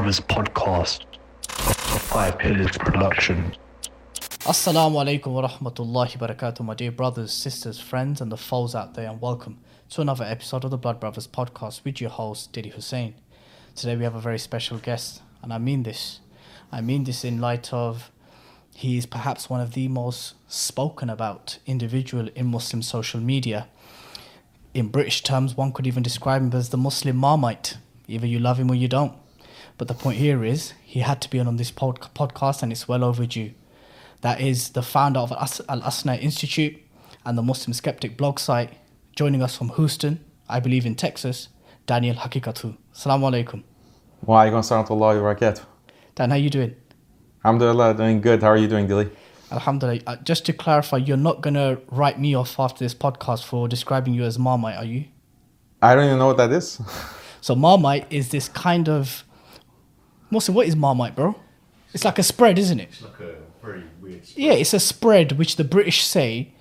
Brothers podcast, Five Pillars production. Assalamu alaikum wa rahmatullahi wa barakatuh, my dear brothers, sisters, friends, and the foes out there, and welcome to another episode of the Blood Brothers podcast with your host, Dilly Hussain. Today we have a very special guest, and I mean this. I mean this in light of he is perhaps one of the most spoken about individual in Muslim social media. In British terms, one could even describe him as the Muslim Marmite. Either you love him or you don't. But the point here is he had to be on this pod- podcast, and it's well overdue. That is the founder of Al Asna Institute and the Muslim Skeptic blog site. Joining us from Houston, I believe in Texas, Daniel Haqiqatjou. Assalamu alaikum. Wa alaikum assalam wa barakatuh. Dan, how you doing? Alhamdulillah, doing good. How are you doing, Dilly? Alhamdulillah. Uh, just to clarify, you're not going to write me off after this podcast for describing you as Marmite, are you? I don't even know what that is. So Marmite is this kind of... Mostly, what is Marmite, bro? It's like a spread, isn't it? like a very weird. Yeah, it's a spread which the British say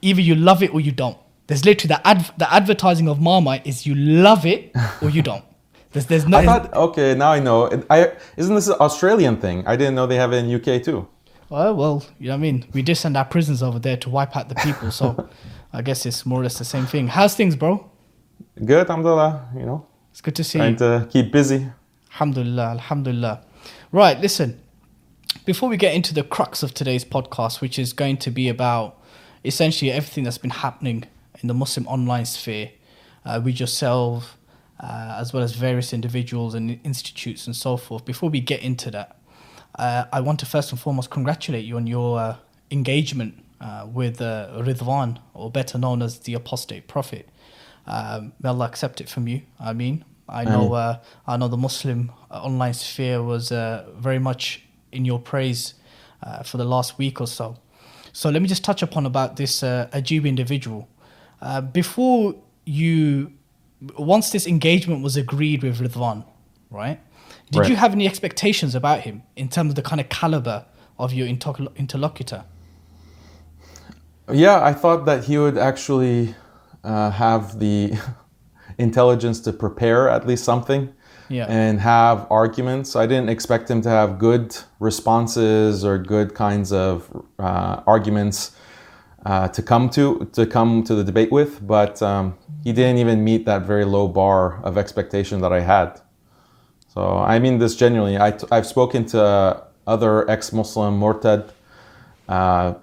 either you love it or you don't. There's literally the ad- the advertising of Marmite is you love it or you don't. There's there's no I thought, okay, now I know. I, isn't this an Australian thing? I didn't know they have it in UK too. well, well, you know what I mean. We did send our prisons over there to wipe out the people, so I guess it's more or less the same thing. How's things, bro? Good, alhamdulillah, you know, It's good to see trying you. to keep busy. Alhamdulillah, alhamdulillah. Right, listen. Before we get into the crux of today's podcast, which is going to be about essentially everything that's been happening in the Muslim online sphere uh, with yourself, uh, as well as various individuals and institutes and so forth, before we get into that, uh, I want to first and foremost congratulate you on your uh, engagement uh, with uh, Ridwan, or better known as the apostate prophet. Um, may Allah accept it from you. I mean, I know, uh, I know the Muslim uh, online sphere was uh, very much in your praise uh, for the last week or so. So let me just touch upon about this uh, Ajib individual. Uh, before you, once this engagement was agreed with Ridwan, right? Did Right. you have any expectations about him in terms of the kind of caliber of your interlo- interlocutor? Yeah, I thought that he would actually uh, have the intelligence to prepare at least something Yeah. and have arguments. I didn't expect him to have good responses or good kinds of uh, arguments uh, to come to to come to the debate with, but um, he didn't even meet that very low bar of expectation that I had. So I mean this genuinely. I t- I've spoken to other ex-Muslim Murtad uh,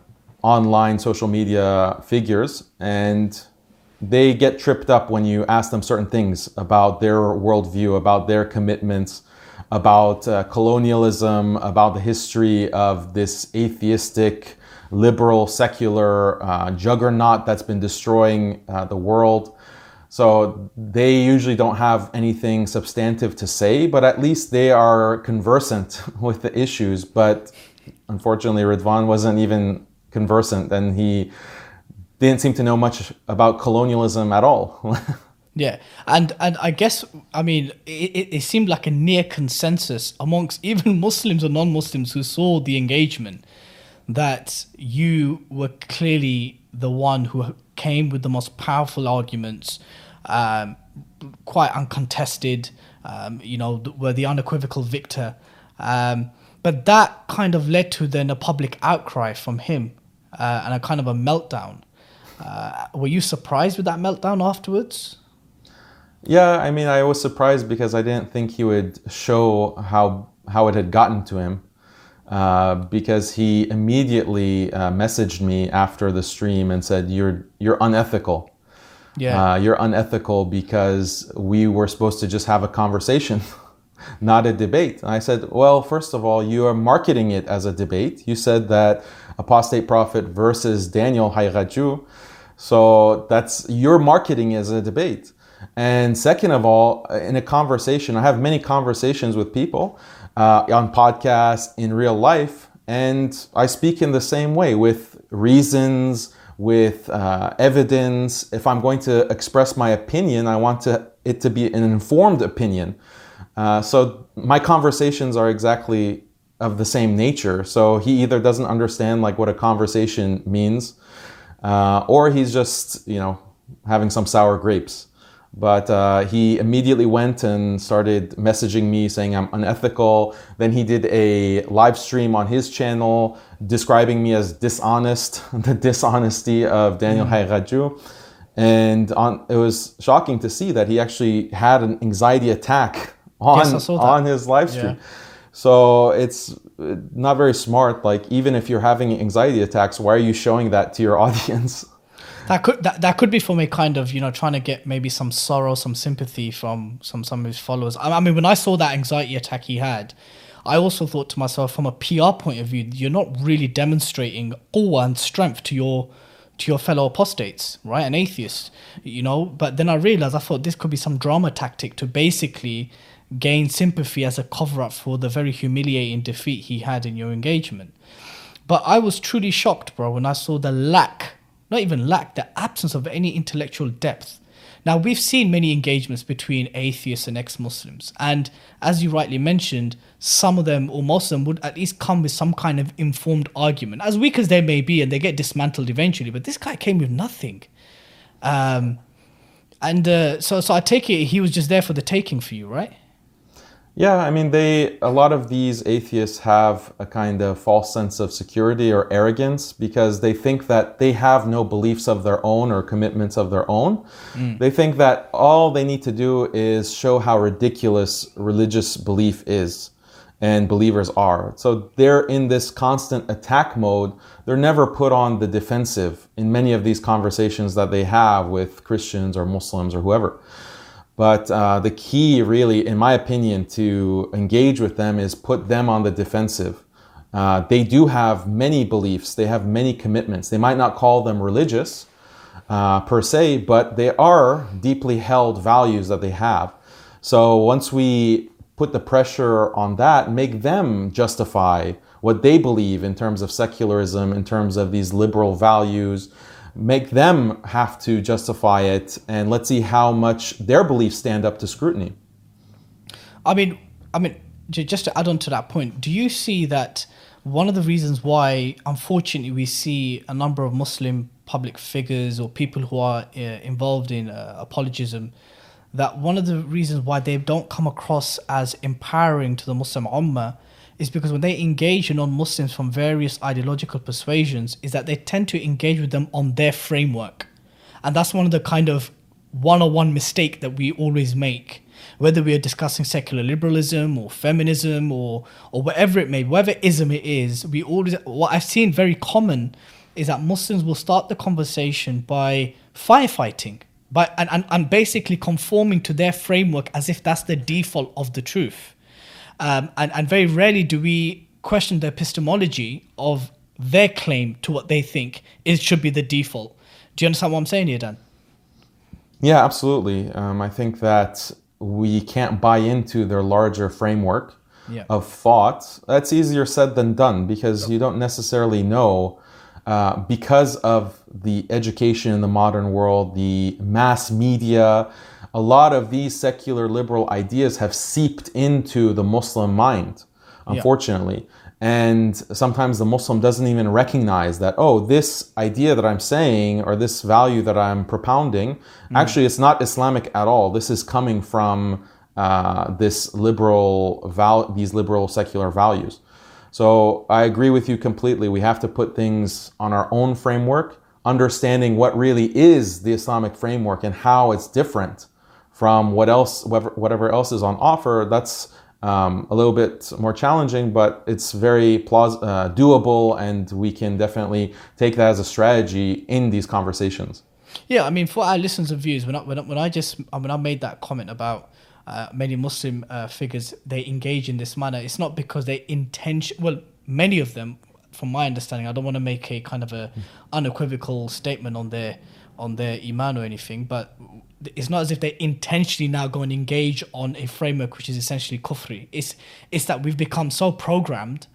online social media figures, and they get tripped up when you ask them certain things about their worldview, about their commitments, about uh, colonialism, about the history of this atheistic, liberal, secular uh, juggernaut that's been destroying uh, the world. So they usually don't have anything substantive to say, but at least they are conversant with the issues. But unfortunately, Ridwan wasn't even conversant, and he didn't seem to know much about colonialism at all. Yeah, and and I guess I mean it, it, seemed like a near consensus amongst even Muslims and non-Muslims who saw the engagement that you were clearly the one who came with the most powerful arguments, um, quite uncontested. Um, you know, were the unequivocal victor. Um, but that kind of led to then a public outcry from him uh, and a kind of a meltdown. Uh, were you surprised with that meltdown afterwards? Yeah, I mean, I was surprised because I didn't think he would show how how it had gotten to him. Uh, because he immediately uh, messaged me after the stream and said, "You're you're unethical. Yeah. Uh, you're unethical because we were supposed to just have a conversation, not a debate." And I said, "Well, first of all, you are marketing it as a debate. You said that apostate prophet versus Daniel Haqiqatjou, so that's you're marketing it as a debate." And second of all, in a conversation, I have many conversations with people uh, on podcasts, in real life, and I speak in the same way with reasons, with uh, evidence. If I'm going to express my opinion, I want to, it to be an informed opinion. Uh, so my conversations are exactly of the same nature. So he either doesn't understand like what a conversation means, uh, or he's just you know having some sour grapes. But uh, he immediately went and started messaging me saying I'm unethical. Then he did a live stream on his channel describing me as dishonest, the dishonesty of Daniel mm. And on, it was shocking to see that he actually had an anxiety attack on, yes, on his live stream. Yeah. So it's not very smart. Like even if you're having anxiety attacks, why are you showing that to your audience? That could that, that could be from a kind of you know trying to get maybe some sorrow, some sympathy from some some of his followers. I, I mean, when I saw that anxiety attack he had, I also thought to myself, from a PR point of view, you're not really demonstrating quwwah and strength to your to your fellow apostates, right? An atheist, you know. But then I realized I thought this could be some drama tactic to basically gain sympathy as a cover up for the very humiliating defeat he had in your engagement. But I was truly shocked, bro, when I saw the lack not even lack, the absence of any intellectual depth. Now, we've seen many engagements between atheists and ex Muslims, and as you rightly mentioned, some of them, or most of them, would at least come with some kind of informed argument, as weak as they may be, and they get dismantled eventually. But this guy came with nothing. Um, and uh, so, so I take it he was just there for the taking for you, right? Yeah, I mean, they a lot of these atheists have a kind of false sense of security or arrogance because they think that they have no beliefs of their own or commitments of their own. Mm. They think that all they need to do is show how ridiculous religious belief is and believers are. So they're in this constant attack mode. They're never put on the defensive in many of these conversations that they have with Christians or Muslims or whoever. But uh, the key, really, in my opinion, to engage with them is put them on the defensive. Uh, they do have many beliefs, they have many commitments. They might not call them religious uh, per se, but they are deeply held values that they have. So once we put the pressure on that, make them justify what they believe in terms of secularism, in terms of these liberal values, make them have to justify it, and let's see how much their beliefs stand up to scrutiny. I mean, I mean, just to add on to that point, do you see that one of the reasons why, unfortunately, we see a number of Muslim public figures or people who are uh, involved in uh, apologism, that one of the reasons why they don't come across as empowering to the Muslim Ummah is because when they engage non-Muslims from various ideological persuasions, is that they tend to engage with them on their framework, and that's one of the kind of one-on-one mistake that we always make. Whether we are discussing secular liberalism or feminism or or whatever it may, whatever ism it is, we always what I've seen very common is that Muslims will start the conversation by firefighting, by and, and, and basically conforming to their framework as if that's the default of the truth um, and, and very rarely do we question the epistemology of their claim to what they think is should be the default. Do you understand what I'm saying here, Dan? Yeah, absolutely. Um, I think that we can't buy into their larger framework yeah. of thought. That's easier said than done because you don't necessarily know. Uh, because of the education in the modern world, the mass media, a lot of these secular liberal ideas have seeped into the Muslim mind, unfortunately. Yeah. And sometimes the Muslim doesn't even recognize that, oh, this idea that I'm saying or this value that I'm propounding, mm. actually, it's not Islamic at all. This is coming from uh, this liberal val- these liberal secular values. So I agree with you completely. We have to put things on our own framework, understanding what really is the Islamic framework and how it's different from what else, whatever else is on offer, that's um, a little bit more challenging, but it's very plaus- uh, doable, and we can definitely take that as a strategy in these conversations. Yeah, I mean, for our listeners and viewers, when I, when I, when I just when I made that comment about uh, many Muslim uh, figures they engage in this manner, it's not because they intention. Well, many of them, from my understanding, I don't want to make a kind of a unequivocal statement on their on their iman or anything, but it's not as if they intentionally now go and engage on a framework which is essentially kufri. It's it's that we've become so programmed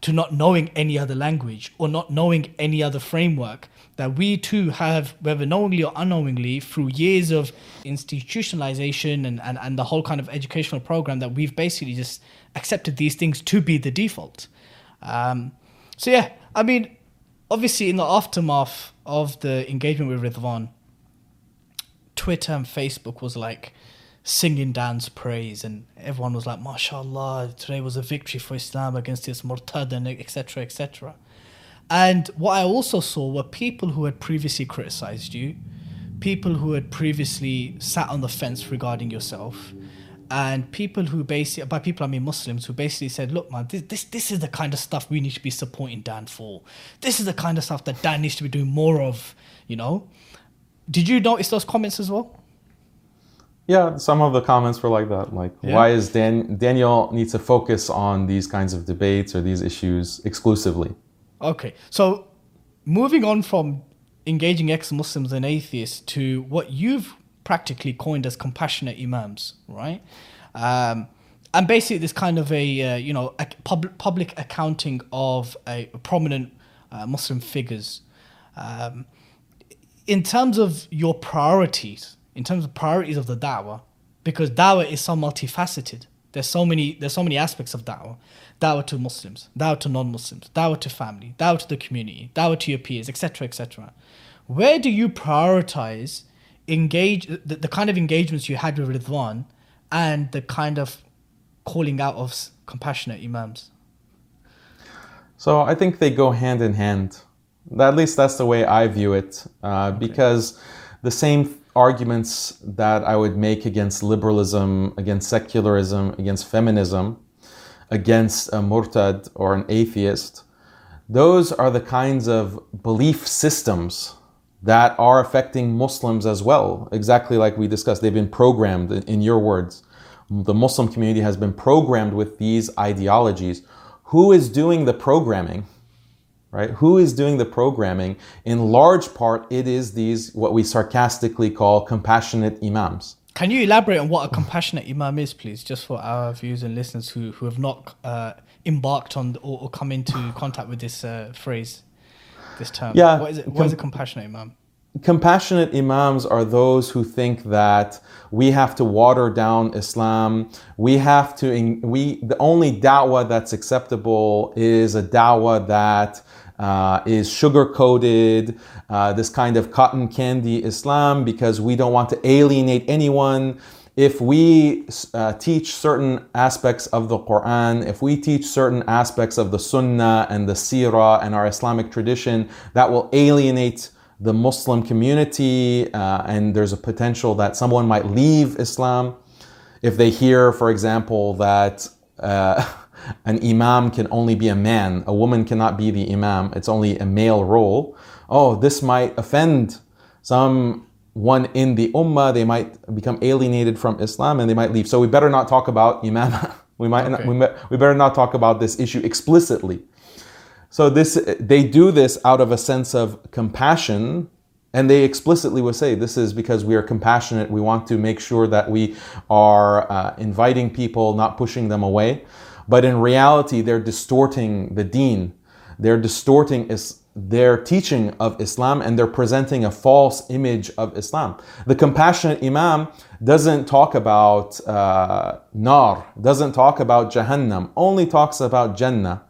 to not knowing any other language or not knowing any other framework that we too have, whether knowingly or unknowingly, through years of institutionalization and, and, and the whole kind of educational program, that we've basically just accepted these things to be the default. Um, so yeah, I mean, obviously in the aftermath of the engagement with Ridwan, Twitter and Facebook was like singing Dan's praise, and everyone was like, "MashaAllah, today was a victory for Islam against this murtad and etc. etc." And what I also saw were people who had previously criticized you, people who had previously sat on the fence regarding yourself, and people who basically, by people I mean Muslims, who basically said, "Look, man, this this, this is the kind of stuff we need to be supporting Dan for. This is the kind of stuff that Dan needs to be doing more of." You know, did you notice those comments as well? Yeah, some of the comments were like that. Like, Yeah. why is Dan Daniel needs to focus on these kinds of debates or these issues exclusively? Okay, so moving on from engaging ex-Muslims and atheists to what you've practically coined as compassionate imams, right? Um, and basically, this kind of a uh, you know a public public accounting of a prominent uh, Muslim figures. Um, in terms of your priorities, in terms of priorities of the da'wah, because da'wah is so multifaceted. There's so many there's so many aspects of da'wah. Da'wah to Muslims, da'wah to non-Muslims, da'wah to family, da'wah to the community, da'wah to your peers, etc., etc. Where do you prioritize engage the, the kind of engagements you had with Ridwan and the kind of calling out of compassionate imams? So I think they go hand in hand. At least that's the way I view it, uh, because the same arguments that I would make against liberalism, against secularism, against feminism, against a murtad or an atheist, those are the kinds of belief systems that are affecting Muslims as well. Exactly like we discussed, they've been programmed, in- your words. The Muslim community has been programmed with these ideologies. Who is doing the programming? Right? Who is doing the programming? In large part, it is these, what we sarcastically call compassionate imams. Can you elaborate on what a compassionate imam is, please, just for our viewers and listeners who, who have not uh, embarked on or, or come into contact with this uh, phrase, this term? Yeah, What is it? What is a compassionate imam? compassionate imams are those who think that we have to water down Islam. We have to we the only da'wah that's acceptable is a da'wah that uh, is sugar coated, uh, this kind of cotton candy Islam, because we don't want to alienate anyone. If we uh, teach certain aspects of the Quran, if we teach certain aspects of the Sunnah and the Seerah and our Islamic tradition, that will alienate the Muslim community, uh, and there's a potential that someone might leave Islam if they hear, for example, that uh, an imam can only be a man, a woman cannot be the imam, it's only a male role. Oh, this might offend someone in the ummah, they might become alienated from Islam and they might leave. So we better not talk about imam. we might not, we, we better not talk about this issue explicitly. So this they do this out of a sense of compassion and they explicitly will say this is because we are compassionate we want to make sure that we are uh, inviting people not pushing them away but in reality they're distorting the deen they're distorting is their teaching of Islam and they're presenting a false image of Islam. The compassionate Imam doesn't talk about uh, nar, doesn't talk about Jahannam, only talks about Jannah.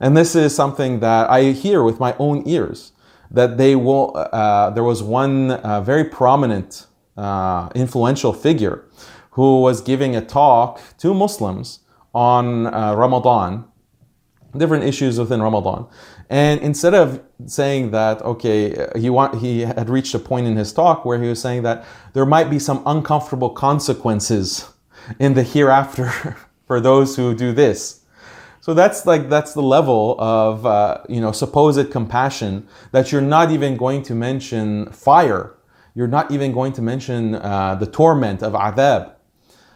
And this is something that I hear with my own ears that they will. Uh, there was one uh, very prominent, uh, influential figure who was giving a talk to Muslims on uh, Ramadan, different issues within Ramadan. And instead of saying that, okay, he want, he had reached a point in his talk where he was saying that there might be some uncomfortable consequences in the hereafter for those who do this. So that's like that's the level of uh, you know supposed compassion that you're not even going to mention fire. You're not even going to mention uh, the torment of adhab.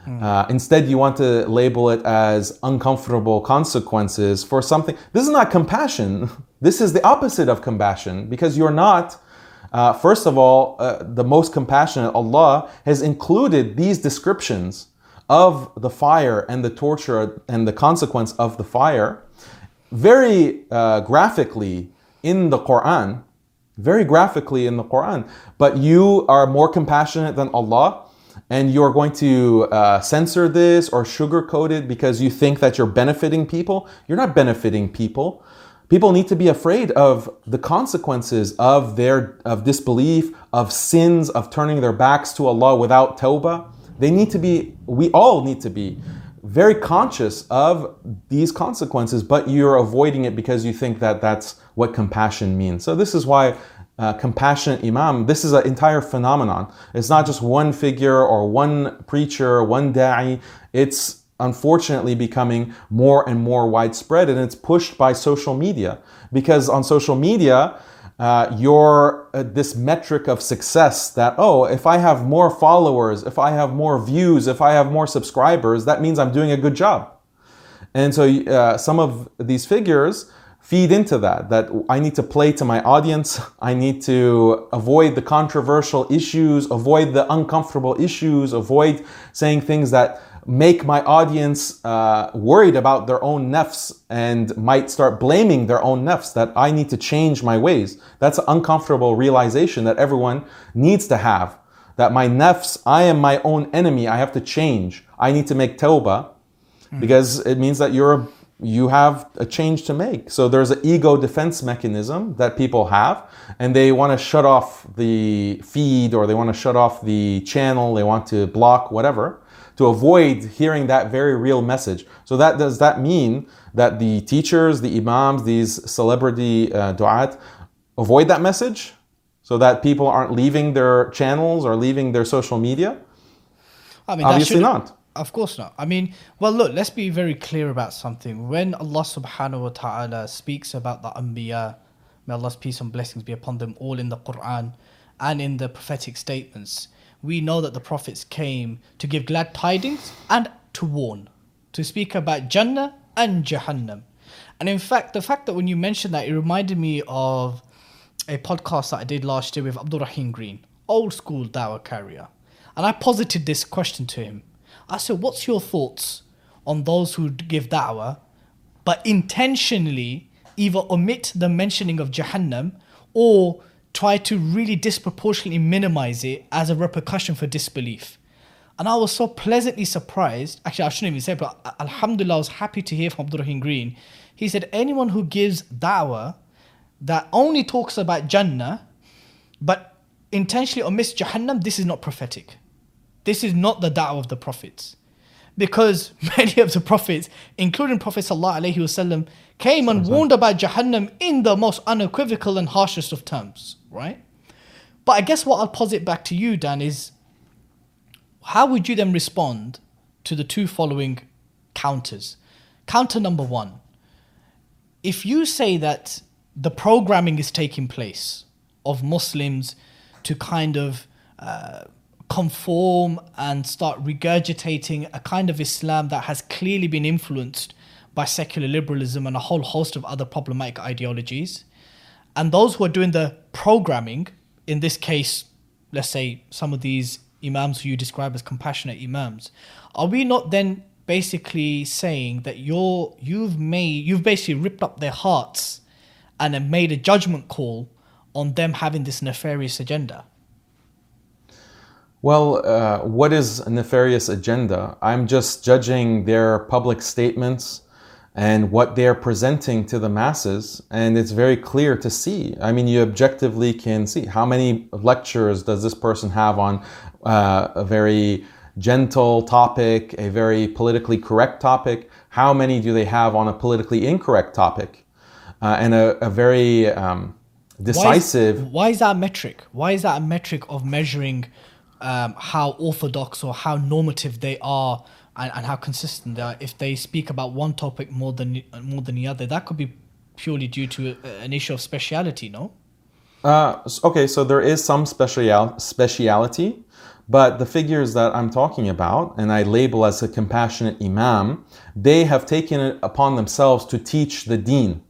Uh, instead, you want to label it as uncomfortable consequences for something. This is not compassion. This is the opposite of compassion because you're not. Uh, first of all, uh, the most compassionate Allah has included these descriptions of the fire and the torture and the consequence of the fire very uh, graphically in the Quran, very graphically in the Quran. But you are more compassionate than Allah, and you're going to uh, censor this or sugarcoat it because you think that you're benefiting people. You're not benefiting people. People need to be afraid of the consequences of their of disbelief, of sins, of turning their backs to Allah without tawbah. They need to be, we all need to be very conscious of these consequences, but you're avoiding it because you think that that's what compassion means. So this is why uh, compassionate imam, this is an entire phenomenon. It's not just one figure or one preacher, one da'i. It's unfortunately becoming more and more widespread and it's pushed by social media because on social media, uh, your uh, this metric of success that oh if i have more followers if i have more views if i have more subscribers that means i'm doing a good job and so uh, some of these figures feed into that that i need to play to my audience i need to avoid the controversial issues avoid the uncomfortable issues avoid saying things that make my audience uh, worried about their own nafs and might start blaming their own nafs that I need to change my ways. That's an uncomfortable realization that everyone needs to have. That my nafs, I am my own enemy. I have to change. I need to make tawbah because it means that you're you have a change to make. So there's an ego defense mechanism that people have, and they want to shut off the feed or they want to shut off the channel, they want to block whatever to avoid hearing that very real message. So that does that mean that the teachers, the imams, these celebrity uh, du'at avoid that message so that people aren't leaving their channels or leaving their social media? I mean, Obviously not. Of course not. I mean, well, look, let's be very clear about something. When Allah subhanahu wa ta'ala speaks about the Anbiya, may Allah's peace and blessings be upon them all in the Quran and in the prophetic statements, we know that the prophets came to give glad tidings and to warn, to speak about Jannah and Jahannam. And in fact, the fact that when you mentioned that, it reminded me of a podcast that I did last year with Abdul Rahim Green, old school dawah carrier. And I posited this question to him. I said, What's your thoughts on those who give da'wah but intentionally either omit the mentioning of Jahannam or try to really disproportionately minimize it as a repercussion for disbelief. And I was so pleasantly surprised. Actually, I shouldn't even say, but Alhamdulillah, I was happy to hear from Abdul Rahim Green. He said, anyone who gives da'wah that only talks about Jannah, but intentionally omits Jahannam, this is not prophetic. This is not the da'wah of the prophets. Because many of the prophets, including Prophet Wasallam, came and warned about Jahannam in the most unequivocal and harshest of terms right? But I guess what I'll posit back to you, Dan, is how would you then respond to the two following counters? Counter number one if you say that the programming is taking place of Muslims to kind of uh, conform and start regurgitating a kind of Islam that has clearly been influenced by secular liberalism and a whole host of other problematic ideologies, and those who are doing the programming, in this case, let's say some of these imams who you describe as compassionate imams, are we not then basically saying that you're you've made you've basically ripped up their hearts and then made a judgment call on them having this nefarious agenda? Well, uh, what is a nefarious agenda? I'm just judging their public statements and what they're presenting to the masses. And it's very clear to see. I mean, you objectively can see how many lectures does this person have on uh, a very gentle topic, a very politically correct topic? How many do they have on a politically incorrect topic? Uh, and a, a very um, decisive. Why is, why is, that a metric? Why is that a metric of measuring um, how orthodox or how normative they are and, and how consistent they are. If they speak about one topic more than more than the other, that could be purely due to a, an issue of speciality, no? Uh, okay, so there is some special speciality, but the figures that I'm talking about, and I label as a compassionate imam, they have taken it upon themselves to teach the deen.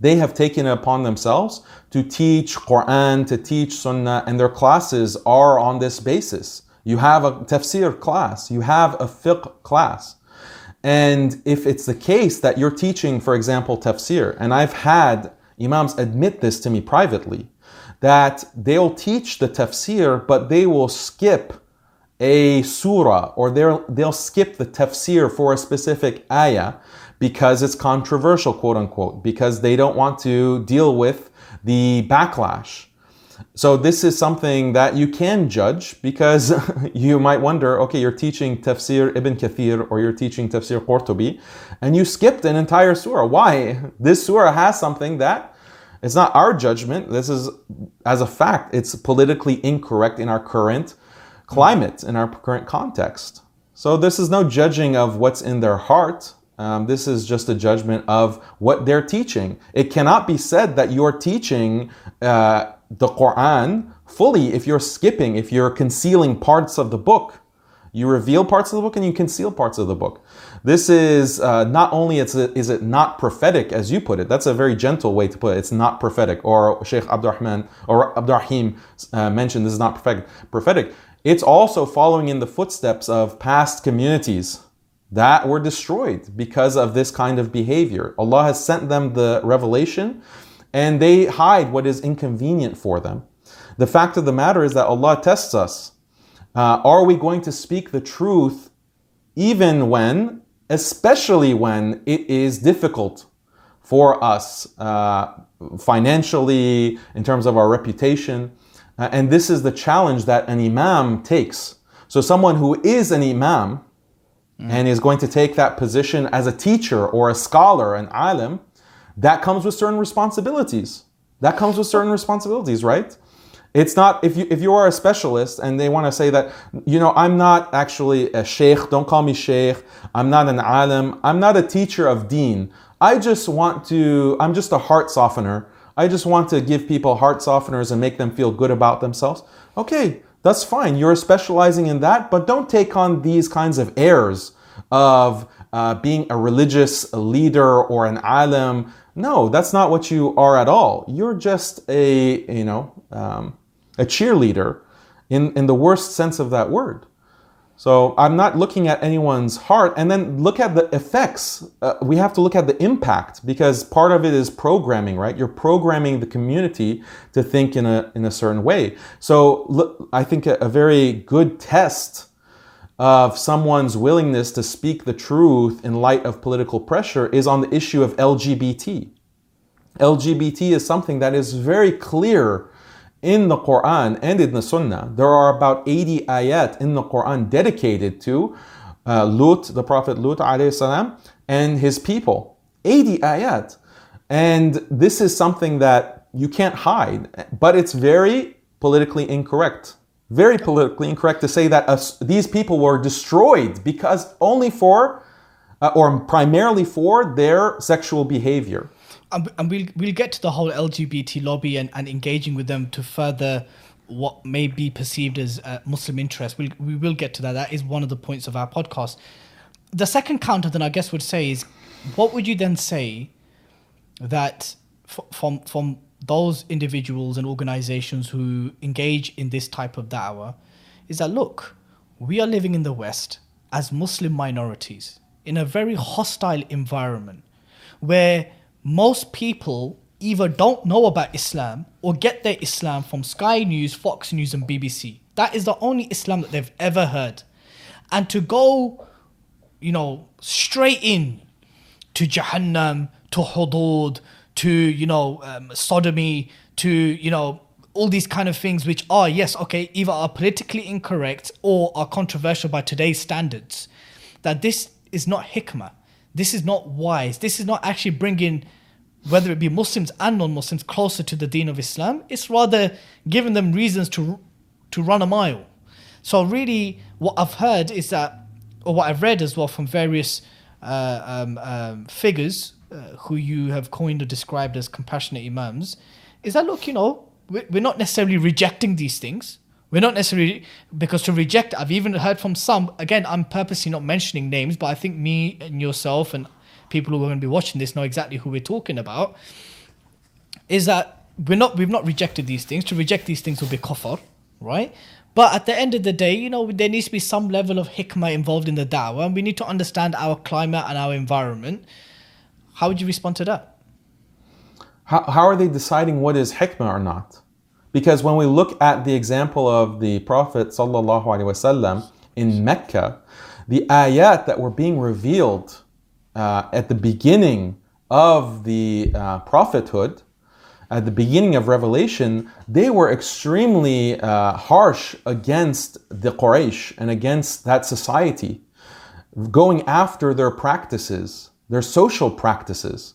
They have taken it upon themselves to teach Quran, to teach Sunnah, and their classes are on this basis. You have a tafsir class, you have a fiqh class. And if it's the case that you're teaching, for example, tafsir, and I've had imams admit this to me privately, that they'll teach the tafsir, but they will skip a surah or they'll, they'll skip the tafsir for a specific ayah because it's controversial, quote unquote, because they don't want to deal with the backlash. So this is something that you can judge because you might wonder, okay, you're teaching Tafsir Ibn Kathir or you're teaching Tafsir Qurtubi and you skipped an entire surah. Why? This surah has something that it's not our judgment. This is as a fact, it's politically incorrect in our current climate, in our current context. So this is no judging of what's in their heart. Um, this is just a judgment of what they're teaching. It cannot be said that you're teaching uh, the Quran fully if you're skipping, if you're concealing parts of the book. You reveal parts of the book and you conceal parts of the book. This is uh, not only it's a, is it not prophetic as you put it. That's a very gentle way to put it. It's not prophetic. Or Sheikh Abdurrahman or Abdurrahim uh, mentioned this is not prophetic. Prophetic. It's also following in the footsteps of past communities that were destroyed because of this kind of behavior. Allah has sent them the revelation and they hide what is inconvenient for them. The fact of the matter is that Allah tests us. Uh, are we going to speak the truth even when, especially when it is difficult for us uh, financially, in terms of our reputation? Uh, and this is the challenge that an imam takes. So, someone who is an imam mm. and is going to take that position as a teacher or a scholar, an alim, that comes with certain responsibilities. That comes with certain responsibilities, right? It's not if you if you are a specialist and they want to say that you know I'm not actually a sheikh. Don't call me sheikh. I'm not an alim. I'm not a teacher of deen. I just want to. I'm just a heart softener. I just want to give people heart softeners and make them feel good about themselves. Okay, that's fine. You're specializing in that, but don't take on these kinds of airs of uh, being a religious leader or an alim no, that's not what you are at all. You're just a, you know, um, a cheerleader in, in the worst sense of that word. So I'm not looking at anyone's heart. And then look at the effects. Uh, we have to look at the impact because part of it is programming, right? You're programming the community to think in a, in a certain way. So look, I think a, a very good test of someone's willingness to speak the truth in light of political pressure is on the issue of LGBT. LGBT is something that is very clear in the Quran and in the Sunnah. There are about 80 ayat in the Quran dedicated to uh, Lut, the Prophet Lut salam, and his people. 80 ayat. And this is something that you can't hide, but it's very politically incorrect very politically incorrect to say that us, these people were destroyed because only for uh, or primarily for their sexual behavior. And, and, we'll we'll get to the whole LGBT lobby and, and engaging with them to further what may be perceived as uh, Muslim interest. We'll, we will get to that. That is one of the points of our podcast. The second counter, then I guess would say is, what would you then say that f- from from those individuals and organizations who engage in this type of da'wah is that look, we are living in the West as Muslim minorities in a very hostile environment where most people either don't know about Islam or get their Islam from Sky News, Fox News, and BBC. That is the only Islam that they've ever heard. And to go, you know, straight in to Jahannam, to Hudud, to you know um, sodomy to you know all these kind of things which are yes okay either are politically incorrect or are controversial by today's standards that this is not hikmah this is not wise this is not actually bringing whether it be muslims and non-muslims closer to the deen of islam it's rather giving them reasons to to run a mile so really what i've heard is that or what i've read as well from various uh, um, um, figures uh, who you have coined or described as compassionate imams, is that look, you know, we're not necessarily rejecting these things. We're not necessarily because to reject. I've even heard from some. Again, I'm purposely not mentioning names, but I think me and yourself and people who are going to be watching this know exactly who we're talking about. Is that we're not we've not rejected these things. To reject these things will be kufr, right? But at the end of the day, you know, there needs to be some level of hikmah involved in the da'wah, and we need to understand our climate and our environment how would you respond to that? How, how are they deciding what is hikmah or not? Because when we look at the example of the Prophet sallallahu alaihi wasallam in Mecca, the ayat that were being revealed uh, at the beginning of the uh, prophethood, at the beginning of Revelation, they were extremely uh, harsh against the Quraysh and against that society, going after their practices, their social practices.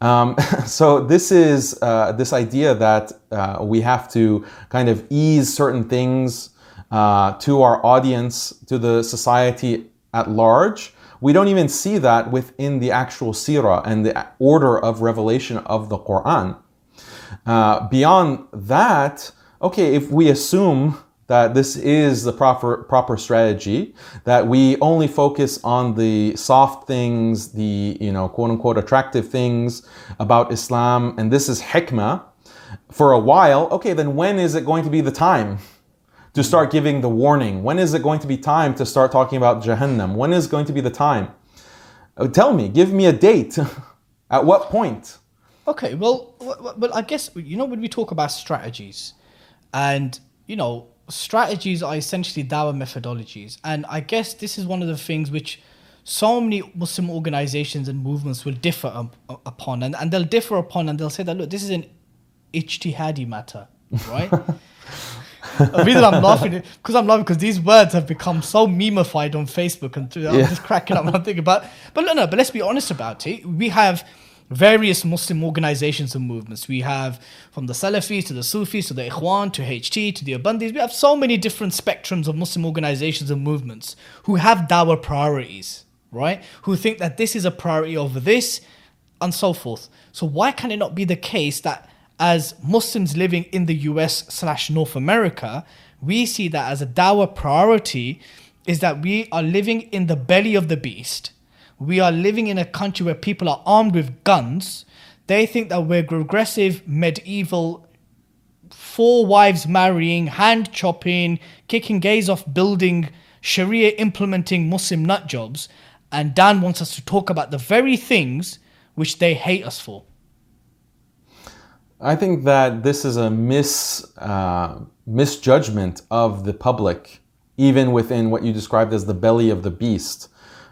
Um, so this is uh, this idea that uh, we have to kind of ease certain things uh, to our audience, to the society at large. We don't even see that within the actual seerah and the order of revelation of the Quran. Uh, beyond that, okay, if we assume that this is the proper proper strategy that we only focus on the soft things the you know quote unquote attractive things about islam and this is hikmah for a while okay then when is it going to be the time to start giving the warning. When is it going to be time to start talking about jahannam? When is going to be the time? Uh, tell me give me a date. At what point? Okay, well, well, well, I guess you know when we talk about strategies, and you know strategies are essentially dawah methodologies, and I guess this is one of the things which so many Muslim organizations and movements will differ um, upon, and, and they'll differ upon, and they'll say that look, this is an ijtihadi matter, right? the reason I'm laughing is because I'm laughing because these words have become so memeified on Facebook, and I'm Yeah. just cracking up. I'm thinking about, but no, no. But let's be honest about it. We have various Muslim organizations and movements. We have from the Salafis to the Sufis to the Ikhwan to HT to the Deobandis. We have so many different spectrums of Muslim organizations and movements who have dawah priorities, right? Who think that this is a priority over this, and so forth. So why can it not be the case that as Muslims living in the US slash North America, we see that as a dawah priority is that we are living in the belly of the beast. We are living in a country where people are armed with guns. They think that we're progressive, medieval, four wives marrying, hand chopping, kicking gays off building, Sharia implementing Muslim nut jobs. And Dan wants us to talk about the very things which they hate us for. I think that this is a mis uh, misjudgment of the public, even within what you described as the belly of the beast.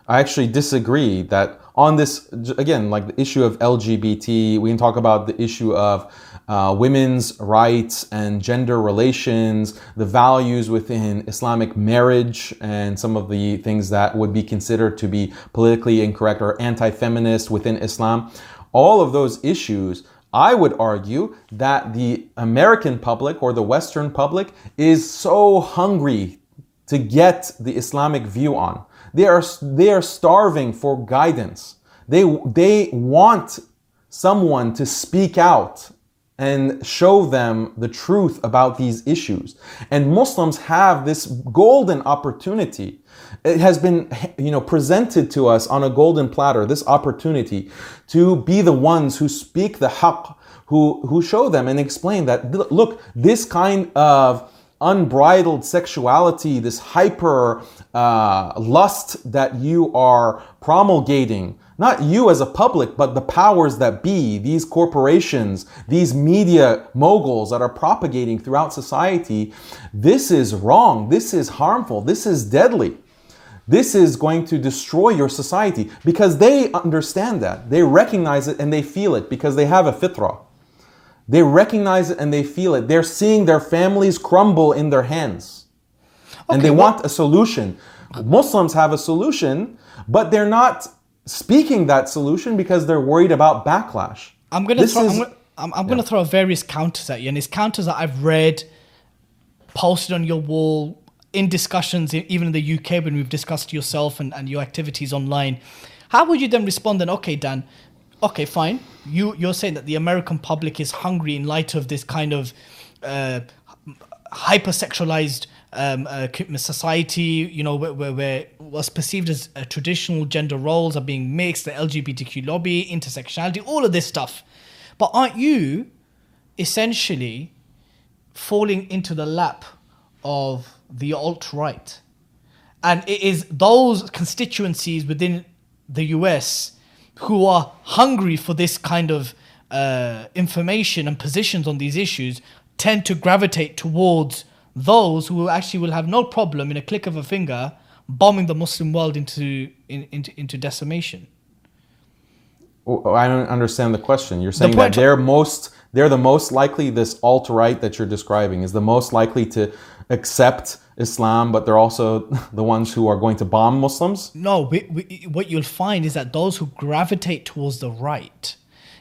I actually disagree that on this again, like the issue of LGBT, we can talk about the issue of uh, women's rights and gender relations, the values within Islamic marriage, and some of the things that would be considered to be politically incorrect or anti-feminist within Islam. All of those issues I would argue that the American public or the Western public is so hungry to get the Islamic view on. They are, they are starving for guidance. They, they want someone to speak out and show them the truth about these issues. And Muslims have this golden opportunity. It has been, you know, presented to us on a golden platter, this opportunity to be the ones who speak the haqq, who, who show them and explain that, look, this kind of unbridled sexuality, this hyper uh, lust that you are promulgating, not you as a public, but the powers that be, these corporations, these media moguls that are propagating throughout society, this is wrong, this is harmful, this is deadly. This is going to destroy your society because they understand that. They recognize it and they feel it because they have a fitrah. They recognize it and they feel it. They're seeing their families crumble in their hands. and they well- want a solution. Muslims have a solution, but they're not speaking that solution because they're worried about backlash. I'm gonna throw. is- I'm gonna, I'm, I'm gonna throw various counters at you, and it's counters that I've read, posted on your wall, in discussions, even in the UK when we've discussed yourself and, and your activities online. How would you then respond? Then, okay, Dan. Okay, fine. You you're saying that the American public is hungry in light of this kind of uh, hypersexualized um, uh, society, you know, where, where, where what's perceived as uh, traditional gender roles are being mixed, the LGBTQ lobby, intersectionality, all of this stuff. But aren't you essentially falling into the lap of the alt right? And it is those constituencies within the US who are hungry for this kind of uh, information and positions on these issues tend to gravitate towards those who actually will have no problem in a click of a finger bombing the Muslim world into in, into into decimation. Oh, I don't understand the question. You're saying that they're most they're the most likely this alt right that you're describing is the most likely to accept Islam, but they're also the ones who are going to bomb Muslims. No, we, we, what you'll find is that those who gravitate towards the right,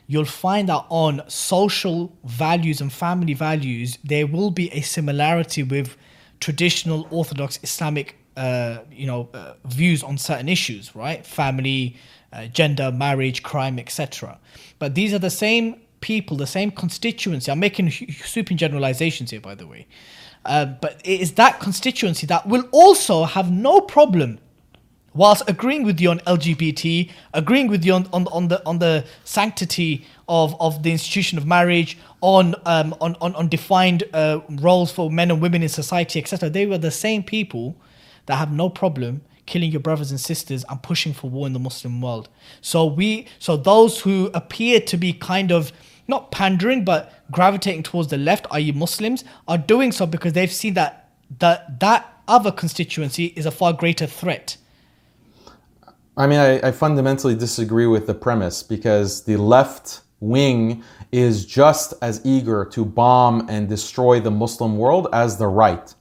you'll find that on social values and family values, there will be a similarity with traditional Orthodox Islamic, uh, you know, uh, views on certain issues, right? Family, uh, gender, marriage, crime, etc. But these are the same people, the same constituency. I'm making sweeping generalizations here, by the way. Uh, but it is that constituency that will also have no problem whilst agreeing with you on LGBT, agreeing with you on, on, on the on the sanctity of, of the institution of marriage, on um, on, on, on defined uh, roles for men and women in society, etc. They were the same people that have no problem killing your brothers and sisters and pushing for war in the Muslim world. So we so those who appear to be kind of not pandering but gravitating towards the left, i.e. Muslims, are doing so because they've seen that that that other constituency is a far greater threat. I mean, I, I fundamentally disagree with the premise because the left wing is just as eager to bomb and destroy the Muslim world as the right.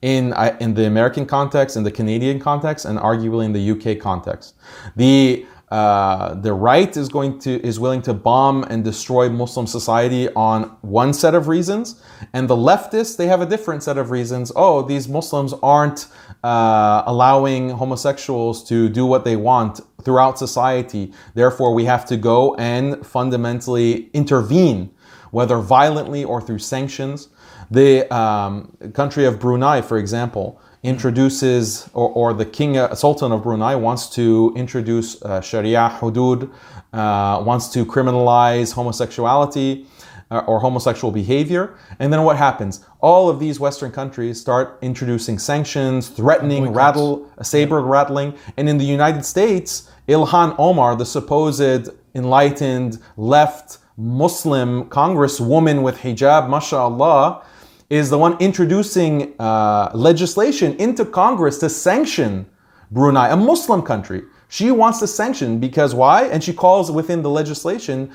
In, in the American context, in the Canadian context, and arguably in the UK context, the uh, the right is going to is willing to bomb and destroy Muslim society on one set of reasons, and the leftists they have a different set of reasons. Oh, these Muslims aren't uh, allowing homosexuals to do what they want throughout society. Therefore, we have to go and fundamentally intervene, whether violently or through sanctions. The um, country of Brunei, for example, introduces, or, or the king, uh, sultan of Brunei wants to introduce uh, Sharia hudud, uh, wants to criminalize homosexuality uh, or homosexual behavior. And then what happens? All of these Western countries start introducing sanctions, threatening, rattle, saber rattling. And in the United States, Ilhan Omar, the supposed enlightened left Muslim congresswoman with hijab, mashallah, is the one introducing uh, legislation into Congress to sanction Brunei, a Muslim country. She wants to sanction because why? And she calls within the legislation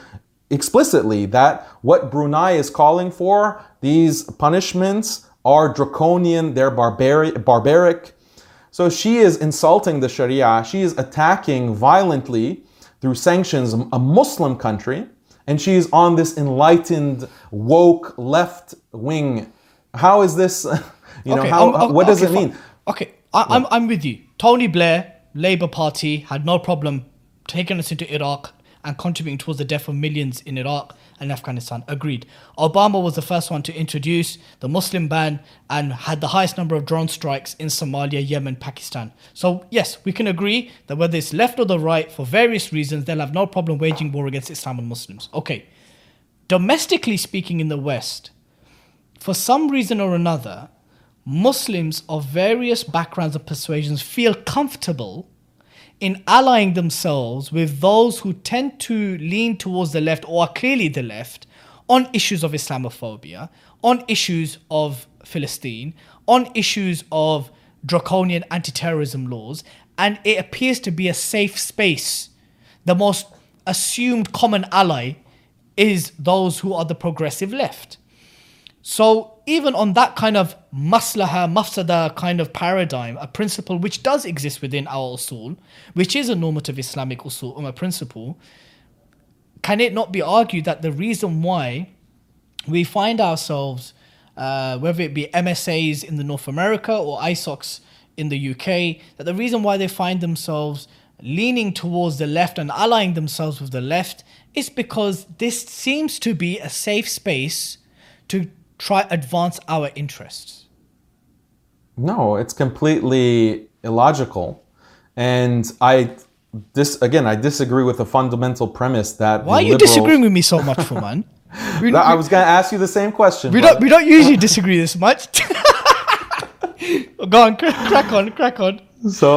explicitly that what Brunei is calling for, these punishments are draconian, they're barbaric, barbaric. So she is insulting the Sharia, she is attacking violently through sanctions a Muslim country, and she is on this enlightened, woke left wing. How is this, you know, how, um, um, what does okay, it mean? Okay, I, I'm, I'm with you. Tony Blair, Labour Party, had no problem taking us into Iraq and contributing towards the death of millions in Iraq and Afghanistan. Agreed. Obama was the first one to introduce the Muslim ban and had the highest number of drone strikes in Somalia, Yemen, Pakistan. So, yes, we can agree that whether it's left or the right, for various reasons, they'll have no problem waging war against Islam and Muslims. Okay. Domestically speaking, in the West, for some reason or another, Muslims of various backgrounds and persuasions feel comfortable in allying themselves with those who tend to lean towards the left or are clearly the left on issues of Islamophobia, on issues of Palestine, on issues of draconian anti terrorism laws, and it appears to be a safe space. The most assumed common ally is those who are the progressive left. So even on that kind of maslaha, mafsada kind of paradigm, a principle which does exist within our usul, which is a normative Islamic usul ummah principle, can it not be argued that the reason why we find ourselves, uh, whether it be MSAs in the North America or ISOCs in the UK, that the reason why they find themselves leaning towards the left and allying themselves with the left is because this seems to be a safe space to try advance our interests. No, it's completely illogical. And I this again, I disagree with the fundamental premise that Why are you liberals- disagreeing with me so much, for man? We, I was going to ask you the same question. we but- don't we don't usually disagree this much. Go on, crack, crack on, crack on. So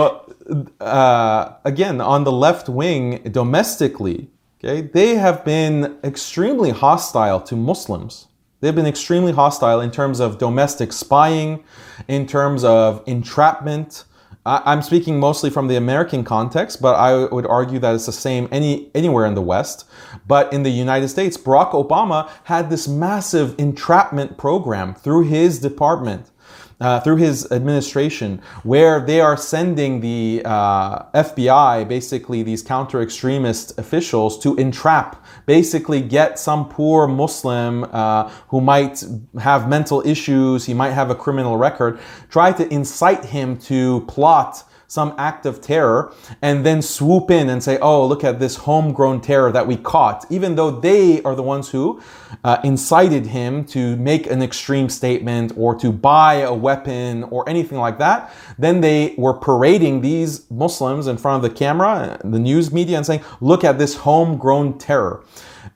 uh, again, on the left wing, domestically, okay, they have been extremely hostile to Muslims. They've been extremely hostile in terms of domestic spying, in terms of entrapment, I, I'm speaking mostly from the American context, but I would argue that it's the same any anywhere in the West. But in the United States, Barack Obama had this massive entrapment program through his department. Uh, through his administration, where they are sending the uh, FBI, basically these counter extremist officials, to entrap, basically get some poor Muslim uh, who might have mental issues, he might have a criminal record, try to incite him to plot some act of terror and then swoop in and say, oh, look at this homegrown terror that we caught, even though they are the ones who uh, incited him to make an extreme statement or to buy a weapon or anything like that. Then they were parading these Muslims in front of the camera, the news media, and saying, look at this homegrown terror.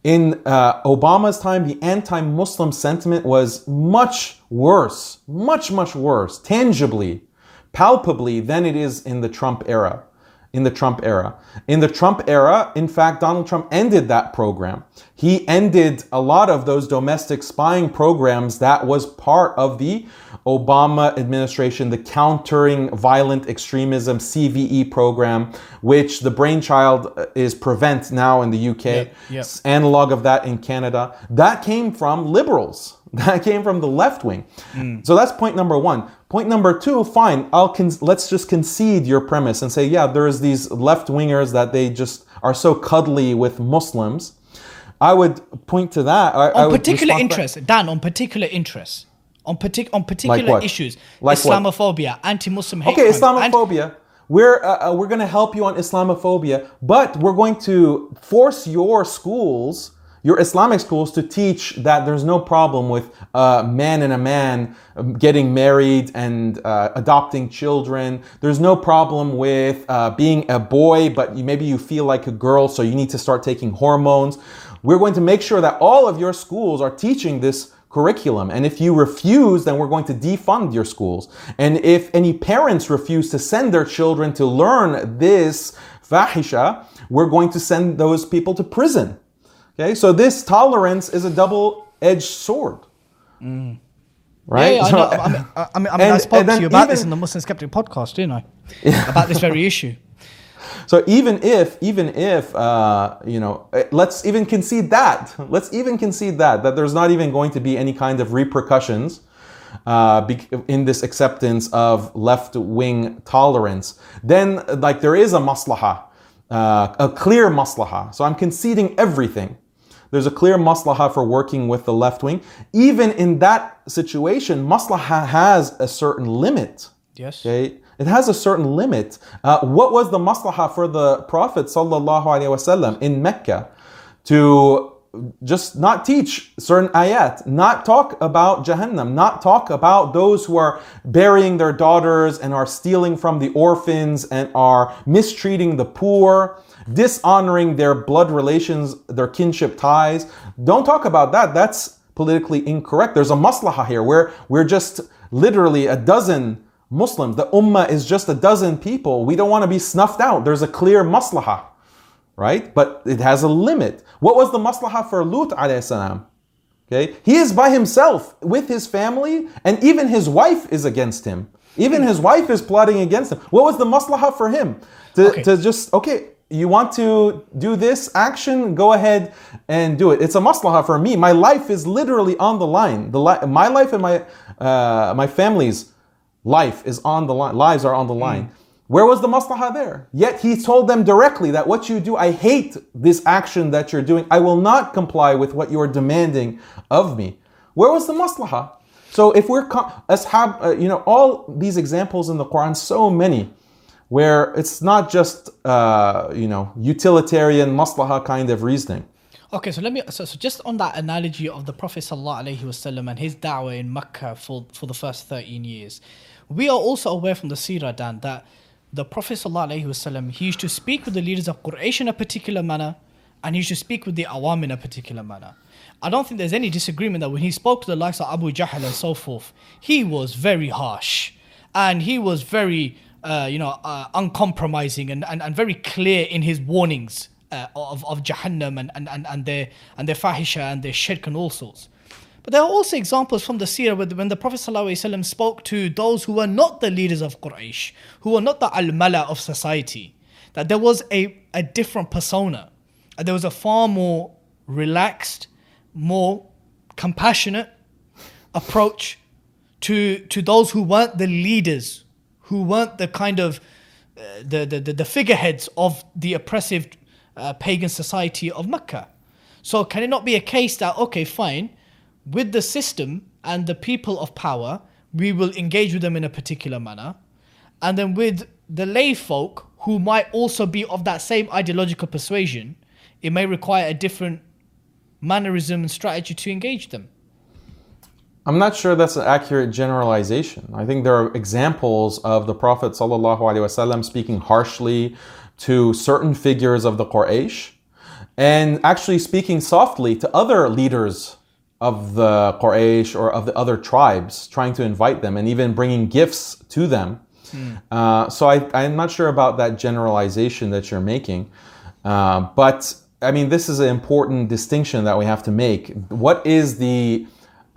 In uh, Obama's time, the anti Muslim sentiment was much worse, much, much worse, tangibly palpably than it is in the Trump era. In the Trump era. In the Trump era, in fact, Donald Trump ended that program. He ended a lot of those domestic spying programs that was part of the Obama administration, the Countering Violent Extremism CVE program, which the brainchild uh, is Prevent now in the UK, Yep, yep. analog of that in Canada. That came from liberals. That came from the left wing. So that's point number one. Point number two, fine. I'll con- let's just concede your premise and say, yeah, there's these left wingers that they just are so cuddly with Muslims. I would point to that. I, I on would particular that. Dan, on particular interests, on partic- on particular what? issues, Like what? Islamophobia, anti-Muslim hate Okay, Islamophobia. We're uh, uh, we're going to help you on Islamophobia, but we're going to force your schools, your Islamic schools, to teach that there's no problem with a man and a man um, getting married and uh, adopting children. There's no problem with uh, being a boy, but you, maybe you feel like a girl, so you need to start taking hormones. We're going to make sure that all of your schools are teaching this curriculum. And if you refuse, then we're going to defund your schools. And if any parents refuse to send their children to learn this fahisha, we're going to send those people to prison. Okay, so this tolerance is a double-edged sword. Right? Yeah, yeah, I know. I mean, I, mean, I, mean, I spoke to you about this in the Muslim Skeptic podcast, didn't I? About this very issue. So even if, even if, uh, you know, eh, let's even concede that. Let's even concede that that there's not even going to be any kind of repercussions uh, in this acceptance of left-wing tolerance. Then, like, there is a maslaha, uh, a clear maslaha. So I'm conceding everything. There's a clear maslaha for working with the left wing. Even in that situation, maslaha has a certain limit. Yes. Okay, it has a certain limit. Uh, what was the maslaha for the Prophet wasallam in Mecca to just not teach certain ayat, not talk about Jahannam, not talk about those who are burying their daughters and are stealing from the orphans and are mistreating the poor, dishonoring their blood relations, their kinship ties. Don't talk about that. That's politically incorrect. There's a maslaha here where we're just literally a dozen Muslims. The ummah is just a dozen people. We don't want to be snuffed out. There's a clear maslaha, right? But it has a limit. What was the maslaha for Lut alayhi salam? Okay, he is by himself with his family, and even his wife is against him. Even his wife is plotting against him. What was the maslaha for him? To, Okay. to just okay, you want to do this action? Go ahead and do it. It's a maslaha for me. My life is literally on the line. The li- my life and my uh, my family's life is on the line. Lives are on the line. Where was the maslaha there? Yet he told them directly that what you do, I hate this action that you're doing. I will not comply with what you are demanding of me. Where was the maslaha? So if we're ashab, uh, you know, all these examples in the Quran, so many, where it's not just uh, you know utilitarian maslaha kind of reasoning. Okay, so let me so, so just on that analogy of the Prophet wasallam and his da'wah in Mecca for for the first 13 years. We are also aware from the seerah Dan that the Prophet sallallahu wasallam he used to speak with the leaders of Quraysh in a particular manner and he used to speak with the awam in a particular manner. I don't think there's any disagreement that when he spoke to the likes of Abu Jahl and so forth, he was very harsh and he was very uh, you know uh, uncompromising and, and, and very clear in his warnings uh, of, of Jahannam and, and, and, and their and their fahisha and their shirk and all sorts. But there are also examples from the seerah where when the Prophet ﷺ spoke to those who were not the leaders of Quraysh, who were not the al-mala of society, that there was a, a different persona. And there was a far more relaxed, more compassionate approach to to those who weren't the leaders, who weren't the kind of uh, the, the the figureheads of the oppressive uh, pagan society of Mecca. So can it not be a case that okay, fine, with the system and the people of power, we will engage with them in a particular manner, and then with the lay folk who might also be of that same ideological persuasion, it may require a different mannerism and strategy to engage them. I'm not sure that's an accurate generalization. I think there are examples of the Prophet ﷺ speaking harshly to certain figures of the Quraysh and actually speaking softly to other leaders of the Quraysh or of the other tribes, trying to invite them and even bringing gifts to them. Mm. Uh, so I, am not sure about that generalization that you're making. Uh, but I mean, this is an important distinction that we have to make. What is the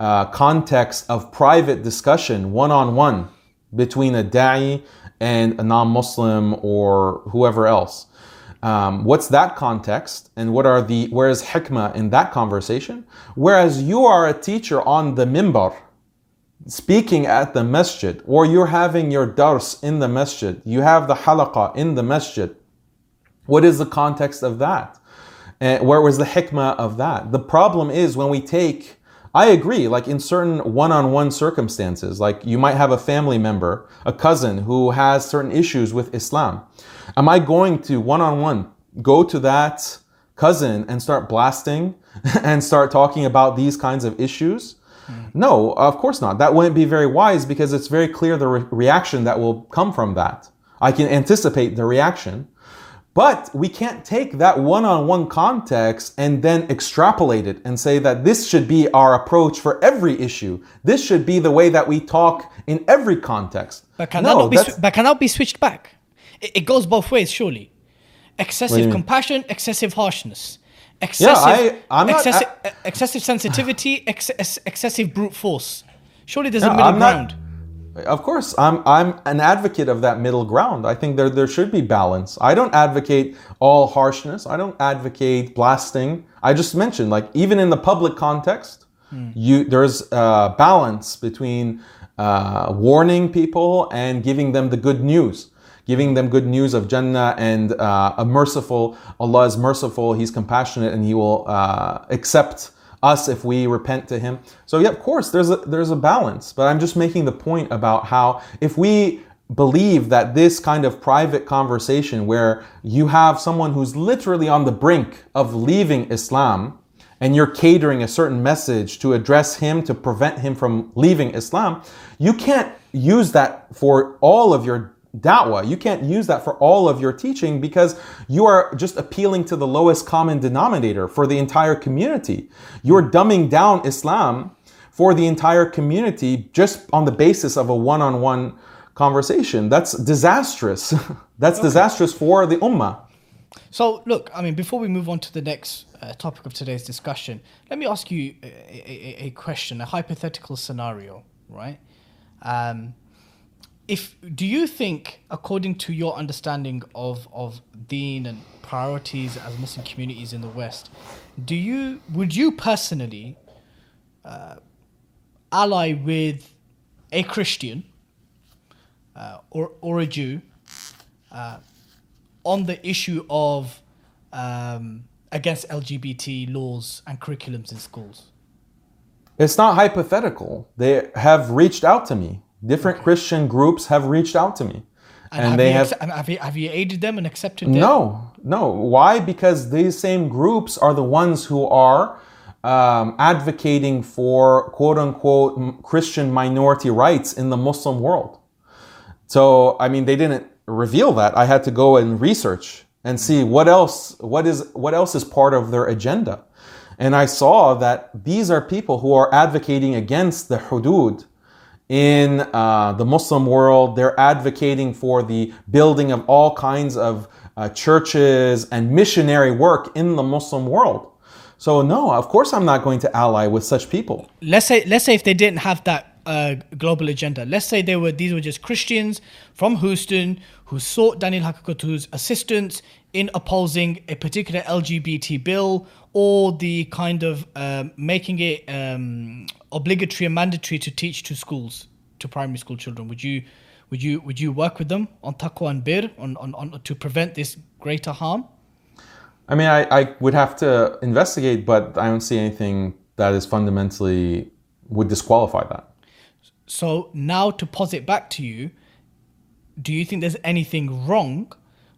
uh, context of private discussion, one on one, between a da'i and a non Muslim or whoever else? Um, what's that context and what are the where is hikmah in that conversation? Whereas you are a teacher on the mimbar speaking at the masjid or you're having your dars in the masjid you have the halaqa in the masjid what is the context of that? And where was the hikmah of that? The problem is when we take I agree. Like in certain one-on-one circumstances, like you might have a family member, a cousin who has certain issues with Islam. Am I going to one-on-one go to that cousin and start blasting and start talking about these kinds of issues? Mm. No, of course not. That wouldn't be very wise because it's very clear the re- reaction that will come from that. I can anticipate the reaction. But we can't take that one on one context and then extrapolate it and say that this should be our approach for every issue. This should be the way that we talk in every context. But can, no, be, sw- but cannot be switched back? It, it, goes both ways, surely. Excessive compassion, excessive harshness. Excessive, yeah, I, excessive, not, I, excessive sensitivity, ex- excessive brute force. Surely there's a middle ground. Of course, I'm I'm an advocate of that middle ground. I think there there should be balance. I don't advocate all harshness. I don't advocate blasting. I just mentioned like even in the public context, mm. you there's a balance between uh, warning people and giving them the good news, giving them good news of Jannah and uh, a merciful Allah is merciful. He's compassionate and He will uh, accept us if we repent to him. So yeah, of course, there's a there's a balance, but I'm just making the point about how if we believe that this kind of private conversation where you have someone who's literally on the brink of leaving Islam and you're catering a certain message to address him to prevent him from leaving Islam, you can't use that for all of your da'wah. You can't use that for all of your teaching because you are just appealing to the lowest common denominator for the entire community. You're dumbing down Islam for the entire community just on the basis of a one on one conversation. That's disastrous. That's okay. disastrous for the ummah. So, look, I mean, before we move on to the next uh, topic of today's discussion, let me ask you a, a, a question, a hypothetical scenario, right? Um, if do you think, according to your understanding of of Deen and priorities as Muslim communities in the West, do you would you personally uh, ally with a Christian uh, or or a Jew uh, on the issue of um, against LGBT laws and curriculums in schools? It's not hypothetical. They have reached out to me different. Christian groups have reached out to me. And, and have they have, have, you, have you aided them and accepted them? No, no. Why? Because these same groups are the ones who are um, advocating for quote unquote Christian minority rights in the Muslim world. So, I mean, they didn't reveal that. I had to go and research and see what else, what is, what else is part of their agenda. And I saw that these are people who are advocating against the hudud, in uh, the Muslim world. They're advocating for the building of all kinds of uh, churches and missionary work in the Muslim world. So no, of course I'm not going to ally with such people. let's say let's say if they didn't have that global agenda. Let's say they were these were just christians from houston who sought Daniel Haqiqatjou's assistance in opposing a particular lgbt bill or the kind of um, making it um, obligatory and mandatory to teach to schools to primary school children. Would you would you would you work with them on taqwa and bir on, on, on to prevent this greater harm? I mean, I, I would have to investigate, but I don't see anything that is fundamentally would disqualify that. So now to posit back to you, do you think there's anything wrong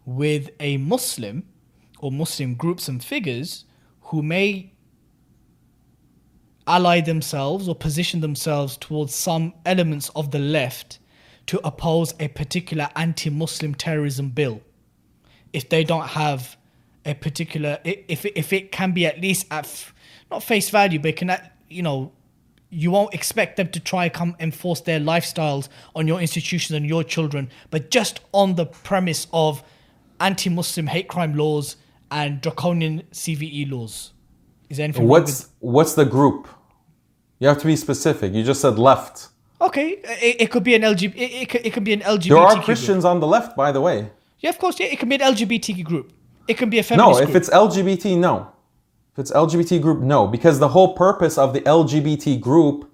with a Muslim or Muslim groups and figures who may ally themselves or position themselves towards some elements of the left to oppose a particular anti-Muslim terrorism bill? If they don't have a particular if if it can be at least at not face value but can you know you won't expect them to try come enforce their lifestyles on your institutions and your children but just on the premise of anti-muslim hate crime laws and draconian cve laws is there anything wrong with What's what's the group? You have to be specific. You just said left. Okay, it, it could be an LGBT. It, it, could, it could be an LGBT. There are group. Christians on the left, by the way. Yeah, of course. Yeah, it can be an LGBT group. It can be a feminist. No, if group. it's LGBT, no. If it's LGBT group, no, because the whole purpose of the LGBT group,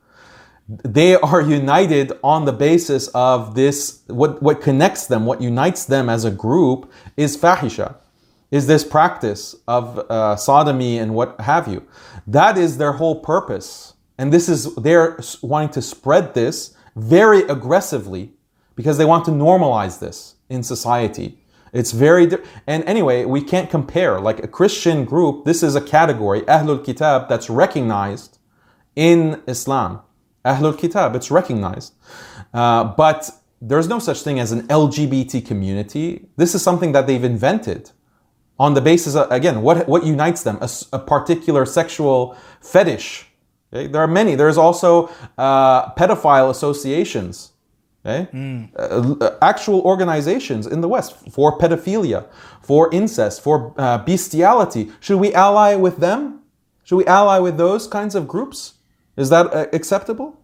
they are united on the basis of this. What what connects them, what unites them as a group, is fahisha, is this practice of uh, sodomy and what have you. That is their whole purpose, and this is they're wanting to spread this very aggressively because they want to normalize this in society. It's very di- and anyway, we can't compare like a Christian group. This is a category Ahlul Kitab that's recognized in Islam. Ahlul Kitab, it's recognized, uh, but there's no such thing as an LGBT community. This is something that they've invented on the basis of again what what unites them A particular sexual fetish. Okay? There are many. There's also uh, pedophile associations. Okay? Uh, uh, actual organizations in the West for pedophilia, for incest, for uh, bestiality. Should we ally with them? Should we ally with those kinds of groups? Is that uh, acceptable?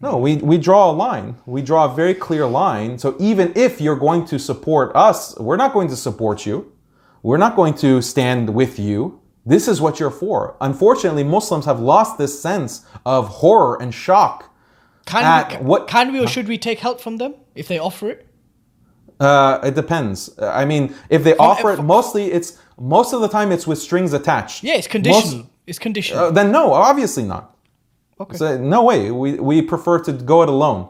No, we, we draw a line. We draw a very clear line. So even if you're going to support us, we're not going to support you. We're not going to stand with you. This is what you're for. Unfortunately, Muslims have lost this sense of horror and shock. Can we, what- can we or should we take help from them if they offer it? Uh, it depends. Uh, I mean, if they offer it, from- mostly it's most of the time it's with strings attached. Yeah, it's Most- conditional. it's conditional. uh, then no, obviously not. okay. So, no way. We, we prefer to go it alone.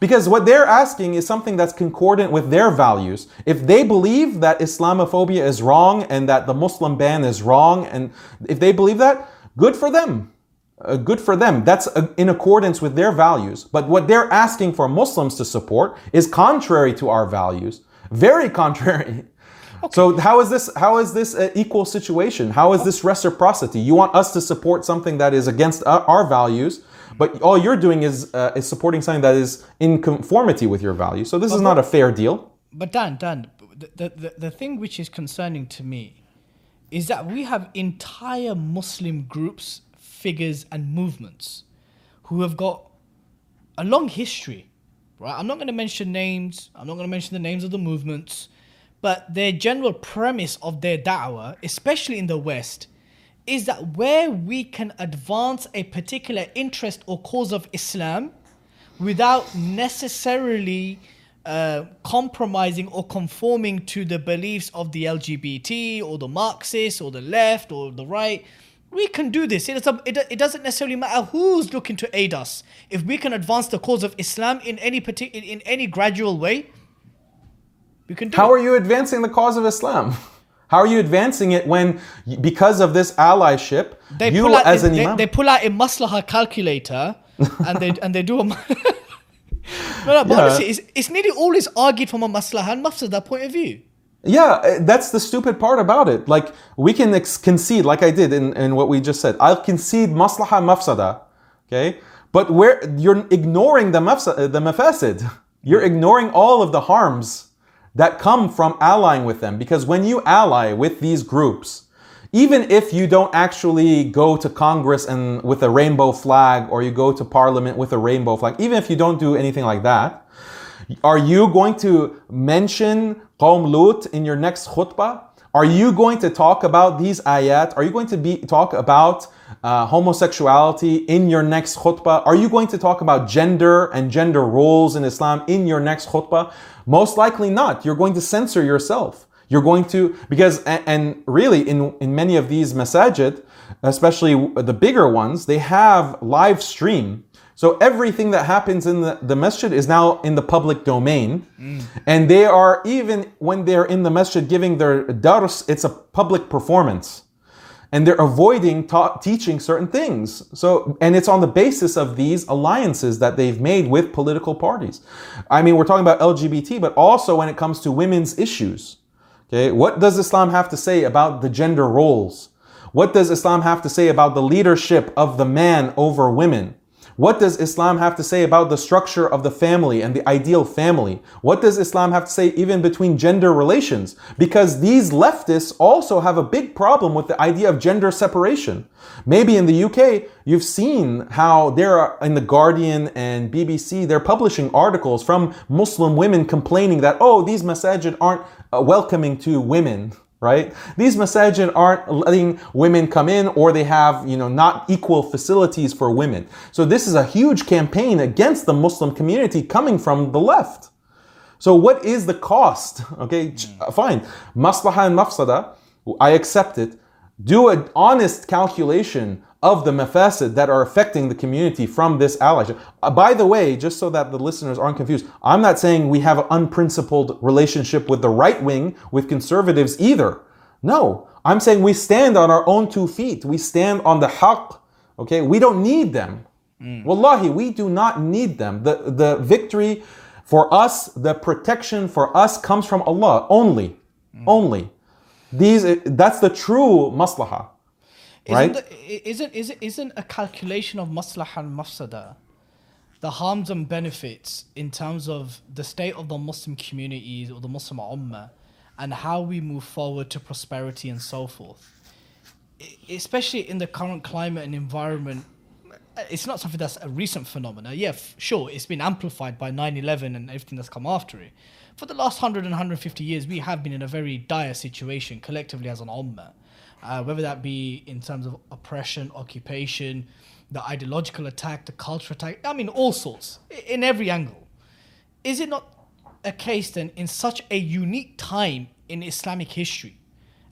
Because what they're asking is something that's concordant with their values. If they believe that Islamophobia is wrong and that the Muslim ban is wrong, and if they believe that, good for them. Uh, good for them. That's uh, in accordance with their values. But what they're asking for Muslims to support is contrary to our values. Very contrary. So how is this? How is this an equal situation? How is this reciprocity? You want us to support something that is against our, our values, but all you're doing is uh, is supporting something that is in conformity with your values. So this is not a fair deal. But Dan, Dan, the, the, the thing which is concerning to me is that we have entire Muslim groups, figures, and movements who have got a long history, right? I'm not going to mention names, I'm not going to mention the names of the movements, but their general premise of their da'wah, especially in the West, is that where we can advance a particular interest or cause of Islam without necessarily uh, compromising or conforming to the beliefs of the LGBT or the Marxists or the left or the right. We can do this. It, a, it, it doesn't necessarily matter who's looking to aid us. If we can advance the cause of Islam in any partic- in, in any gradual way, we can do How it. are you advancing the cause of Islam? How are you advancing it when, because of this allyship, they you pull out as a, an they, imam? they pull out a maslaha calculator and they and they do a. no, no, but Yeah. honestly, it's, it's nearly always argued from a maslaha and mafsada point of view. Yeah, uh, that's the stupid part about it. Like we can ex- concede, like I did in, in what we just said. I'll concede maslaha mafsada, okay? But where you're ignoring the mafsa, the mafasid, you're ignoring all of the harms that come from allying with them. Because when you ally with these groups, even if you don't actually go to Congress and with a rainbow flag or you go to parliament with a rainbow flag, even if you don't do anything like that, are you going to mention Qawm Lut in your next khutbah? Are you going to talk about these ayat? Are you going to be talk about uh, homosexuality in your next khutbah? Are you going to talk about gender and gender roles in Islam in your next khutbah? Most likely not. You're going to censor yourself. You're going to, because, and, and really in, in many of these masajid, especially the bigger ones, they have live stream. So everything that happens in the, the masjid is now in the public domain. Mm. And they are, even when they're in the masjid giving their dars, it's a public performance. And they're avoiding ta- teaching certain things. So, and it's on the basis of these alliances that they've made with political parties. I mean, we're talking about LGBT, but also when it comes to women's issues. Okay, what does Islam have to say about the gender roles? What does Islam have to say about the leadership of the man over women? What does Islam have to say about the structure of the family and the ideal family? What does Islam have to say even between gender relations? Because these leftists also have a big problem with the idea of gender separation. Maybe in the UK, you've seen how they're in the Guardian and BBC, they're publishing articles from Muslim women complaining that, oh, these masajid aren't uh, welcoming to women right? These masajid aren't letting women come in or they have, you know, not equal facilities for women. So this is a huge campaign against the Muslim community coming from the left. So what is the cost? Okay, mm. fine. Maslaha and mafsada, I accept it. Do an honest calculation of the mafasid that are affecting the community from this allyship. Uh, by the way, just so that the listeners aren't confused, I'm not saying we have an unprincipled relationship with the right wing, with conservatives either. No, I'm saying we stand on our own two feet. We stand on the haqq. Okay, we don't need them. Mm. Wallahi, we do not need them. The, the victory for us, the protection for us comes from Allah only. Mm. Only. These, that's the true maslahah. Right? Isn't, the, isn't, isn't, isn't a calculation of maslahah and mafsada the harms and benefits in terms of the state of the Muslim communities or the Muslim ummah and how we move forward to prosperity and so forth. Especially in the current climate and environment, uh, it's not something that's a recent phenomenon. Yeah, f- sure, it's been amplified by 9 11 and everything that's come after it. For the last 100 and 150 years, we have been in a very dire situation collectively as an ummah uh, whether that be in terms of oppression, occupation, the ideological attack, the cultural attack, I mean, all sorts, in every angle. Is it not a case then in such a unique time in Islamic history?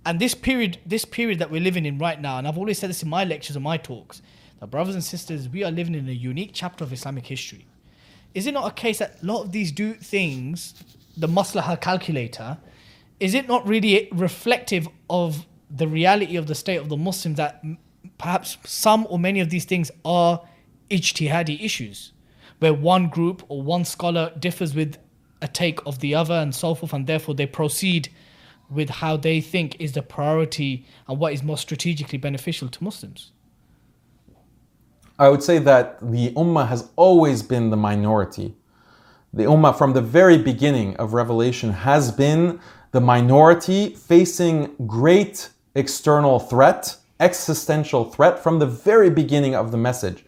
And this period, this period that we're living in right now, and I've always said this in my lectures and my talks, that brothers and sisters, we are living in a unique chapter of Islamic history. Is it not a case that a lot of these do things, the maslaha calculator, is it not really reflective of the reality of the state of the Muslim that perhaps some or many of these things are ijtihadi issues, where one group or one scholar differs with a take of the other and so forth, and therefore they proceed with how they think is the priority and what is most strategically beneficial to Muslims. I would say that the Ummah has always been the minority. The Ummah, from the very beginning of revelation, has been the minority facing great external threat, existential threat from the very beginning of the message.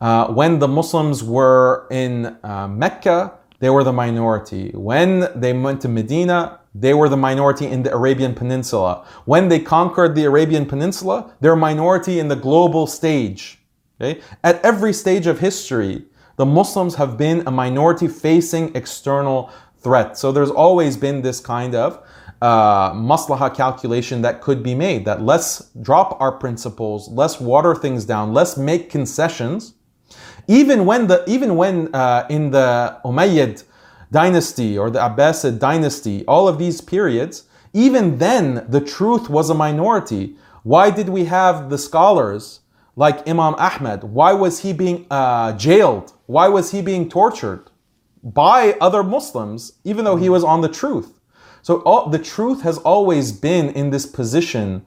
Uh, when the Muslims were in uh, Mecca, they were the minority. When they went to Medina, they were the minority in the Arabian Peninsula. When they conquered the Arabian Peninsula, they're a minority in the global stage. Okay? At every stage of history, the Muslims have been a minority facing external threat. So there's always been this kind of uh, maslaha calculation that could be made that let's drop our principles, let's water things down, let's make concessions. Even when the even when uh, in the Umayyad dynasty or the Abbasid dynasty, all of these periods, even then the truth was a minority. Why did we have the scholars like Imam Ahmed? Why was he being uh, jailed? Why was he being tortured by other Muslims, even though he was on the truth? So all, the truth has always been in this position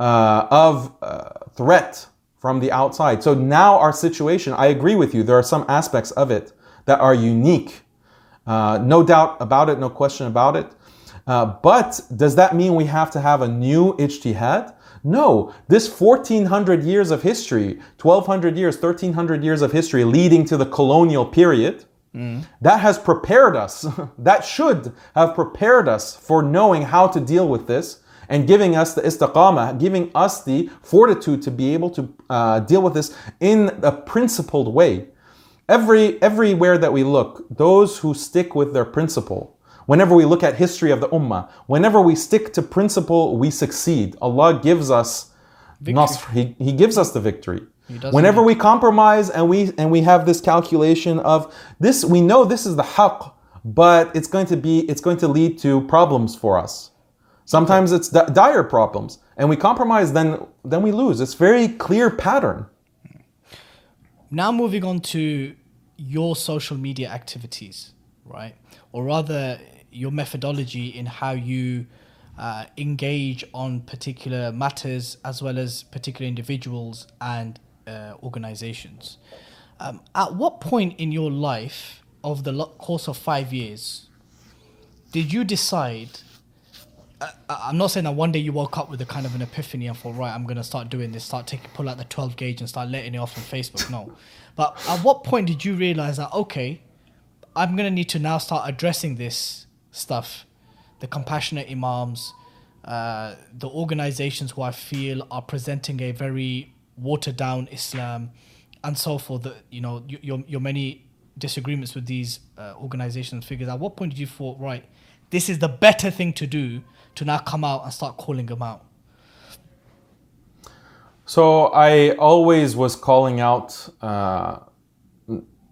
uh, of uh, threat from the outside. So now our situation, I agree with you, there are some aspects of it that are unique. Uh, no doubt about it, no question about it. Uh, but does that mean we have to have a new ijtihad? No, this 1400 years of history, 1200 years, 1300 years of history leading to the colonial period, that has prepared us. that should have prepared us for knowing how to deal with this and giving us the istiqamah, giving us the fortitude to be able to uh, deal with this in a principled way. Every, everywhere that we look, those who stick with their principle, whenever we look at history of the ummah, whenever we stick to principle, we succeed. Allah gives us nasr. He, he gives us the victory. Whenever we compromise and we and we have this calculation of this, we know this is the haqq, but it's going to be it's going to lead to problems for us. Sometimes it's di- dire problems, and we compromise, then then we lose. It's very clear pattern. now moving on to your social media activities, right? Or rather, your methodology in how you uh, engage on particular matters as well as particular individuals and uh, organizations. Um, at what point in your life, of the lo- course of five years, did you decide? I- I'm not saying that one day you woke up with a kind of an epiphany and thought, right, I'm gonna start doing this, start taking, pull out the 12 gauge and start letting it off on Facebook. No, but at what point did you realize that okay, I'm gonna need to now start addressing this stuff, the compassionate imams, uh, the organizations who I feel are presenting a very watered down Islam, and so forth. That you know your your, many disagreements with these uh, organizations figures. At what point did you thought, right, this is the better thing to do to now come out and start calling them out? So I always was calling out uh,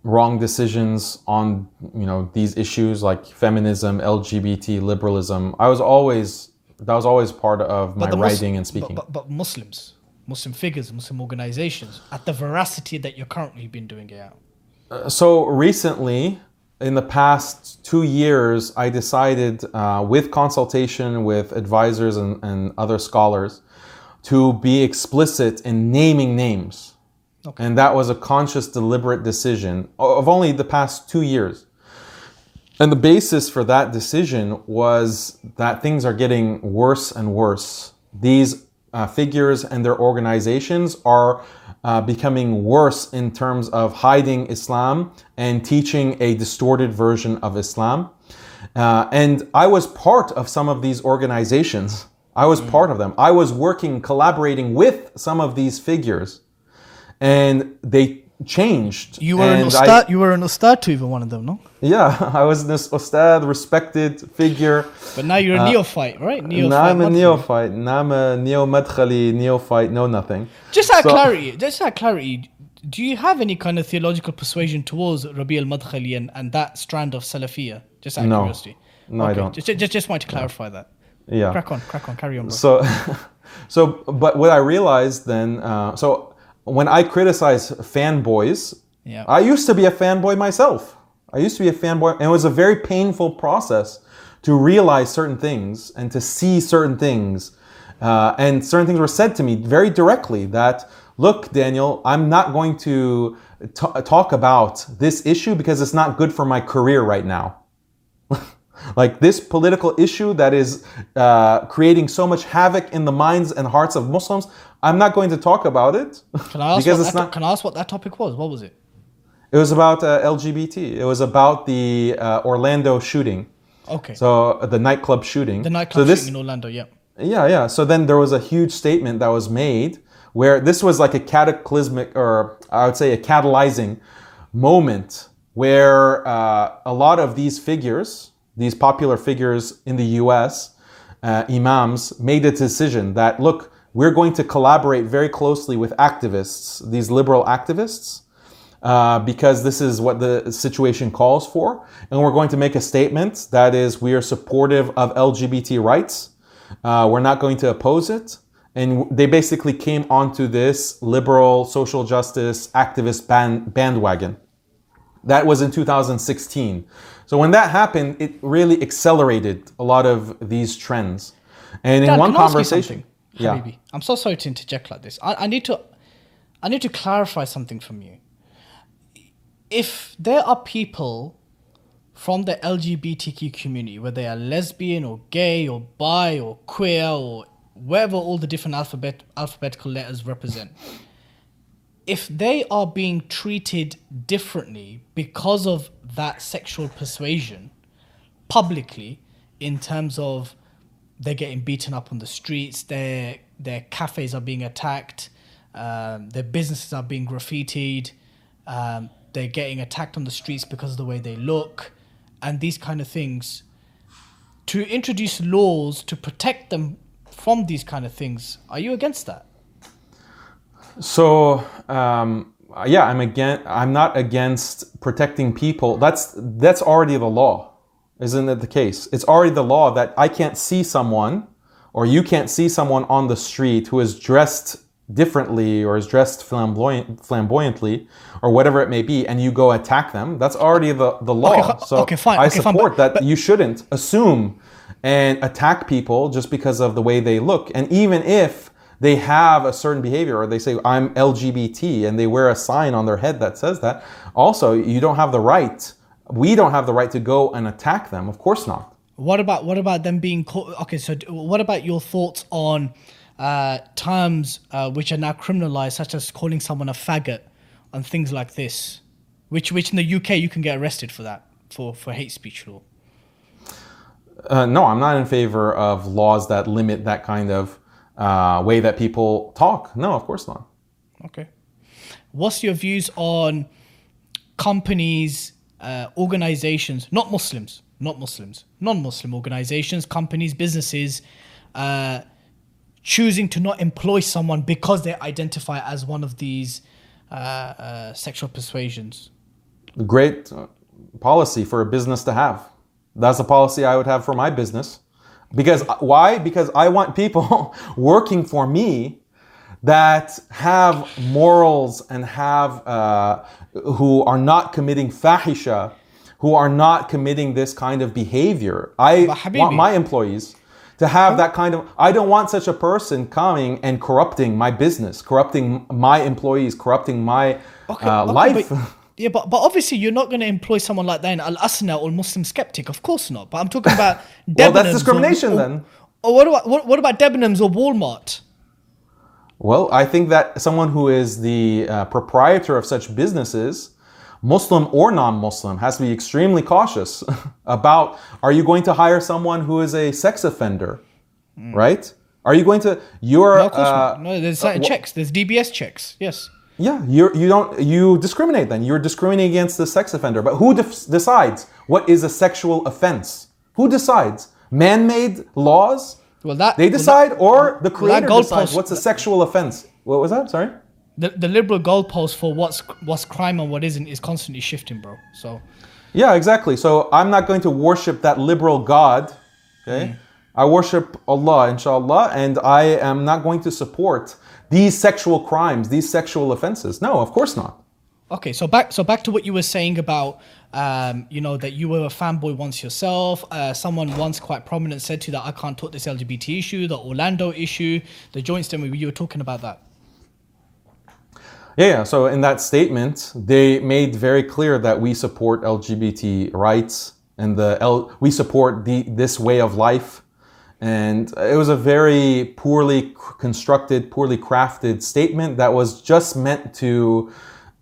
wrong decisions on you know these issues like feminism, LGBT, liberalism. I was always that was always part of my writing and but- speaking. But, but, Muslims, Muslim figures, Muslim organizations, at the veracity that you're currently been doing it out. so recently in the past two years i decided uh, with consultation with advisors and, and other scholars to be explicit in naming names Okay. and that was a conscious deliberate decision of only the past two years and the basis for that decision was that things are getting worse and worse. These uh, figures and their organizations are uh, becoming worse in terms of hiding Islam and teaching a distorted version of Islam. Uh, and I was part of some of these organizations. I was part of them. I was working, collaborating with some of these figures, and they changed. You were an and I- ustad. You were an ustad to even one of them, no? yeah, I was this ustad, respected figure. But now you're a neophyte, right? Neophyte. now I'm a neophyte. Now I'm a neo madkhali, neophyte, know nothing. Just out So- clarity, just out clarity, do you have any kind of theological persuasion towards Rabi al Madkhali and, and that strand of Salafiyah? Just out of No. curiosity. No, I don't. Just, just, just wanted to clarify that. Yeah. Crack on, crack on, carry on, bro. So, so, but what I realized then, uh, so when I criticize fanboys, Yeah. I used to be a fanboy myself. I used to be a fanboy, and it was a very painful process to realize certain things and to see certain things. Uh, and certain things were said to me very directly that, look, Daniel, I'm not going to t- talk about this issue because it's not good for my career right now. Like this political issue that is uh, creating so much havoc in the minds and hearts of Muslims, I'm not going to talk about it Can I ask because what it's that, not. Can I ask what that topic was? What was it? It was about uh, LGBT. It was about the uh, Orlando shooting. Okay. So uh, the nightclub shooting. the nightclub So this, shooting in Orlando. Yeah. yeah, yeah. So then there was a huge statement that was made where this was like a cataclysmic, or I would say a catalyzing moment where uh, a lot of these figures, these popular figures in the US, uh, imams, made a decision that, look, we're going to collaborate very closely with activists, these liberal activists, uh, because this is what the situation calls for. And we're going to make a statement that is we are supportive of LGBT rights. Uh, we're not going to oppose it. And they basically came onto this liberal social justice activist band, bandwagon. That was in 2016. So when that happened, it really accelerated a lot of these trends. And in one can I ask you conversation, yeah, Habibi? I'm so sorry to interject like this. I, I need to, I need to clarify something from you. If there are people from the LGBTQ community, whether they are lesbian or gay or bi or queer or wherever all the different alphabet alphabetical letters represent, if they are being treated differently because of that sexual persuasion publicly, in terms of they're getting beaten up on the streets, their their cafes are being attacked, um, their businesses are being graffitied, um, they're getting attacked on the streets because of the way they look, and these kind of things. To introduce laws to protect them from these kind of things, are you against that? So um, yeah, I'm again. I'm not against protecting people. That's that's already the law, isn't it the case? It's already the law that I can't see someone, or you can't see someone on the street who is dressed differently or is dressed flamboyant, flamboyantly or whatever it may be, and you go attack them. That's already the the law. Okay, so okay, fine, I okay, fine, support but- that you shouldn't assume and attack people just because of the way they look, and even if they have a certain behavior or they say i'm lgbt and they wear a sign on their head that says that also you don't have the right we don't have the right to go and attack them of course not What about what about them being called? Okay, so what about your thoughts on uh, terms uh, which are now criminalized, such as calling someone a faggot and things like this, which which in the UK you can get arrested for that for for hate speech law. uh, no i'm not in favor of laws that limit that kind of uh, way that people talk no of course not Okay. What's your views on companies, uh, organizations, not Muslims, not Muslims, non-Muslim organizations, companies, businesses, uh, choosing to not employ someone because they identify as one of these uh, uh, sexual persuasions? great uh, policy for a business to have. That's a policy I would have for my business. Because why? Because I want people working for me that have morals and have uh, who are not committing fahisha, who are not committing this kind of behavior. I want my employees to have that kind of i don't want such a person coming and corrupting my business corrupting my employees corrupting my Okay, uh, okay, life but- yeah, but but obviously you're not going to employ someone like that in Al Asna or Muslim Skeptic, of course not. But I'm talking about Well, that's Debenhams or- discrimination or- then. Or what about what, what about Debenhams or Walmart? Well, I think that someone who is the uh, proprietor of such businesses, Muslim or non Muslim, has to be extremely cautious about are you going to hire someone who is a sex offender? Right? Are you going to, you're, Mm. No, of course uh, not. No, there's certain wh- checks. There's DBS checks. Yes. Yeah, you're, you don't, you discriminate then. You're discriminating against the sex offender. But who def- decides what is a sexual offense? Who decides? Man made laws? Well, that They well, decide, that- or the creator goalpost- decides what's a sexual offense. What was that? Sorry? the, the liberal goalpost for what's what's crime and what isn't is constantly shifting, bro. So Yeah, exactly. So I'm not going to worship that liberal God. Okay. Mm. I worship Allah, inshallah, and I am not going to support these sexual crimes, these sexual offenses. No, of course not. okay, so back so back to what you were saying about um, you know that you were a fanboy once yourself. Uh, someone once quite prominent said to you that I can't talk this LGBT issue, the Orlando issue, the joint statement. You were talking about that. Yeah, yeah. So in that statement, they made very clear that we support LGBT rights and the L- we support the this way of life. And it was a very poorly constructed, poorly crafted statement that was just meant to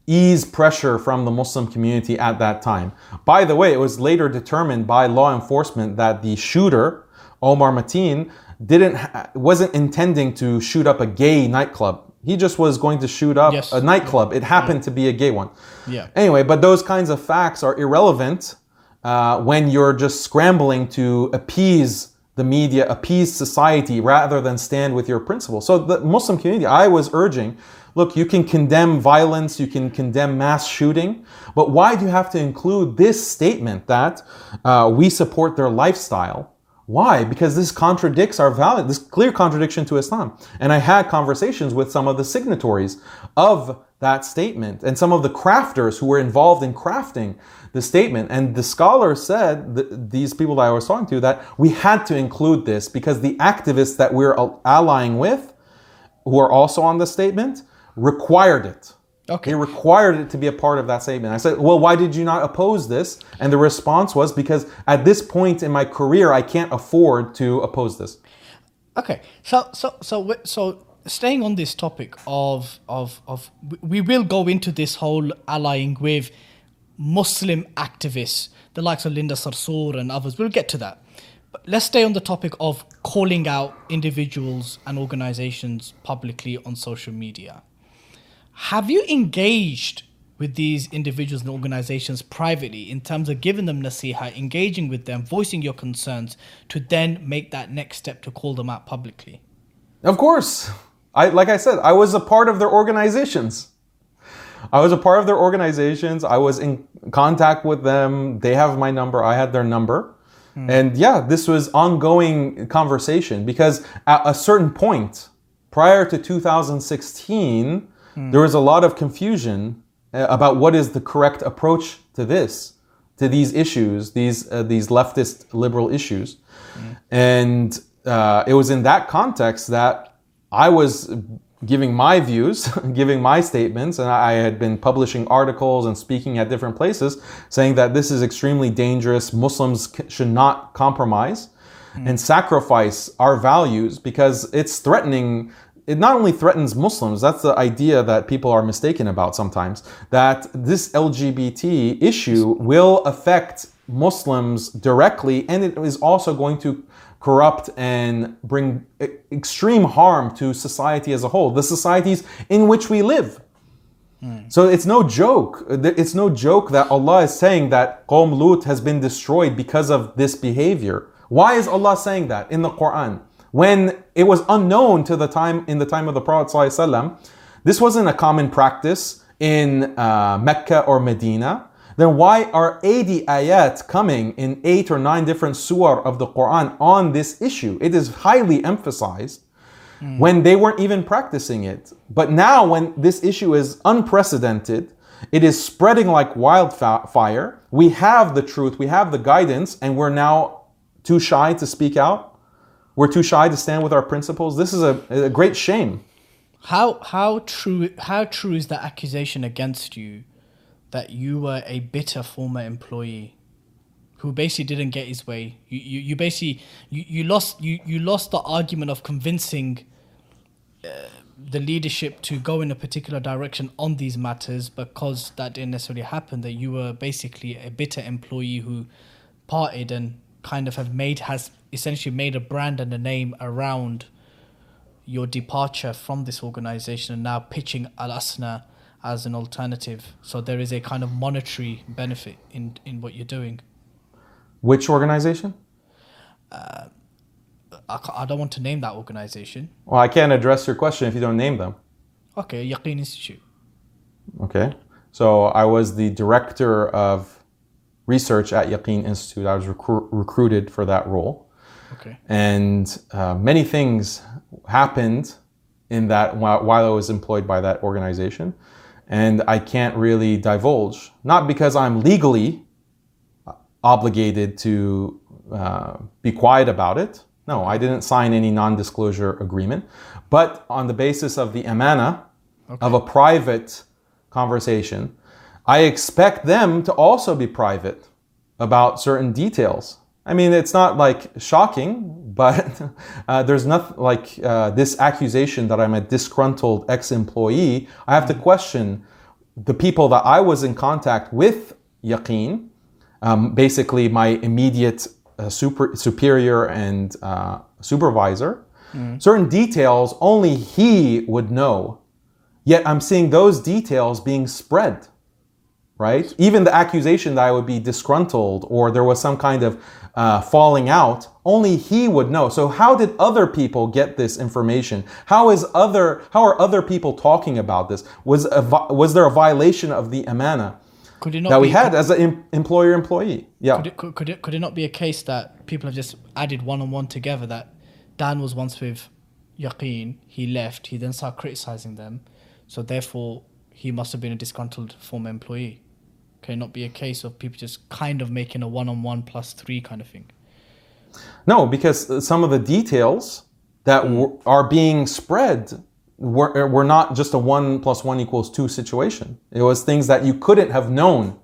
ease pressure from the Muslim community at that time. By the way, it was later determined by law enforcement that the shooter, Omar Mateen, didn't wasn't intending to shoot up a gay nightclub. He just was going to shoot up Yes. a nightclub. It happened to be a gay one. Yeah. Anyway, but those kinds of facts are irrelevant uh, when you're just scrambling to appease the media, appease society, rather than stand with your principles. So the Muslim community, I was urging, look, you can condemn violence, you can condemn mass shooting, but why do you have to include this statement that uh, we support their lifestyle? Why? Because this contradicts our value, this clear contradiction to Islam. And I had conversations with some of the signatories of that statement and some of the crafters who were involved in crafting the statement. And the scholar said, th- these people that I was talking to, that we had to include this because the activists that we're allying with, who are also on the statement, required it. Okay. They required it to be a part of that statement. I said, well, why did you not oppose this? And the response was because at this point in my career, I can't afford to oppose this. Okay, so so so so staying on this topic of of of we will go into this whole allying with Muslim activists, the likes of Linda Sarsour and others. We'll get to that. But let's stay on the topic of calling out individuals and organizations publicly on social media. Have you engaged with these individuals and organizations privately in terms of giving them nasiha, engaging with them, voicing your concerns to then make that next step to call them out publicly? Of course. I like I said, I was a part of their organizations. I was a part of their organizations. I was in contact with them. They have my number. I had their number. And yeah, this was ongoing conversation because at a certain point prior to 2016, there was a lot of confusion uh, about what is the correct approach to this, to these issues, these uh, these leftist liberal issues. And uh, it was in that context that I was giving my views, giving my statements, and I had been publishing articles and speaking at different places saying that this is extremely dangerous. Muslims should not compromise hmm. and sacrifice our values because it's threatening. It not only threatens Muslims, that's the idea that people are mistaken about sometimes, that this LGBT issue will affect Muslims directly and it is also going to corrupt and bring extreme harm to society as a whole, the societies in which we live. So it's no joke. It's no joke that Allah is saying that Qawm Lut has been destroyed because of this behavior. Why is Allah saying that in the Quran? When it was unknown to the time in the time of the Prophet this wasn't a common practice in uh, Mecca or Medina. Then why are 80 ayat coming in eight or nine different surah of the Quran on this issue? It is highly emphasized hmm. when they weren't even practicing it. But now, when this issue is unprecedented, it is spreading like wildfire. We have the truth, we have the guidance, and we're now too shy to speak out. We're too shy to stand with our principles. This is a, a great shame. How how true how true is that accusation against you that you were a bitter former employee who basically didn't get his way? You you, you basically you, you lost you, you lost the argument of convincing uh, the leadership to go in a particular direction on these matters because that didn't necessarily happen that you were basically a bitter employee who parted and kind of have made has essentially made a brand and a name around your departure from this organization and now pitching Al Asna as an alternative. So there is a kind of monetary benefit in in what you're doing. Which organization? Uh, I, I don't want to name that organization. Well, I can't address your question if you don't name them. Okay, Yaqeen Institute. Okay. So I was the director of research at Yaqeen Institute. I was recru- recruited for that role. Okay. And uh, many things happened in that while, while I was employed by that organization. And I can't really divulge, not because I'm legally obligated to uh, be quiet about it. No, I didn't sign any non disclosure agreement. But on the basis of the amana of a private conversation, I expect them to also be private about certain details. I mean, it's not like shocking, but uh, there's nothing like uh, this accusation that I'm a disgruntled ex employee. I have to question the people that I was in contact with, Yaqeen, um, basically my immediate uh, super, superior and uh, supervisor. Certain details only he would know. Yet I'm seeing those details being spread, right? Even the accusation that I would be disgruntled or there was some kind of uh, falling out, only he would know. So how did other people get this information? How is other? How are other people talking about this? Was a, was there a violation of the amana Could it not that we had as an employer employee? Yeah. Could it, could, could it could it not be a case that people have just added one on one together that Dan was once with Yaqeen, he left, he then started criticizing them, so therefore he must have been a disgruntled former employee. Can not be a case of people just kind of making a one on one plus three kind of thing? No, because some of the details that w- are being spread were, were not just a one plus one equals two situation. It was things that you couldn't have known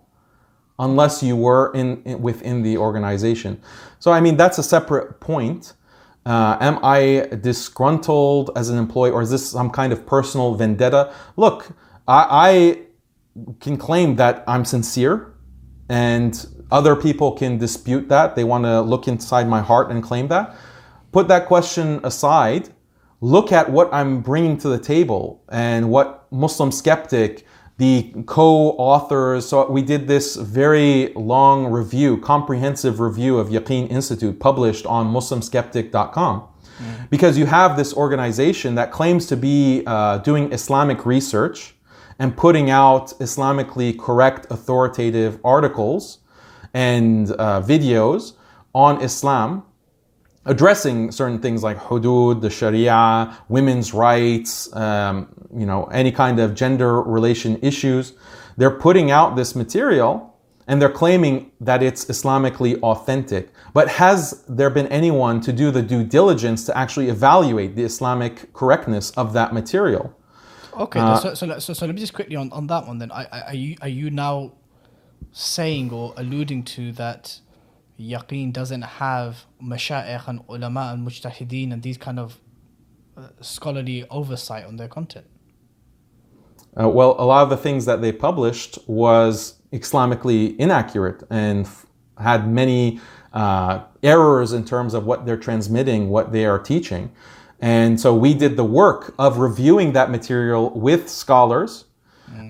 unless you were in, in within the organization. So I mean that's a separate point. Uh, am I disgruntled as an employee, or is this some kind of personal vendetta? Look, I can claim that I'm sincere, and other people can dispute that. They want to look inside my heart and claim that. Put that question aside. Look at what I'm bringing to the table and what Muslim skeptic, the co-authors. So we did this very long review, comprehensive review of Yaqeen Institute, published on MuslimSkeptic.com. Because you have this organization that claims to be uh, doing Islamic research and putting out Islamically correct, authoritative articles and uh, videos on Islam, addressing certain things like hudud, the Sharia, women's rights, um, you know, any kind of gender relation issues. They're putting out this material and they're claiming that it's Islamically authentic. But has there been anyone to do the due diligence to actually evaluate the Islamic correctness of that material? Okay, Uh, so, so, let- so, so let me just quickly on, on that one then. I, I, are you are you now saying or alluding to that Yaqeen doesn't have masha'ikh and ulama and mujtahideen and these kind of uh, scholarly oversight on their content? Uh, well, a lot of the things that they published was Islamically inaccurate and f- had many uh, errors in terms of what they're transmitting, what they are teaching. And so we did the work of reviewing that material with scholars,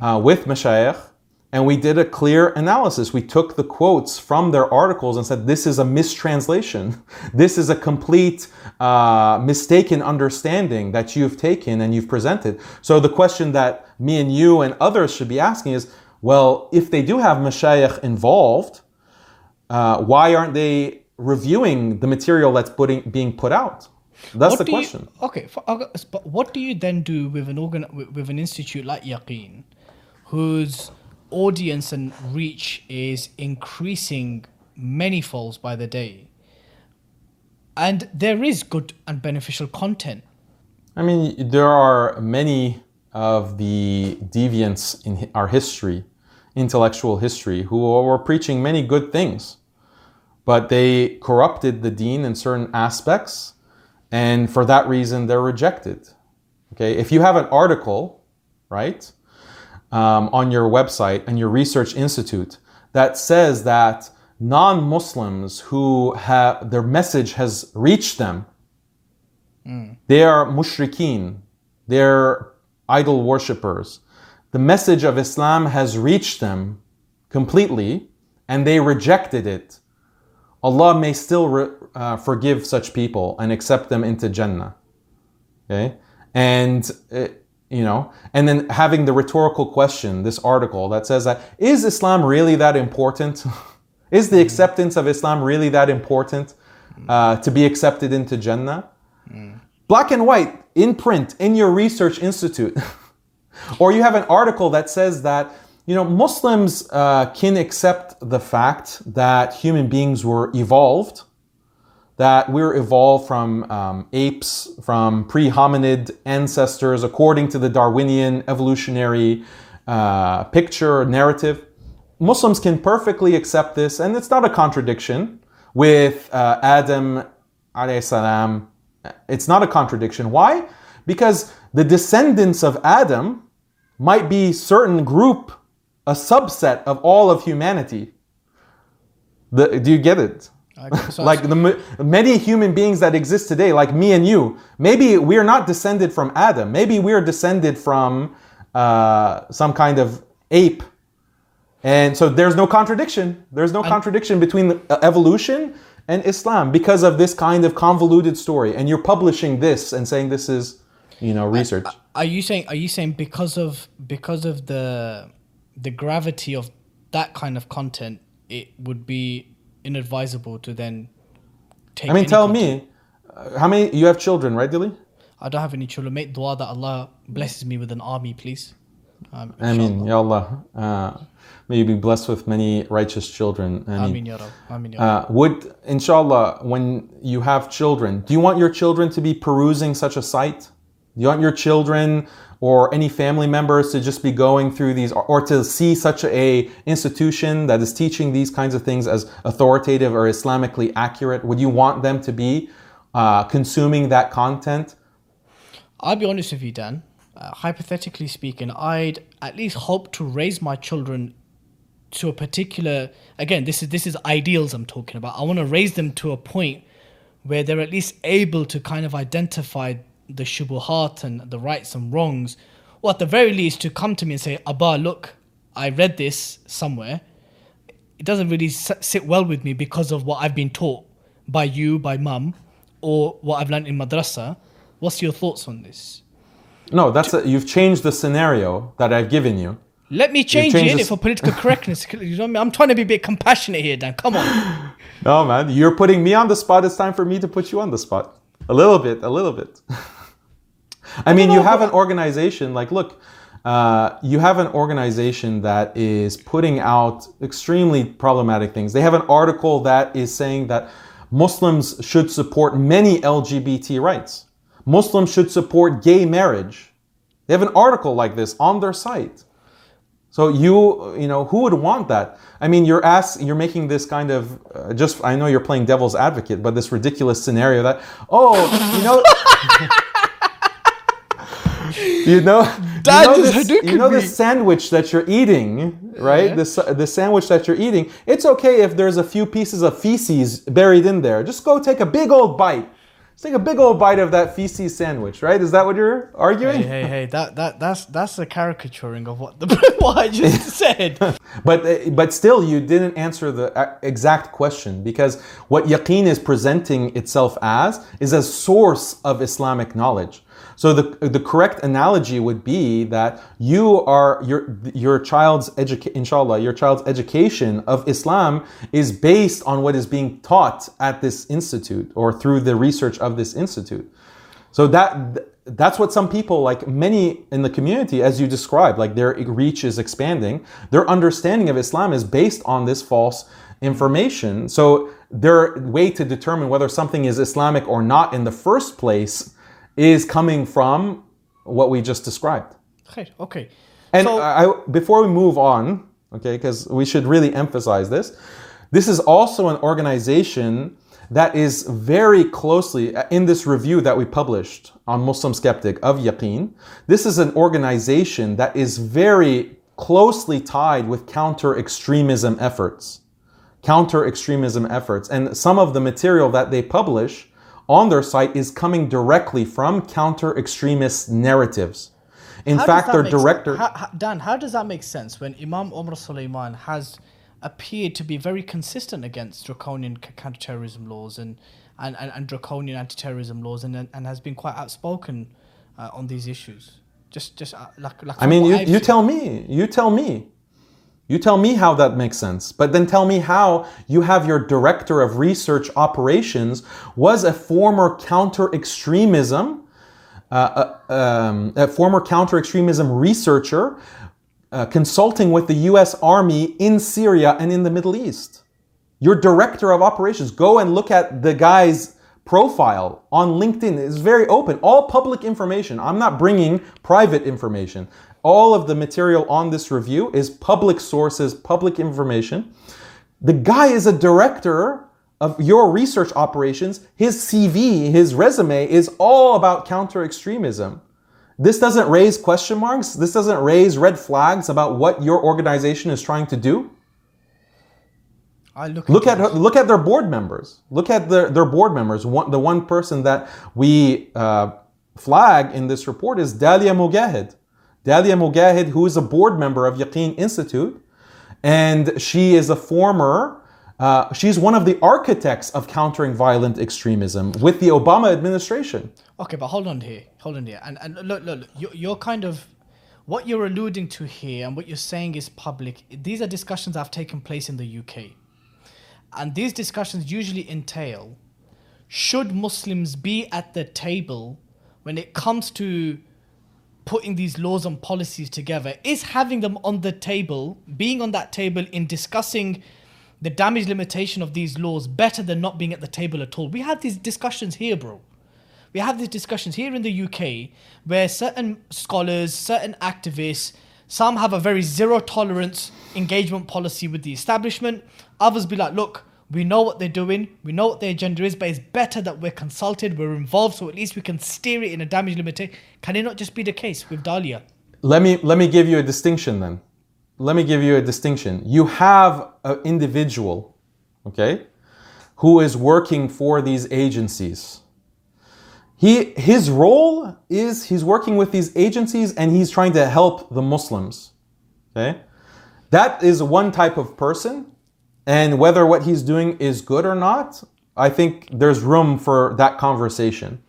uh, with mashayikh, and we did a clear analysis. We took the quotes from their articles and said, this is a mistranslation. This is a complete uh, mistaken understanding that you've taken and you've presented. So the question that me and you and others should be asking is, well, if they do have mashayikh involved, uh, why aren't they reviewing the material that's putting, being put out? That's What the do you- question. okay, for, uh, but what do you then do with an organ with, with an institute like Yaqeen, whose audience and reach is increasing many folds by the day, and there is good and beneficial content. I mean, there are many of the deviants in our history, intellectual history, who were preaching many good things, but they corrupted the deen in certain aspects, and for that reason, they're rejected. Okay, if you have an article, right, um, on your website and your research institute that says that non-Muslims who have their message has reached them they are mushrikeen. They're idol worshippers. The message of Islam has reached them completely and they rejected it. Allah may still re- uh, forgive such people and accept them into Jannah. Okay? And, uh, you know, and then having the rhetorical question, this article that says that, is Islam really that important? is the acceptance of Islam really that important uh, to be accepted into Jannah? black and white in print in your research institute or you have an article that says that you know muslims uh, can accept the fact that human beings were evolved that we're evolved from um, apes from pre-hominid ancestors according to the darwinian evolutionary uh, picture narrative muslims can perfectly accept this and it's not a contradiction with uh, adam salam it's not a contradiction. Why? Because the descendants of Adam might be certain group, a subset of all of humanity. The, do you get it? Like the many human beings that exist today, like me and you, maybe we are not descended from Adam. Maybe we are descended from uh, some kind of ape. And so there's no contradiction. There's no contradiction between uh, evolution and Islam because of this kind of convoluted story. And you're publishing this and saying this is, you know, research. Are you saying? Are you saying because of because of the the gravity of that kind of content, it would be inadvisable to then take. I mean, tell content? me, uh, how many you have children, right, Dilly? I don't have any children. Make dua that Allah blesses me with an army, please. Um, I mean. Ya Allah, uh, may you be blessed with many righteous children. I mean, Ameen ya Rab. Ameen ya Rab. uh, would, inshallah, when you have children, do you want your children to be perusing such a site? Do you want your children or any family members to just be going through these or, to see such a institution that is teaching these kinds of things as authoritative or Islamically accurate? Would you want them to be uh, consuming that content? I'll be honest with you, Dan. Uh, hypothetically speaking, I'd at least hope to raise my children to a particular. Again, this is this is ideals I'm talking about. I want to raise them to a point where they're at least able to kind of identify the shubuhat and the rights and wrongs, or at the very least to come to me and say, "Abba, look, I read this somewhere. It doesn't really sit well with me because of what I've been taught by you, by mum, or what I've learned in madrasa. What's your thoughts on this?" No, that's a, you've changed the scenario that I've given you. Let me change it this- for political correctness. You know what I mean? I'm trying to be a bit compassionate here, Dan. Come on. No, man, you're putting me on the spot. It's time for me to put you on the spot. A little bit, a little bit. I mean, you have an organization, like, look, uh, you have an organization that is putting out extremely problematic things. They have an article that is saying that Muslims should support many LGBT rights. Muslims should support gay marriage. They have an article like this on their site. So you, you know, who would want that? I mean, you're ask, you're making this kind of uh, just. I know you're playing devil's advocate, but this ridiculous scenario that, oh, you know, you know, That you know, this, you know the sandwich that you're eating, right? Yeah. The the sandwich that you're eating. It's okay if there's a few pieces of feces buried in there. Just go take a big old bite. Just take a big old bite of that feces sandwich, right? Is that what you're arguing? hey, hey, hey! That that that's that's a caricaturing of what the what I just said. But uh, but still, you didn't answer the uh, exact question because what yaqeen is presenting itself as is a source of Islamic knowledge. So the the correct analogy would be that you are your your child's education, inshallah, your child's education of Islam is based on what is being taught at this institute or through the research of this institute. So that that's what some people, like many in the community, as you described, like their reach is expanding. Their understanding of Islam is based on this false information. So their way to determine whether something is Islamic or not in the first place is coming from what we just described. Okay. And So- I, before we move on, okay, because we should really emphasize this, this is also an organization that is very closely uh, in this review that we published on Muslim Skeptic of Yaqeen. This is an organization that is very closely tied with counter extremism efforts. Counter extremism efforts. And some of the material that they publish on their site is coming directly from counter extremist narratives. In How fact, their director. How- how- Dan, how does that make sense when Imam Omar Suleiman has appeared to be very consistent against draconian counterterrorism laws and, and, and, and draconian anti-terrorism laws and, and has been quite outspoken uh, on these issues? Just, just uh, like, like I mean, you, I've you seen. tell me. You tell me. You tell me how that makes sense. But then tell me how you have your director of research operations was a former counter extremism, uh, uh, um, a former counter extremism researcher uh, consulting with the US Army in Syria and in the Middle East. Your director of operations, go and look at the guy's profile on LinkedIn. It's very open, all public information. I'm not bringing private information. All of the material on this review is public sources, public information. The guy is a director of your research operations. His CV, his resume is all about counter extremism. This doesn't raise question marks. This doesn't raise red flags about what your organization is trying to do. I look, Look at look at their board members. Look at their, their board members. One, the one person that we uh, flag in this report is Dalia Mogahed. Dalia Mogahed, who is a board member of Yaqeen Institute, and she is a former. Uh, she's one of the architects of countering violent extremism with the Obama administration. Okay, but hold on here, hold on here, and and look, look, look you're, you're kind of what you're alluding to here, and what you're saying is public. These are discussions that have taken place in the UK, and these discussions usually entail: should Muslims be at the table when it comes to putting these laws and policies together? Is having them on the table, being on that table in discussing the damage limitation of these laws better than not being at the table at all? We had these discussions here, bro we have these discussions here in the UK where certain scholars, certain activists, some have a very zero tolerance engagement policy with the establishment. Others be like, look, We know what they're doing. We know what their agenda is, but it's better that we're consulted, we're involved, so at least we can steer it in a damage limit. Can it not just be the case with Dalia? Let me let me give you a distinction then. Let me give you a distinction. You have an individual, okay, who is working for these agencies. He his role is he's working with these agencies and he's trying to help the Muslims. Okay? That is one type of person. And whether what he's doing is good or not, I think there's room for that conversation.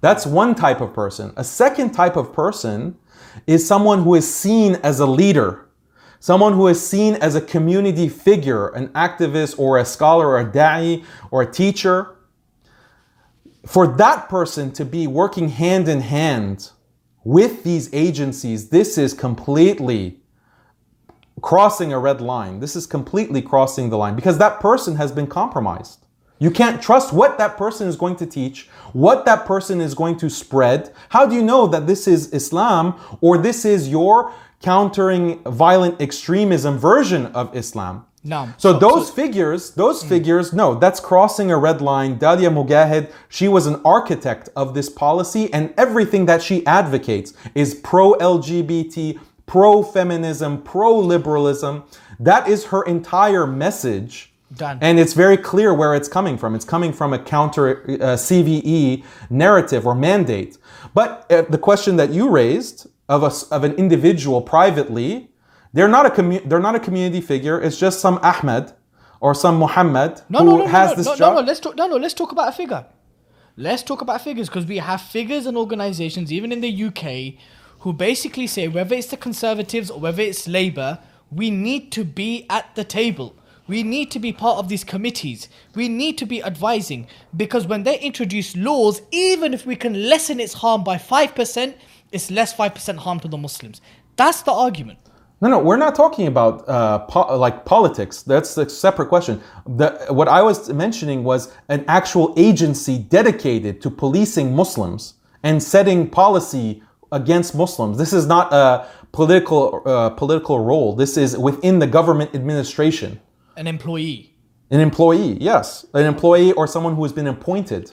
That's one type of person. A second type of person is someone who is seen as a leader, someone who is seen as a community figure, an activist or a scholar or a da'i or a teacher. For that person to be working hand in hand with these agencies, this is completely crossing a red line. This is completely crossing the line because that person has been compromised. You can't trust what that person is going to teach, what that person is going to spread. How do you know that this is Islam or this is your countering violent extremism version of Islam? No. So, those figures, those hmm. figures, no, that's crossing a red line. Dalia Mogahed, she was an architect of this policy, and everything that she advocates is pro LGBT, pro feminism, pro liberalism. That is her entire message. Done. And it's very clear where it's coming from. It's coming from a counter uh, CVE narrative or mandate. But uh, the question that you raised of, a, of an individual privately, they're not a commu- they're not a community figure. It's just some Ahmed or some Muhammad No, who no, no, has no, this no, job. no, no. Let's talk. No, no. Let's talk about a figure. Let's talk about figures because we have figures and organisations, even in the UK, who basically say whether it's the Conservatives or whether it's Labour, we need to be at the table. We need to be part of these committees. We need to be advising because when they introduce laws, even if we can lessen its harm by five percent, it's less five percent harm to the Muslims. That's the argument. No, no, we're not talking about uh, po- like politics. That's a separate question. The, what I was mentioning was an actual agency dedicated to policing Muslims and setting policy against Muslims. This is not a political uh, political role. This is within the government administration. An employee. An employee, yes, an employee or someone who has been appointed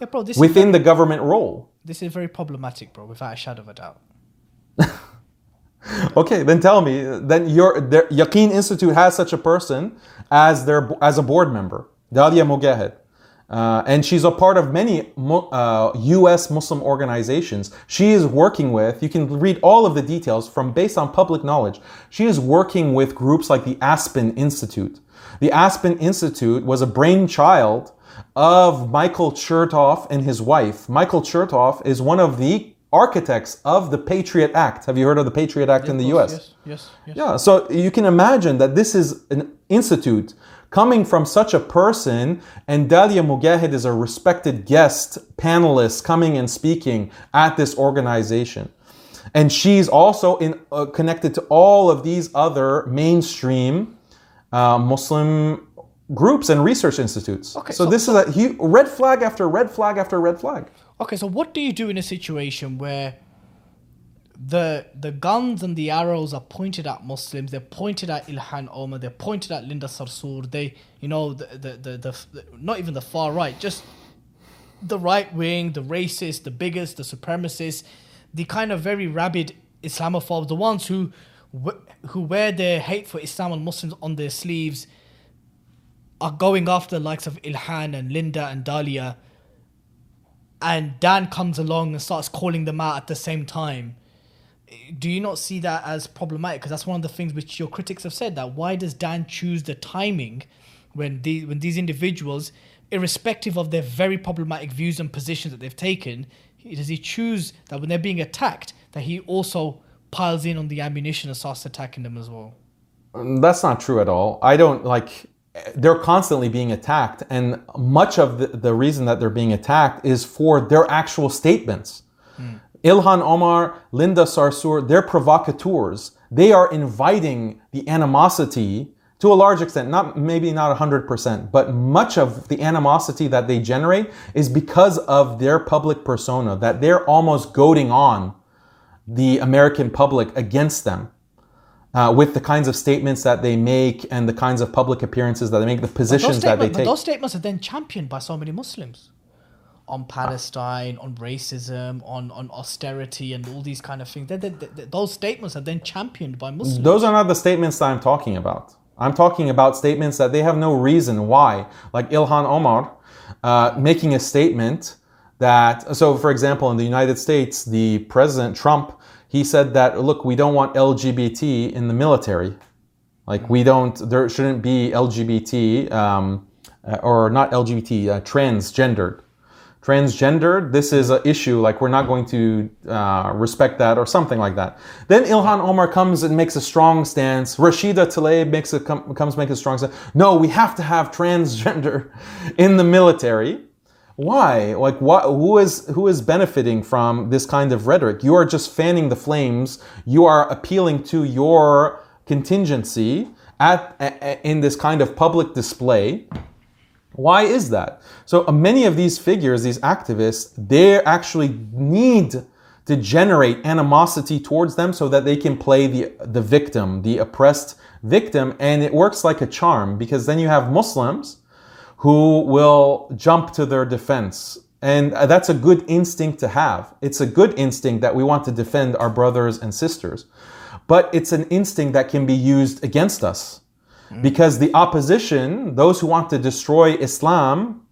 Yeah, bro. This is within the government role. this is very problematic, bro. Without a shadow of a doubt. Okay, then tell me. Then your their, Yaqeen Institute has such a person as their as a board member, Dalia Mogahed. Uh, and she's a part of many uh, U.S. Muslim organizations. She is working with. You can read all of the details from based on public knowledge. She is working with groups like the Aspen Institute. The Aspen Institute was a brainchild of Michael Chertoff and his wife. Michael Chertoff is one of the architects of the Patriot Act. Have you heard of the Patriot Act in the U.S.? Yes, yes, yes. Yeah, so you can imagine that this is an institute coming from such a person, and Dalia Mogahed is a respected guest panelist coming and speaking at this organization. And she's also in, uh, connected to all of these other mainstream uh, Muslim groups and research institutes. Okay, so, so- this is a hu- red flag after red flag after red flag. Okay, so what do you do in a situation where the the guns and the arrows are pointed at Muslims, they're pointed at Ilhan Omar, they're pointed at Linda Sarsour, they you know the the, the, the, the not even the far right, just the right wing, the racists, the bigots, the supremacists, the kind of very rabid Islamophobes, the ones who who wear their hate for Islam and Muslims on their sleeves are going after the likes of Ilhan and Linda and Dalia and Dan comes along and starts calling them out at the same time. Do you not see that as problematic? Because that's one of the things which your critics have said that why does Dan choose the timing when these when these individuals, irrespective of their very problematic views and positions that they've taken, does he choose that when they're being attacked that he also piles in on the ammunition and starts attacking them as well? Um, that's not true at all. I don't like. They're constantly being attacked, and much of the, the reason that they're being attacked is for their actual statements. Ilhan Omar, Linda Sarsour, they're provocateurs. They are inviting the animosity to a large extent, not maybe not 100%, but much of the animosity that they generate is because of their public persona, that they're almost goading on the American public against them. uh, with the kinds of statements that they make and the kinds of public appearances that they make, the positions that they statements, but take. those statements are then championed by so many Muslims on Palestine, on racism, on, on austerity, and all these kind of things. They- they- they- those statements are then championed by Muslims. Those are not the statements that I'm talking about. I'm talking about statements that they have no reason why, like Ilhan Omar uh, making a statement that, so for example, in the United States, the President Trump, he said that, look, we don't want LGBT in the military. Like, we don't, there shouldn't be LGBT, um, uh, or not LGBT, uh, transgendered transgendered, this is an issue, like we're not going to uh, respect that or something like that. Then Ilhan Omar comes and makes a strong stance. Rashida Tlaib makes a, com- comes make a strong stance. No, we have to have transgender in the military. Why? Like, what? Who is who is benefiting from this kind of rhetoric? You are just fanning the flames. You are appealing to your contingency at a- a- in this kind of public display. Why is that? So uh, many of these figures, these activists, they actually need to generate animosity towards them so that they can play the the victim, the oppressed victim, and it works like a charm because then you have Muslims who will jump to their defense. And that's a good instinct to have. It's a good instinct that we want to defend our brothers and sisters. But it's an instinct that can be used against us. Because the opposition, those who want to destroy Islam,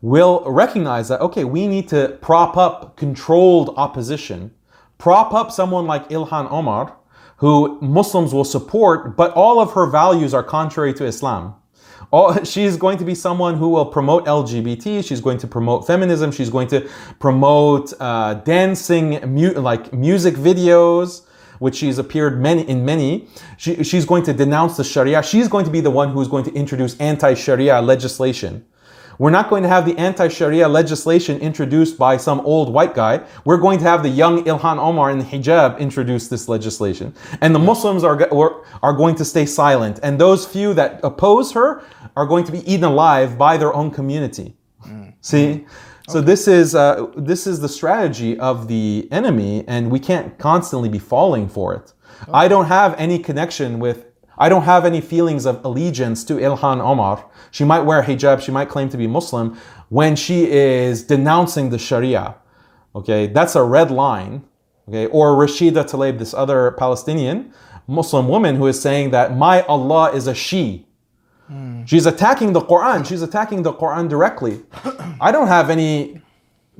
will recognize that, okay, we need to prop up controlled opposition, prop up someone like Ilhan Omar, who Muslims will support, but all of her values are contrary to Islam. All, she's going to be someone who will promote LGBT. She's going to promote feminism. She's going to promote uh, dancing, mu- like music videos, which she's appeared many in many. She, she's going to denounce the Sharia. She's going to be the one who's going to introduce anti-Sharia legislation. We're not going to have the anti-Sharia legislation introduced by some old white guy. We're going to have the young Ilhan Omar in the hijab introduce this legislation. And the Muslims are, are going to stay silent. And those few that oppose her are going to be eaten alive by their own community. Mm. See? Mm. So this is uh, this is the strategy of the enemy, and we can't constantly be falling for it. I don't have any connection with. I don't have any feelings of allegiance to Ilhan Omar. She might wear hijab. She might claim to be Muslim when she is denouncing the Sharia. Okay, that's a red line. Okay, or Rashida Tlaib, this other Palestinian Muslim woman who is saying that my Allah is a she. Hmm. She's attacking the Quran. She's attacking the Quran directly. I don't have any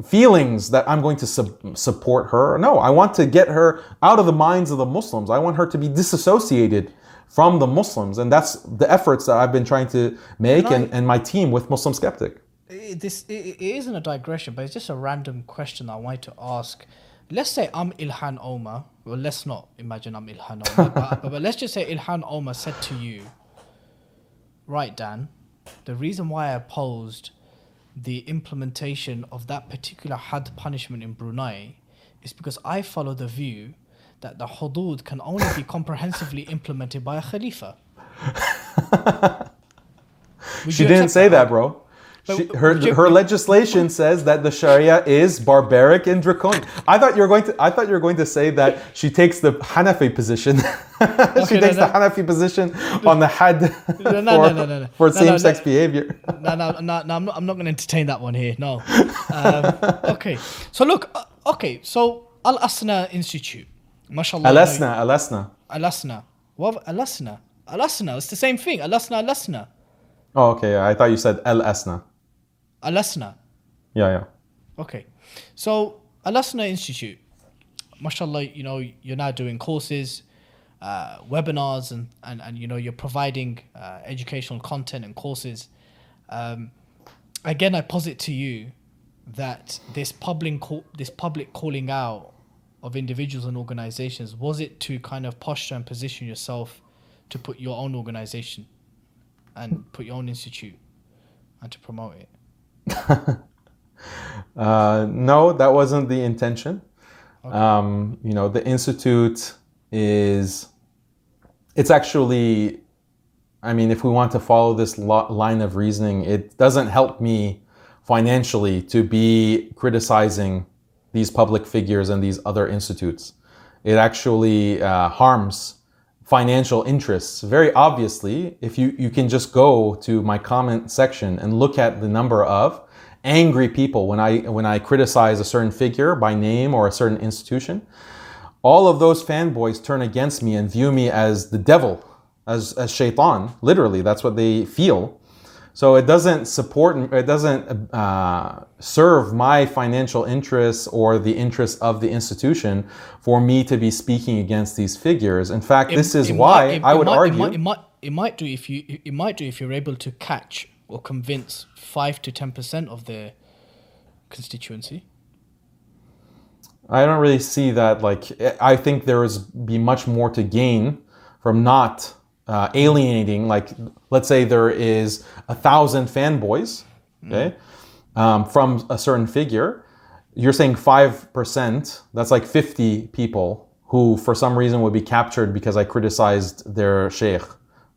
feelings that I'm going to sub- support her. No, I want to get her out of the minds of the Muslims. I want her to be disassociated from the Muslims. And that's the efforts that I've been trying to make Can I- and, and my team with Muslim Skeptic. it, this it, it isn't a digression, but it's just a random question I wanted to ask. Let's say I'm Ilhan Omar. Well, let's not imagine I'm Ilhan Omar, but, but, but let's just say Ilhan Omar said to you, "Right, Dan, the reason why I opposed the implementation of that particular had punishment in Brunei is because I follow the view that the hudud can only be comprehensively implemented by a khalifa." She didn't say that, bro. She, her her legislation says that the Sharia is barbaric and draconian. I thought you were going to I thought you were going to say that she takes the Hanafi position. she Okay, takes no, the Hanafi position on the had No, no, for, no, no, no. for No, no, same-sex no. behavior. no, no, no, no, I'm not, I'm not going to entertain that one here. No. Um, okay. So look. Uh, okay. So Al Asna Institute. Mashallah. Alasna, alasna. Al Asna. What? Al Asna. Al Asna. It's the same thing. Al Asna. Al Asna. Oh, okay. I thought you said El Asna. Al Asna. Yeah, yeah. Okay. So Al Asna Institute. Mashallah. You know, you're now doing courses. Uh, webinars and, and, and you know you're providing uh, educational content and courses um, again, I posit to you that this public call, this public calling out of individuals and organizations was it to kind of posture and position yourself to put your own organization and put your own institute and to promote it. Uh, no, that wasn't the intention. Um, you know, the institute is. It's actually. I mean, if we want to follow this lo- line of reasoning, it doesn't help me financially to be criticizing these public figures and these other institutes. It actually uh, harms financial interests. Very obviously, if you, you can just go to my comment section and look at the number of angry people when I when I criticize a certain figure by name or a certain institution, all of those fanboys turn against me and view me as the devil, as as shaitan. Literally, that's what they feel. So it doesn't support, it doesn't uh, serve my financial interests or the interests of the institution for me to be speaking against these figures. In fact, It- this is why might- it- I would might- argue. it might, it might it might do if you it might do if you're able to catch or convince five to ten percent of their constituency. I don't really see that. Like, I think there is be much more to gain from not uh, alienating. Like, let's say there is a thousand fanboys, okay, um, from a certain figure. You're saying five percent. That's like fifty people who, for some reason, would be captured because I criticized their sheikh.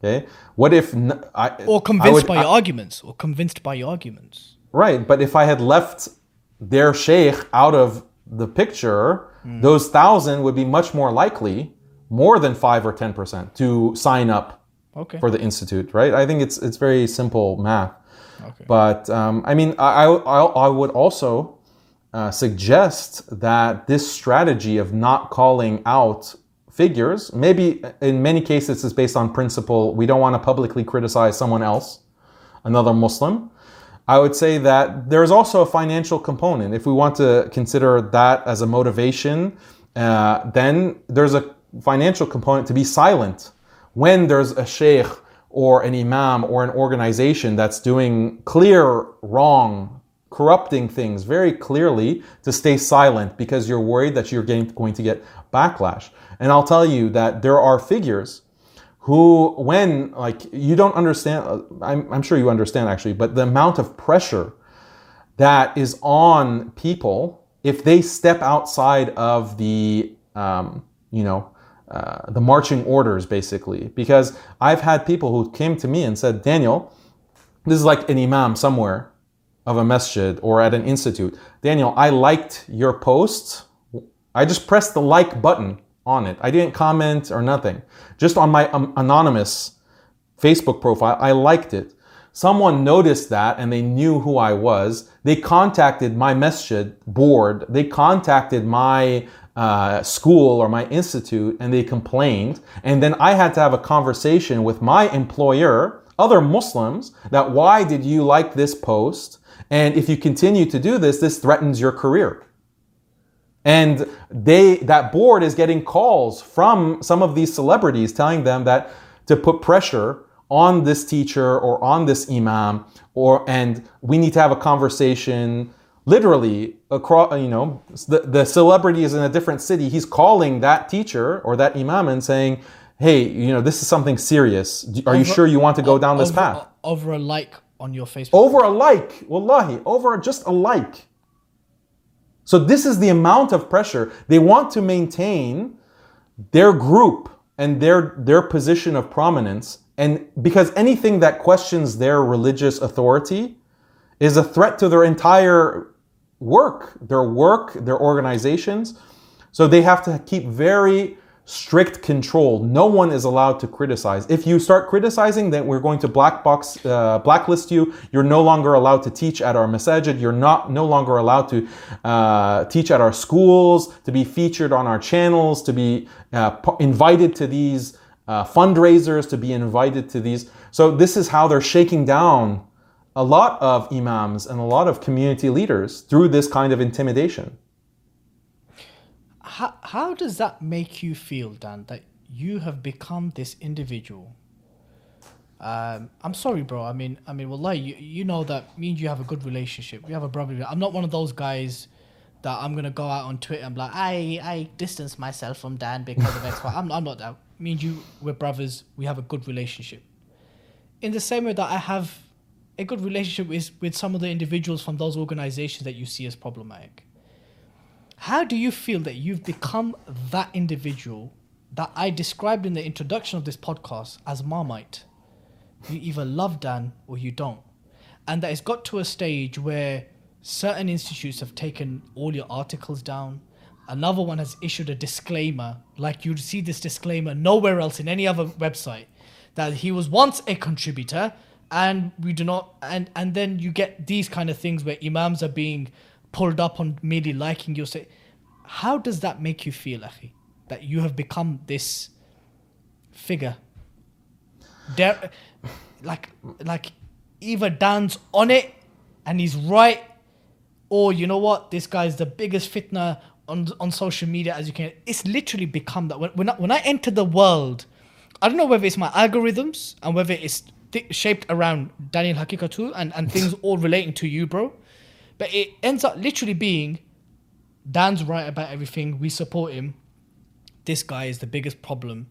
Okay, what if n- I Or convinced would- by I- your arguments. Or convinced by arguments. Right, but if I had left their sheikh out of the picture, Hmm. those thousand would be much more likely, more than five or ten percent, to sign up Okay. for the institute. Right? I think it's it's very simple math. Okay. But um, I mean, I, I, I would also uh, suggest that this strategy of not calling out figures, maybe in many cases, is based on principle. We don't want to publicly criticize someone else, another Muslim. I would say that there's also a financial component. If we want to consider that as a motivation, uh, then there's a financial component to be silent when there's a sheikh or an imam or an organization that's doing clear wrong, corrupting things very clearly to stay silent because you're worried that you're getting, going to get backlash. And I'll tell you that there are figures who when like you don't understand uh, I'm, I'm sure you understand actually but the amount of pressure that is on people if they step outside of the um, you know uh, the marching orders basically because i've had people who came to me and said daniel this is like an imam somewhere of a masjid or at an institute daniel i liked your post I just pressed the like button on it. I didn't comment or nothing. Just on my um, anonymous Facebook profile, I liked it. Someone noticed that and they knew who I was. They contacted my masjid board. They contacted my uh, school or my institute and they complained. And then I had to have a conversation with my employer, other Muslims, that why did you like this post? And if you continue to do this, this threatens your career and they that board is getting calls from some of these celebrities telling them that to put pressure on this teacher or on this imam or and we need to have a conversation literally across you know the, the celebrity is in a different city. He's calling that teacher or that imam and saying hey you know this is something serious. Are you sure you want to go down this over, path? Over a like on your Facebook. over a like wallahi over just a like. So this is the amount of pressure. They want to maintain their group and their their position of prominence. And because anything that questions their religious authority is a threat to their entire work their work their organizations. So they have to keep very strict control. No one is allowed to criticize. If you start criticizing then we're going to black box uh, blacklist you. You're no longer allowed to teach at our masajid. You're not no longer allowed to uh, teach at our schools to be featured on our channels to be uh, p- invited to these uh, fundraisers to be invited to these. So this is how they're shaking down a lot of imams and a lot of community leaders through this kind of intimidation how, how does that make you feel, Dan, that you have become this individual? Um, I'm sorry, bro. I mean, I mean, wallahi, you, you know that me and you have a good relationship. We have a brotherly. I'm not one of those guys that I'm gonna go out on Twitter and be like, I I distance myself from Dan because of X. Y. I'm I'm not that. Me and you, we're brothers. We have a good relationship. In the same way that I have a good relationship with with some of the individuals from those organizations that you see as problematic. How do you feel that you've become that individual that I described in the introduction of this podcast as Marmite? You either love Dan or you don't. And that it's got to a stage where certain institutes have taken all your articles down. another one has issued a disclaimer, like you'd see this disclaimer nowhere else in any other website, that he was once a contributor, and we do not, and and then you get these kind of things where imams are being pulled up on merely liking you say. How does that make you feel, Akhi? That you have become this figure, there, like like either Dan's on it and he's right, or you know what, this guy's the biggest fitna on on social media as you can. It's literally become that. When when I, when I enter the world, I don't know whether it's my algorithms and whether it's th- shaped around Daniel Haqiqatjou and and things all relating to you, bro. But it ends up literally being Dan's right about everything. We support him. This guy is the biggest problem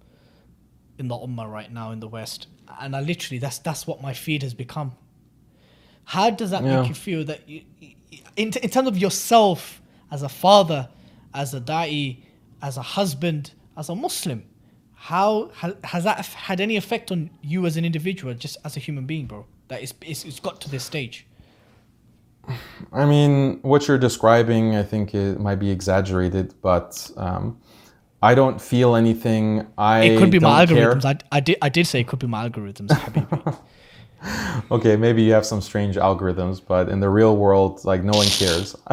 in the ummah right now in the West, and I literally that's that's what my feed has become. How does that Yeah. make you feel that you, in in terms of yourself as a father, as a da'i, as a husband, as a Muslim? How has that had any effect on you as an individual, just as a human being, bro? That it's, it's, it's got to this stage. I mean, what you're describing, I think it might be exaggerated, but um, I don't feel anything. I It could be my don't care. algorithms. I, I did I did say it could be my algorithms. Okay, maybe you have some strange algorithms, but in the real world, like no one cares.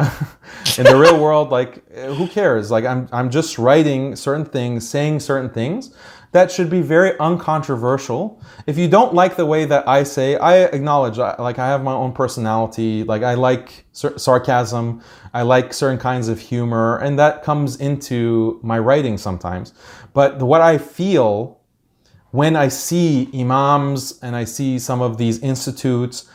in the real world, like eh, who cares? Like I'm, I'm just writing certain things, saying certain things that should be very uncontroversial. If you don't like the way that I say, I acknowledge, like I have my own personality. Like I like sar- sarcasm, I like certain kinds of humor, and that comes into my writing sometimes. But what I feel when I see imams and I see some of these institutes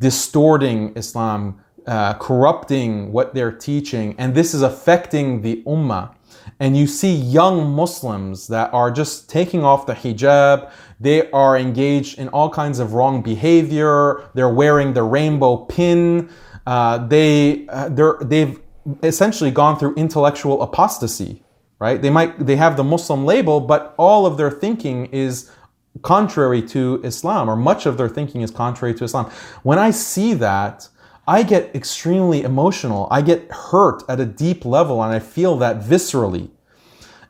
distorting Islam, uh, corrupting what they're teaching, and this is affecting the ummah, and you see young Muslims that are just taking off the hijab, they are engaged in all kinds of wrong behavior, they're wearing the rainbow pin, uh, they, uh, they're, they've essentially gone through intellectual apostasy right? They might they have the Muslim label, but all of their thinking is contrary to Islam, or much of their thinking is contrary to Islam. When I see that, I get extremely emotional. I get hurt at a deep level, and I feel that viscerally.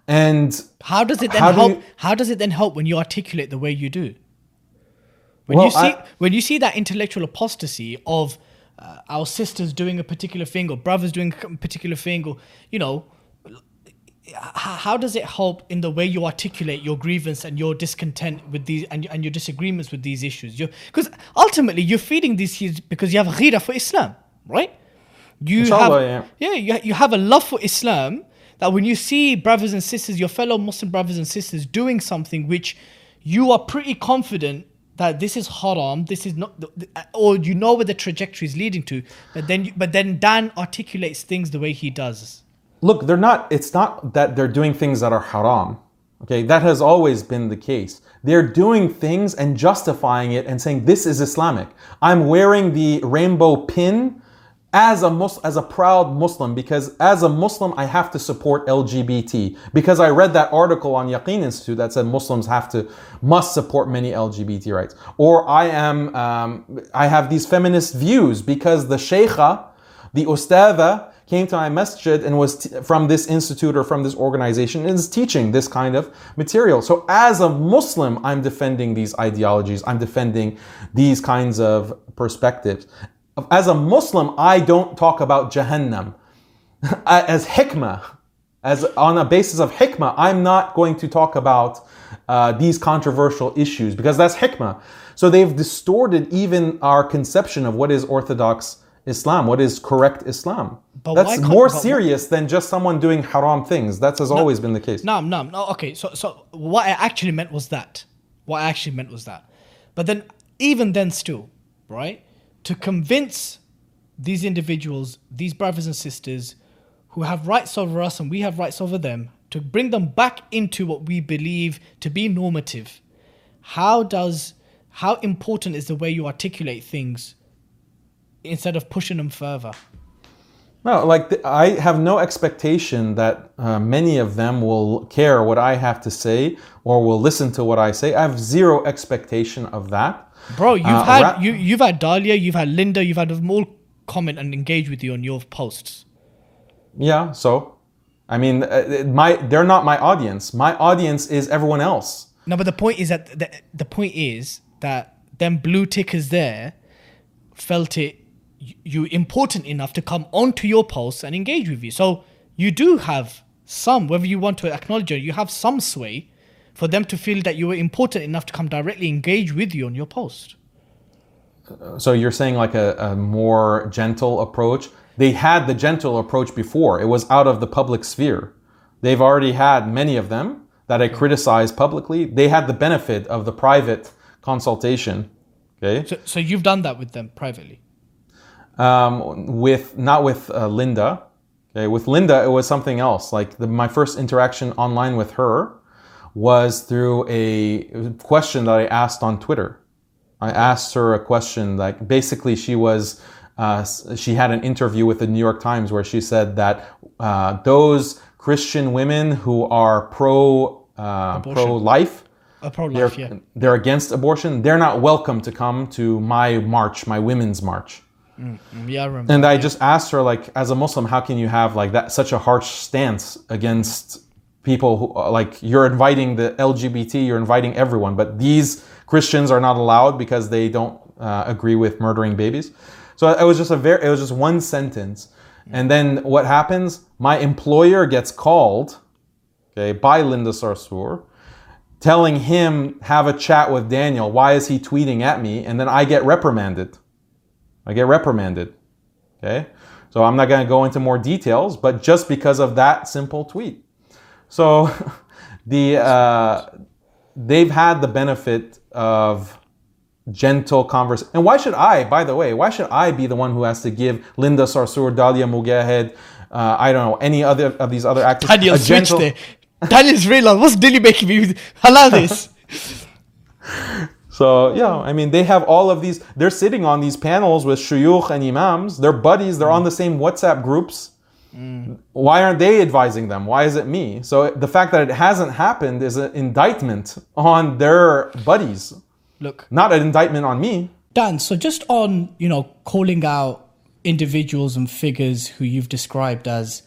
And How does it then How do help? you- How does it then help when you articulate the way you do? When Well, you see I- when you see that intellectual apostasy of uh, our sisters doing a particular thing or brothers doing a particular thing, or you know, how does it help in the way you articulate your grievance and your discontent with these and, and your disagreements with these issues? Because ultimately, you're feeding these kids because you have ghira for Islam, right? You Inshallah, have, yeah, you, you have a love for Islam that when you see brothers and sisters, your fellow Muslim brothers and sisters doing something which you are pretty confident that this is haram, this is not, uh, or you know where the trajectory is leading to, but then, you, but then Dan articulates things the way he does. Look, they're not, it's not that they're doing things that are haram. Okay, that has always been the case. They're doing things and justifying it and saying this is Islamic. I'm wearing the rainbow pin as a Mus- as a proud Muslim because as a Muslim I have to support LGBT because I read that article on Yaqeen Institute that said Muslims have to must support many LGBT rights. Or I am um, I have these feminist views because the sheikha, the ustadha came to my masjid and was t- from this institute or from this organization and is teaching this kind of material. So as a Muslim, I'm defending these ideologies. I'm defending these kinds of perspectives. As a Muslim, I don't talk about Jahannam as hikmah, as on a basis of hikmah. I'm not going to talk about uh, these controversial issues because that's hikmah. So they've distorted even our conception of what is orthodox Islam, what is correct Islam. But that's can't- more but why- serious than just someone doing haram things. That has always been the case. No, no, no. Okay, so so what I actually meant was that. What I actually meant was that. But then, even then, still, right? To convince these individuals, these brothers and sisters, who have rights over us and we have rights over them, to bring them back into what we believe to be normative. How does how important is the way you articulate things instead of pushing them further? No, like th- I have no expectation that uh, many of them will care what I have to say or will listen to what I say. I have zero expectation of that. Bro, you've Uh, had ra- you you've had Dalia, you've had Linda, you've had them all comment and engage with you on your posts. Yeah, so I mean, uh, my they're not my audience. My audience is everyone else. No, but the point is that the, the point is that them blue tickers there felt it you important enough to come onto your posts and engage with you. So you do have some, whether you want to acknowledge it, you have some sway for them to feel that you were important enough to come directly engage with you on your post. So you're saying like a, a more gentle approach. They had the gentle approach before. It was out of the public sphere. They've already had many of them that I criticized publicly. They had the benefit of the private consultation. Okay. So, so you've done that with them privately. Um, with not with uh, Linda. Okay, with Linda, it was something else. Like the, my first interaction online with her was through a question that I asked on Twitter. I asked her a question like basically she was uh, she had an interview with the New York Times where she said that uh, those Christian women who are pro uh, pro life they're, yeah. they're against abortion. They're not welcome to come to my march, my women's march. Yeah, I remember. And I just asked her, like, as a Muslim, how can you have like that such a harsh stance against people who uh, like you're inviting the LGBT, you're inviting everyone, but these Christians are not allowed because they don't uh, agree with murdering babies. So it was just a very, it was just one sentence, and then what happens? My employer gets called, okay, by Linda Sarsour, telling him have a chat with Daniel. Why is he tweeting at me? And then I get reprimanded. I get reprimanded. Okay? So I'm not going to go into more details, but just because of that simple tweet. So the uh, they've had the benefit of gentle conversation. And why should I, by the way, why should I be the one who has to give Linda Sarsour, Dalia Mogahed, uh, I don't know, any other of these other actors Daniel a gentle-. Daniel's realized what's Dilly making me allow this. So yeah, I mean they have all of these. They're sitting on these panels with shuyukh and imams. They're buddies. They're on the same WhatsApp groups. Why aren't they advising them? Why is it me? So the fact that it hasn't happened is an indictment on their buddies, Look, not an indictment on me. Dan, so just on, you know, calling out individuals and figures who you've described as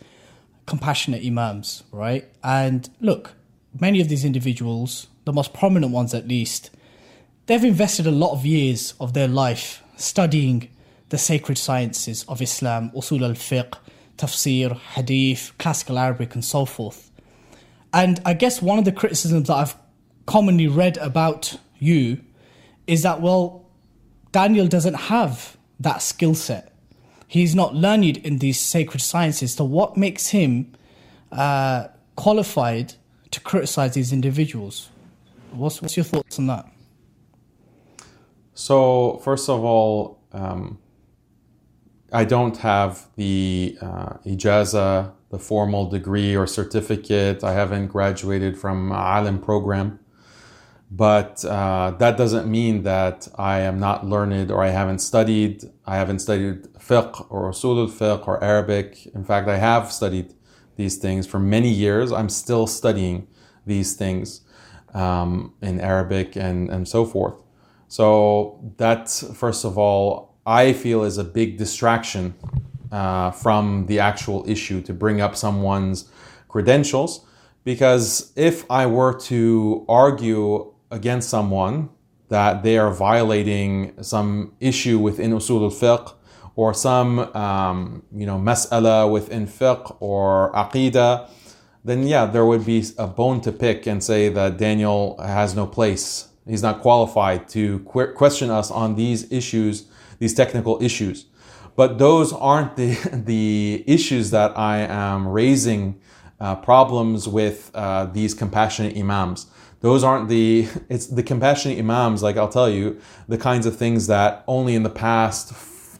compassionate imams, right? And look, many of these individuals, the most prominent ones at least, they've invested a lot of years of their life studying the sacred sciences of Islam, usul al-fiqh, tafsir, hadith, classical Arabic and so forth. And I guess one of the criticisms that I've commonly read about you is that, well, Daniel doesn't have that skill set. He's not learned in these sacred sciences. So, what makes him uh, qualified to criticize these individuals? What's, what's your thoughts on that? So first of all, um, I don't have the uh, ijaza, the formal degree or certificate. I haven't graduated from alim program, but uh, that doesn't mean that I am not learned or I haven't studied. I haven't studied fiqh or usul al-fiqh or Arabic. In fact, I have studied these things for many years. I'm still studying these things um, in Arabic and, and so forth. So that, first of all, I feel is a big distraction uh, from the actual issue to bring up someone's credentials. Because if I were to argue against someone that they are violating some issue within usul al-fiqh or some um, you know mas'ala within fiqh or aqidah, then yeah, there would be a bone to pick and say that Daniel has no place. He's not qualified to que- question us on these issues, these technical issues. But those aren't the, the issues that I am raising uh, problems with uh, these compassionate imams. Those aren't the, it's the compassionate imams, like I'll tell you, the kinds of things that only in the past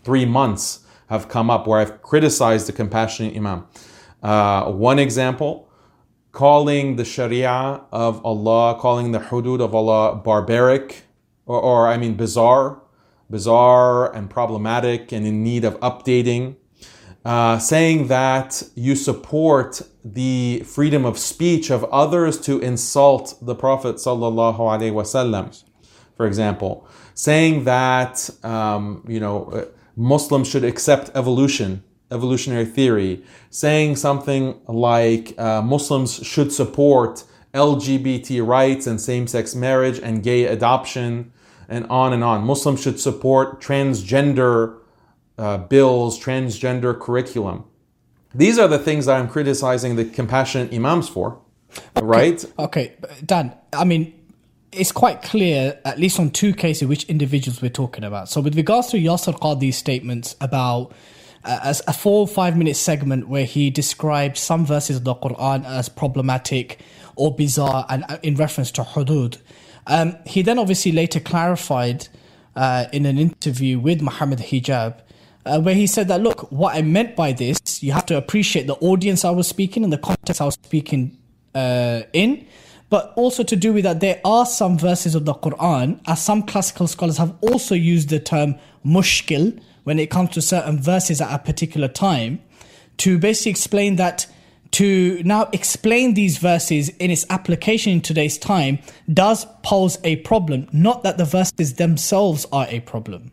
three months have come up where I've criticized the compassionate imam. Uh, one example, calling the Sharia of Allah, calling the hudud of Allah barbaric, or, or I mean bizarre, bizarre and problematic and in need of updating. Uh, saying that you support the freedom of speech of others to insult the Prophet sallallahu alaihi wasallam, for example, saying that um, you know uh, Muslims should accept evolution evolutionary theory, saying something like uh, Muslims should support LGBT rights and same sex marriage and gay adoption, and on and on. Muslims should support transgender uh, bills, transgender curriculum. These are the things that I'm criticizing the compassionate imams for, right? Okay, Dan, I mean, it's quite clear, at least on two cases, which individuals we're talking about. So, with regards to Yasir Qadhi's statements about as a four or five minute segment where he described some verses of the Quran as problematic or bizarre and uh, in reference to hudud, um, he then obviously later clarified uh, in an interview with Muhammad Hijab. Uh, where he said that, look, what I meant by this, you have to appreciate the audience I was speaking and the context I was speaking uh, in but also to do with that there are some verses of the Quran, as some classical scholars have also used the term mushkil when it comes to certain verses at a particular time, to basically explain that to now explain these verses in its application in today's time does pose a problem, not that the verses themselves are a problem.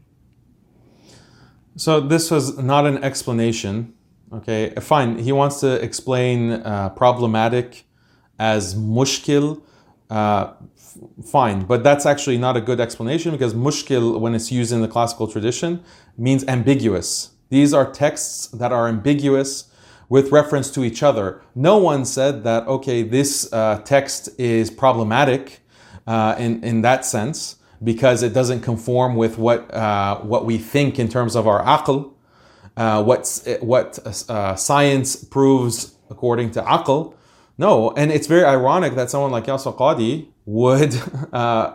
So this was not an explanation. Okay, fine. He wants to explain uh, problematic as mushkil, uh, fine. But that's actually not a good explanation because mushkil, when it's used in the classical tradition, means ambiguous. These are texts that are ambiguous with reference to each other. No one said that, okay, this uh, text is problematic uh, in, in that sense because it doesn't conform with what, uh, what we think in terms of our aql, uh, what's, what uh, science proves according to aql. No, and it's very ironic that someone like Yasir Qadhi would uh,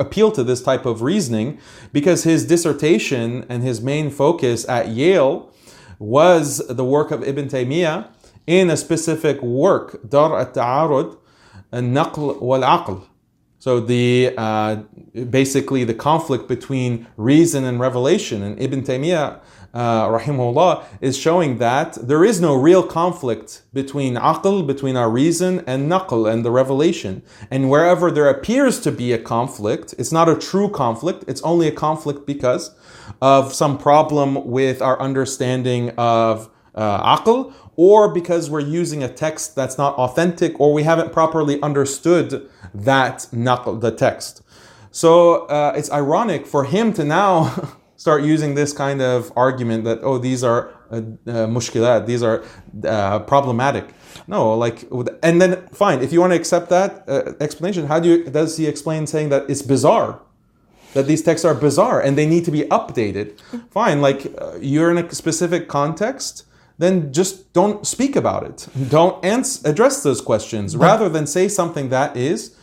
appeal to this type of reasoning because his dissertation and his main focus at Yale was the work of Ibn Taymiyyah in a specific work, Dar al-Ta'arud, al-Naql wal-Aql. So the uh, basically the conflict between reason and revelation, and Ibn Taymiyyah uh, rahimahullah, is showing that there is no real conflict between aql, between our reason, and naql, and the revelation. And wherever there appears to be a conflict, it's not a true conflict, it's only a conflict because of some problem with our understanding of uh, aql, or because we're using a text that's not authentic, or we haven't properly understood that naql, the text. So uh, it's ironic for him to now start using this kind of argument that oh these are uh, uh, mushkilat, these are uh, problematic. No, like and then fine if you want to accept that uh, explanation. How do you does he explain saying that it's bizarre? That these texts are bizarre and they need to be updated. Fine, like uh, you're in a specific context, then just don't speak about it. Don't ans- address those questions rather than say something that is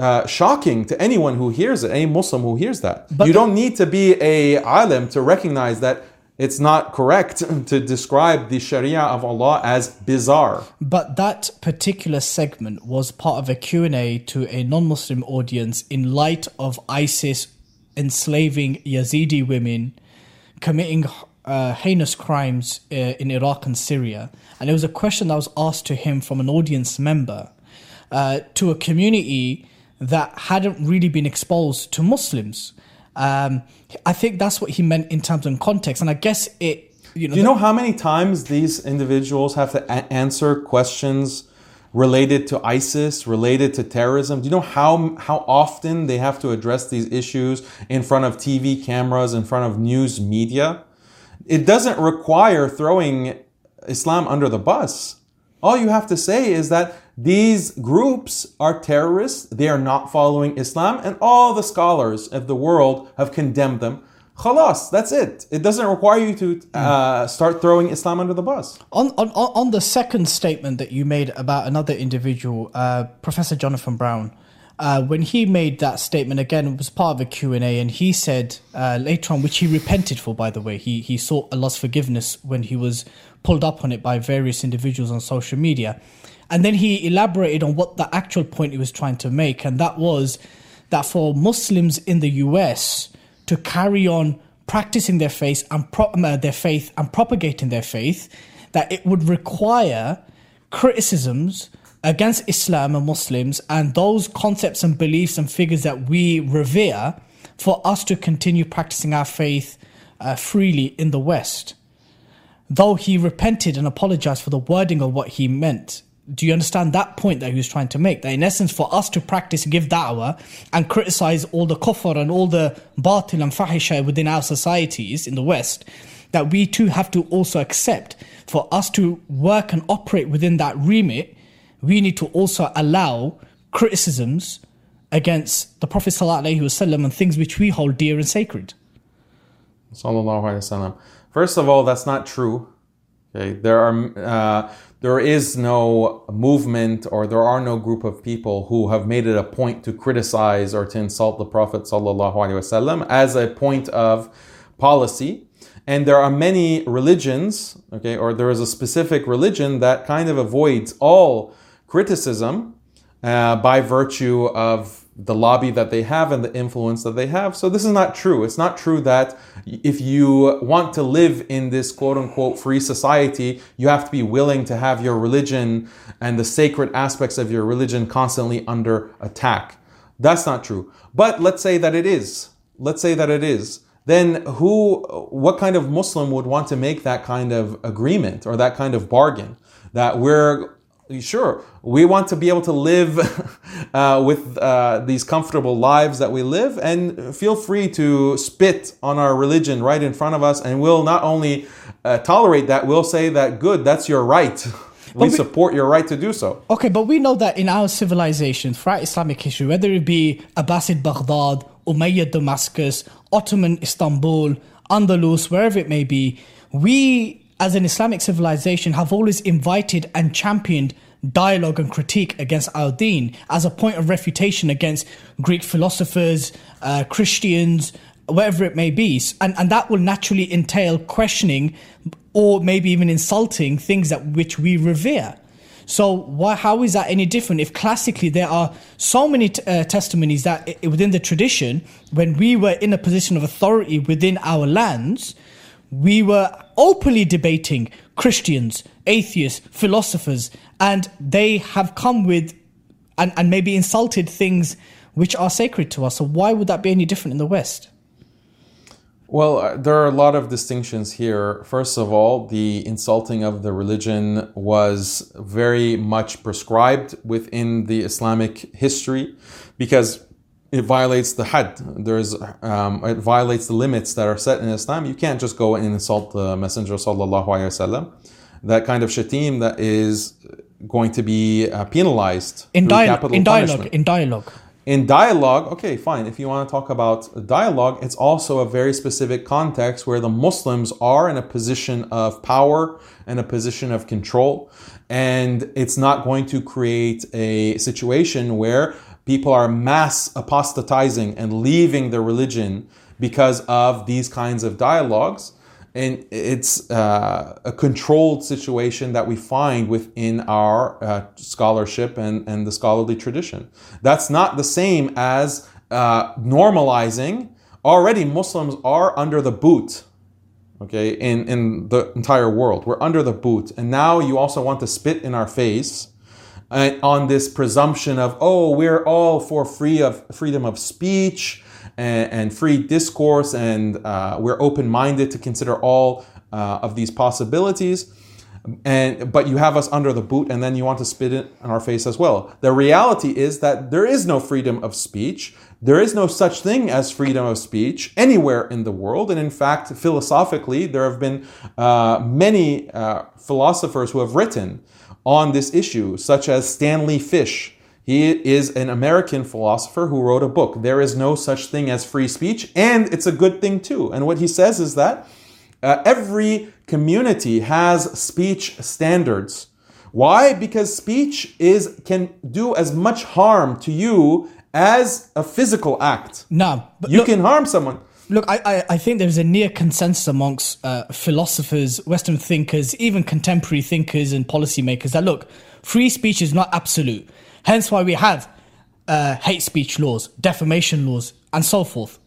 uh, shocking to anyone who hears it, any Muslim who hears that. But you don't need to be a alim to recognize that it's not correct to describe the Sharia of Allah as bizarre. But that particular segment was part of a Q&A to a non-Muslim audience in light of ISIS enslaving Yazidi women, committing uh, heinous crimes uh, in Iraq and Syria. And it was a question that was asked to him from an audience member uh, to a community that hadn't really been exposed to Muslims. Um, I think that's what he meant in terms of context, and I guess it. You know, Do you know how many times these individuals have to a- answer questions related to ISIS, related to terrorism? Do you know how how often they have to address these issues in front of TV cameras, in front of news media? It doesn't require throwing Islam under the bus. All you have to say is that these groups are terrorists, they are not following Islam, and all the scholars of the world have condemned them. Khalas, that's it. It doesn't require you to uh, start throwing Islam under the bus. On, on, on the second statement that you made about another individual, uh, Professor Jonathan Brown, uh, when he made that statement again, it was part of a Q&A, and he said uh, later on, which he repented for, by the way, he, he sought Allah's forgiveness when he was pulled up on it by various individuals on social media. And then he elaborated on what the actual point he was trying to make, and that was that for Muslims in the US to carry on practicing their faith and pro- uh, their faith and propagating their faith, that it would require criticisms against Islam and Muslims and those concepts and beliefs and figures that we revere for us to continue practicing our faith uh, freely in the West. though he repented and apologized for the wording of what he meant. Do you understand that point that he was trying to make? That in essence, for us to practice give da'wah and criticize all the kufr and all the batil and fahisha within our societies in the West, that we too have to also accept for us to work and operate within that remit, we need to also allow criticisms against the Prophet ﷺ and things which we hold dear and sacred. First of all, that's not true. Okay, there are uh, there is no movement or there are no group of people who have made it a point to criticize or to insult the Prophet wasallam as a point of policy. And there are many religions, okay, or there is a specific religion that kind of avoids all criticism uh, by virtue of the lobby that they have and the influence that they have. So this is not true. It's not true that if you want to live in this quote unquote free society, you have to be willing to have your religion and the sacred aspects of your religion constantly under attack. That's not true. But let's say that it is. Let's say that it is. Then who, what kind of Muslim would want to make that kind of agreement or that kind of bargain? That we're sure? We want to be able to live uh, with uh, these comfortable lives that we live and feel free to spit on our religion right in front of us and we'll not only uh, tolerate that we'll say that good that's your right. We, we, support your right to do so. Okay but we know that in our civilization throughout islamic history whether it be abbasid baghdad umayyad damascus ottoman istanbul andalus wherever it may be we as an Islamic civilization, have always invited and championed dialogue and critique against al Din as a point of refutation against Greek philosophers, uh, Christians, whatever it may be. And, and that will naturally entail questioning or maybe even insulting things that which we revere. So why, how is that any different if classically there are so many t- uh, testimonies that within the tradition, when we were in a position of authority within our lands, we were openly debating Christians, atheists, philosophers, and they have come with and, and maybe insulted things which are sacred to us. So, why would that be any different in the West? Well, uh, there are a lot of distinctions here. First of all, the insulting of the religion was very much prescribed within the Islamic history because it violates the hadd. There's um, it violates the limits that are set in Islam. You can't just go and insult the Messenger sallallahu alaihi wasallam. That kind of shatim that is going to be uh, penalized in, dialogue. in dialogue. In dialogue. In dialogue, okay, fine. If you want to talk about dialogue, it's also a very specific context where the Muslims are in a position of power and a position of control. And it's not going to create a situation where people are mass apostatizing and leaving their religion because of these kinds of dialogues. And it's uh, a controlled situation that we find within our uh, scholarship and, and the scholarly tradition. That's not the same as uh, normalizing. Already, Muslims are under the boot, okay, in, in the entire world. We're under the boot. And now you also want to spit in our face uh, on this presumption of oh we're all for free of freedom of speech and, and free discourse and uh, we're open-minded to consider all uh, of these possibilities. And but you have us under the boot and then you want to spit it in our face as well. The reality is that there is no freedom of speech. There is no such thing as freedom of speech anywhere in the world. And in fact philosophically there have been uh, many uh, philosophers who have written on this issue, such as Stanley Fish. He is an American philosopher who wrote a book. There is no such thing as free speech, and it's a good thing too. And what he says is that uh, every community has speech standards. Why? Because speech is can do as much harm to you as a physical act. No, you look, can harm someone. Look, I, I, I, think there's a near consensus amongst uh, philosophers, Western thinkers, even contemporary thinkers and policymakers that look, free speech is not absolute. Hence why we have uh, hate speech laws, defamation laws, and so forth.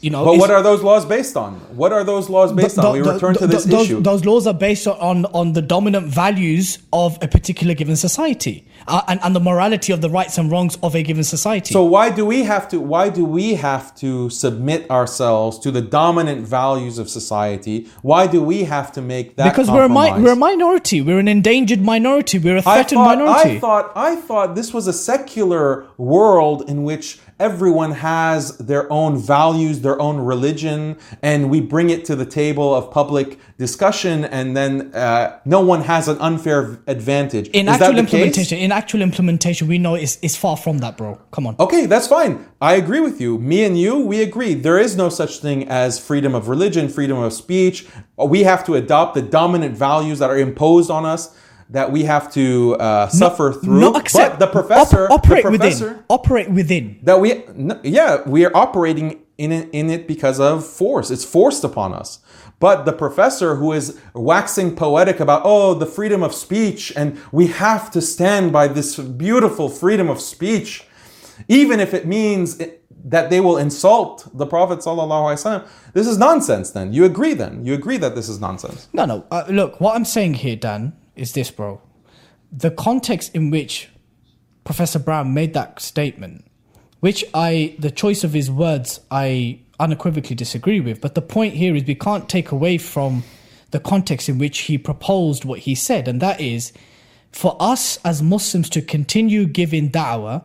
You know, But what are those laws based on? What are those laws based Th- on? We th- return to this those, issue. Those laws are based on on the dominant values of a particular given society uh, and, and the morality of the rights and wrongs of a given society. So why do we have to why do we have to submit ourselves to the dominant values of society? Why do we have to make that because we're a, mi- we're a minority, we're an endangered minority, we're a threatened I thought, minority. I thought I thought this was a secular world in which everyone has their own values, their own religion, and we bring it to the table of public discussion, and then uh, no one has an unfair advantage. in Is actual the case? implementation, in actual implementation, we know it's, it's far from that, bro. Come on. Okay, that's fine. I agree with you. Me and you, we agree. There is no such thing as freedom of religion, freedom of speech. We have to adopt the dominant values that are imposed on us that we have to uh, suffer through. Not accept. but the professor, op- operate the professor, within. Operate within. that we, n- yeah, we are operating in it, in it because of force. It's forced upon us. But the professor who is waxing poetic about, oh, the freedom of speech, and we have to stand by this beautiful freedom of speech, even if it means it, that they will insult the Prophet sallallahu alaihi wasallam. This is nonsense. Then you agree? Then you agree that this is nonsense? No, no. Uh, look, what I'm saying here, Dan, is this, bro. The context in which Professor Brown made that statement, which I, the choice of his words, I unequivocally disagree with. But the point here is we can't take away from the context in which he proposed what he said, and that is for us as Muslims to continue giving da'wah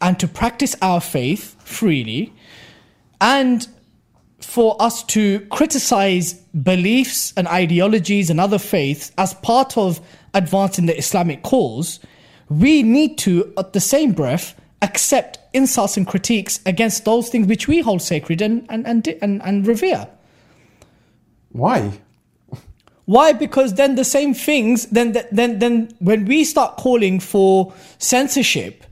and to practice our faith freely and for us to criticize beliefs and ideologies and other faiths as part of advancing the Islamic cause, we need to, at the same breath, accept insults and critiques against those things which we hold sacred and, and, and, and, and revere. Why? Why? Because then the same things, then, then, then when we start calling for censorship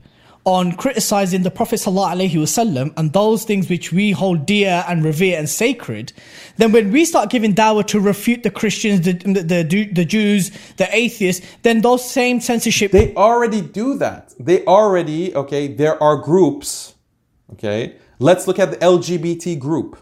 on criticizing the Prophet ﷺ and those things which we hold dear and revere and sacred, then when we start giving dawah to refute the Christians, the, the, the Jews, the atheists, then those same censorship. They already do that. They already, okay, there are groups, okay? Let's look at the LGBT group.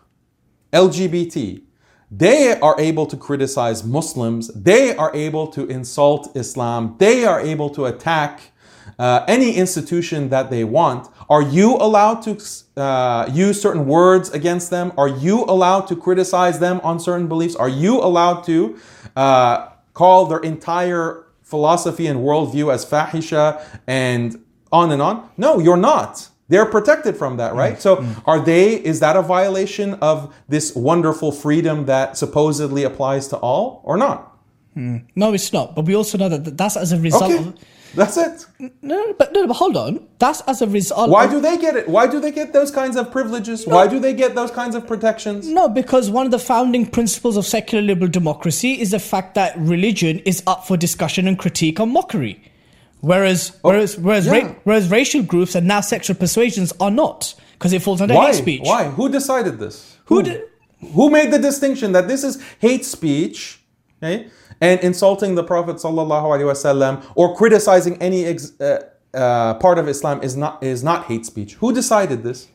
LGBT. They are able to criticize Muslims. They are able to insult Islam. They are able to attack uh, any institution that they want. Are you allowed to uh, use certain words against them? Are you allowed to criticize them on certain beliefs? Are you allowed to uh, call their entire philosophy and worldview as fahisha and on and on? No, you're not. They're protected from that, right? So are they, is that a violation of this wonderful freedom that supposedly applies to all or not? no, it's not. But we also know that that's as a result Okay, of. That's it. No, but no, but hold on. That's as a result. Why do they get it? Why do they get those kinds of privileges? Why do they get those kinds of protections? No, because one of the founding principles of secular liberal democracy is the fact that religion is up for discussion and critique and mockery. Whereas, oh, whereas, whereas, yeah. ra- whereas racial groups and now sexual persuasions are not, because it falls under Why? hate speech. Why? Who decided this? Who did- Who made the distinction that this is hate speech, okay, and insulting the Prophet wasallam or criticizing any ex- uh, uh, part of Islam is not is not hate speech? Who decided this?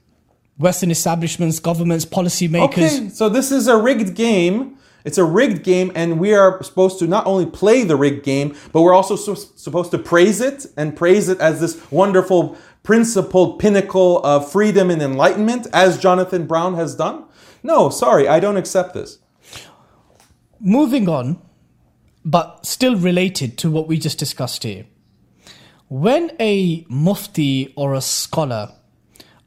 Western establishments, governments, policymakers. Okay, so this is a rigged game. It's a rigged game, and we are supposed to not only play the rigged game, but we're also su- supposed to praise it and praise it as this wonderful principled pinnacle of freedom and enlightenment, as Jonathan Brown has done. No, sorry, I don't accept this. Moving on, but still related to what we just discussed here. When a mufti or a scholar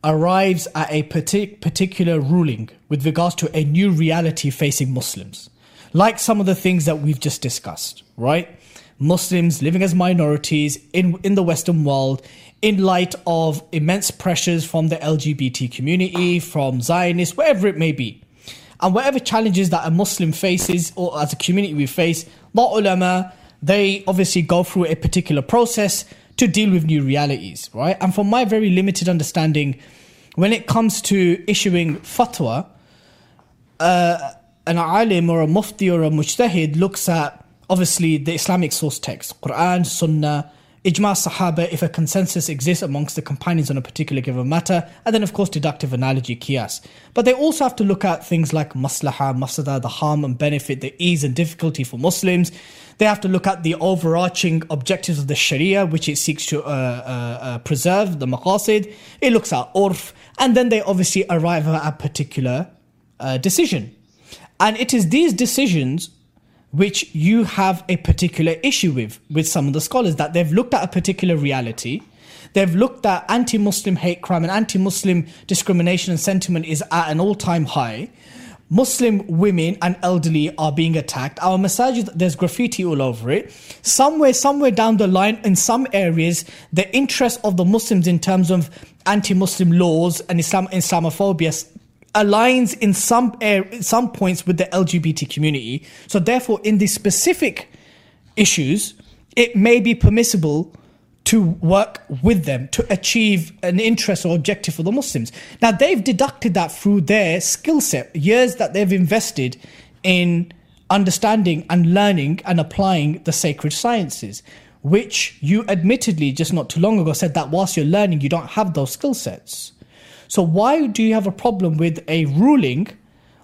arrives at a partic- particular ruling with regards to a new reality facing Muslims, like some of the things that we've just discussed, right? Muslims living as minorities in, in the Western world in light of immense pressures from the LGBT community, from Zionists, wherever it may be. And whatever challenges that a Muslim faces or as a community we face, the ulama, they obviously go through a particular process to deal with new realities, right? And from my very limited understanding, when it comes to issuing fatwa, uh, an alim or a mufti or a mujtahid looks at obviously the Islamic source text, Quran, Sunnah, ijma sahaba if a consensus exists amongst the companions on a particular given matter, and then of course deductive analogy, qiyas. But they also have to look at things like maslaha, mafsada, the harm and benefit, the ease and difficulty for Muslims. They have to look at the overarching objectives of the Sharia, which it seeks to uh, uh, uh, preserve, the maqasid. It looks at urf, and then they obviously arrive at a particular uh, decision. And it is these decisions which you have a particular issue with, with some of the scholars, that they've looked at a particular reality. They've looked at anti Muslim hate crime and anti Muslim discrimination and sentiment is at an all time high. Muslim women and elderly are being attacked. Our masajid, there's graffiti all over it. Somewhere, somewhere down the line, in some areas, the interest of the Muslims in terms of anti-Muslim laws and Islam Islamophobia aligns in some some points with the LGBT community. So therefore, in these specific issues, it may be permissible to work with them to achieve an interest or objective for the Muslims. Now they've deducted that through their skill set, years that they've invested in understanding and learning and applying the sacred sciences, which you admittedly just not too long ago said that whilst you're learning, you don't have those skill sets. So why do you have a problem with a ruling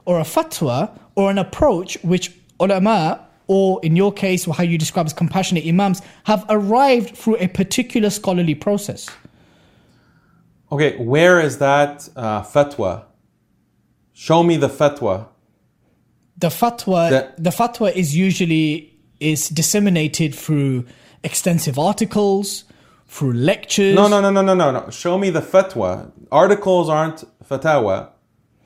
or a fatwa or an approach which ulama or in your case how you describe as compassionate imams have arrived through a particular scholarly process? Okay, where is that uh, fatwa? Show me the fatwa. The fatwa The- the fatwa is usually is disseminated through extensive articles, through lectures. No, no, no, no, no, no, no. Show me the fatwa. Articles aren't fatwa.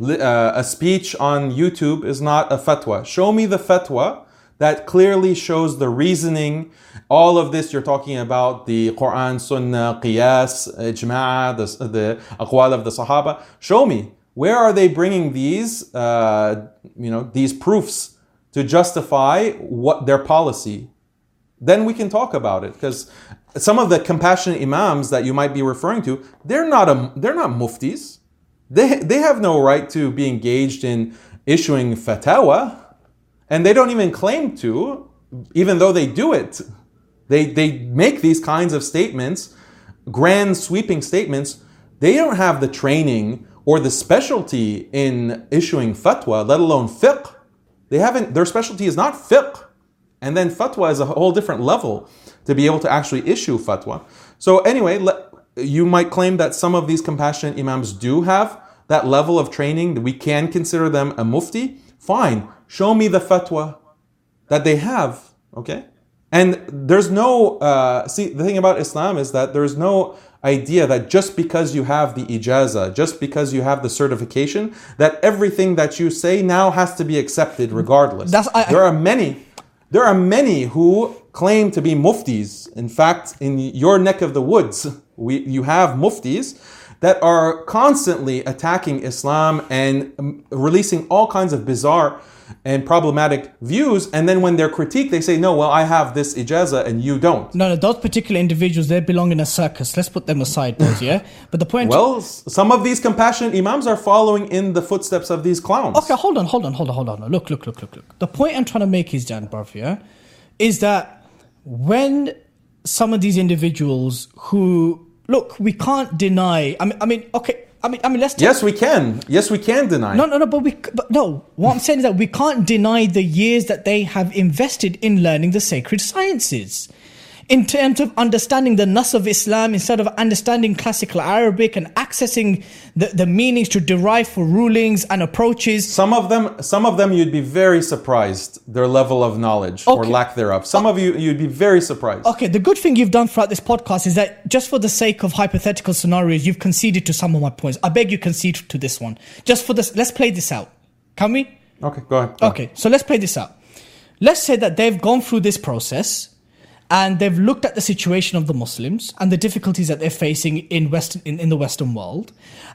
Uh, a speech on YouTube is not a fatwa. Show me the fatwa that clearly shows the reasoning. All of this you're talking about the Quran, Sunnah, Qiyas, Ijma', the, the aqwal of the Sahaba. Show me where are they bringing these, uh, you know, these proofs to justify what their policy then we can talk about it because some of the compassionate imams that you might be referring to they're not a they're not muftis. They they have no right to be engaged in issuing fatwa and they don't even claim to even though they do it. They they make these kinds of statements grand sweeping statements. They don't have the training or the specialty in issuing fatwa let alone fiqh. They haven't their specialty is not fiqh. And then fatwa is a whole different level to be able to actually issue fatwa. So anyway, you might claim that some of these compassionate imams do have that level of training. We can consider them a mufti. Fine. Show me the fatwa that they have. Okay. And there's no, uh, see, the thing about Islam is that there's no idea that just because you have the ijaza, just because you have the certification, that everything that you say now has to be accepted regardless. I- there are many, there are many who claim to be muftis. In fact, in your neck of the woods, we, you have muftis that are constantly attacking Islam and um, releasing all kinds of bizarre and problematic views. And then when they're critiqued, they say, no, well, I have this ijaza and you don't. No, no, those particular individuals, they belong in a circus. Let's put them aside, those, yeah? But the point Well, some of these compassionate imams are following in the footsteps of these clowns. Okay, hold on, hold on, hold on, hold on. Look, look, look, look, look. The point I'm trying to make is, Dan Barf, yeah, is that when some of these individuals who look, we can't deny. I mean, I mean, okay, I mean, I mean, let's take, Yes, we can. Yes, we can deny. No, no, no, but we, but no. What I'm saying is that we can't deny the years that they have invested in learning the sacred sciences. In terms of understanding the nas of Islam, instead of understanding classical Arabic and accessing the, the meanings to derive for rulings and approaches, Some of them, some of them, you'd be very surprised their level of knowledge or lack thereof. Some of you, you'd be very surprised. Okay, the good thing you've done throughout this podcast is that just for the sake of hypothetical scenarios, you've conceded to some of my points. I beg you concede to this one. Just for this, let's play this out. Can we? Okay, go ahead. Go ahead. Okay, so let's play this out. Let's say that they've gone through this process and they've looked at the situation of the Muslims and the difficulties that they're facing in Western in, in the Western world,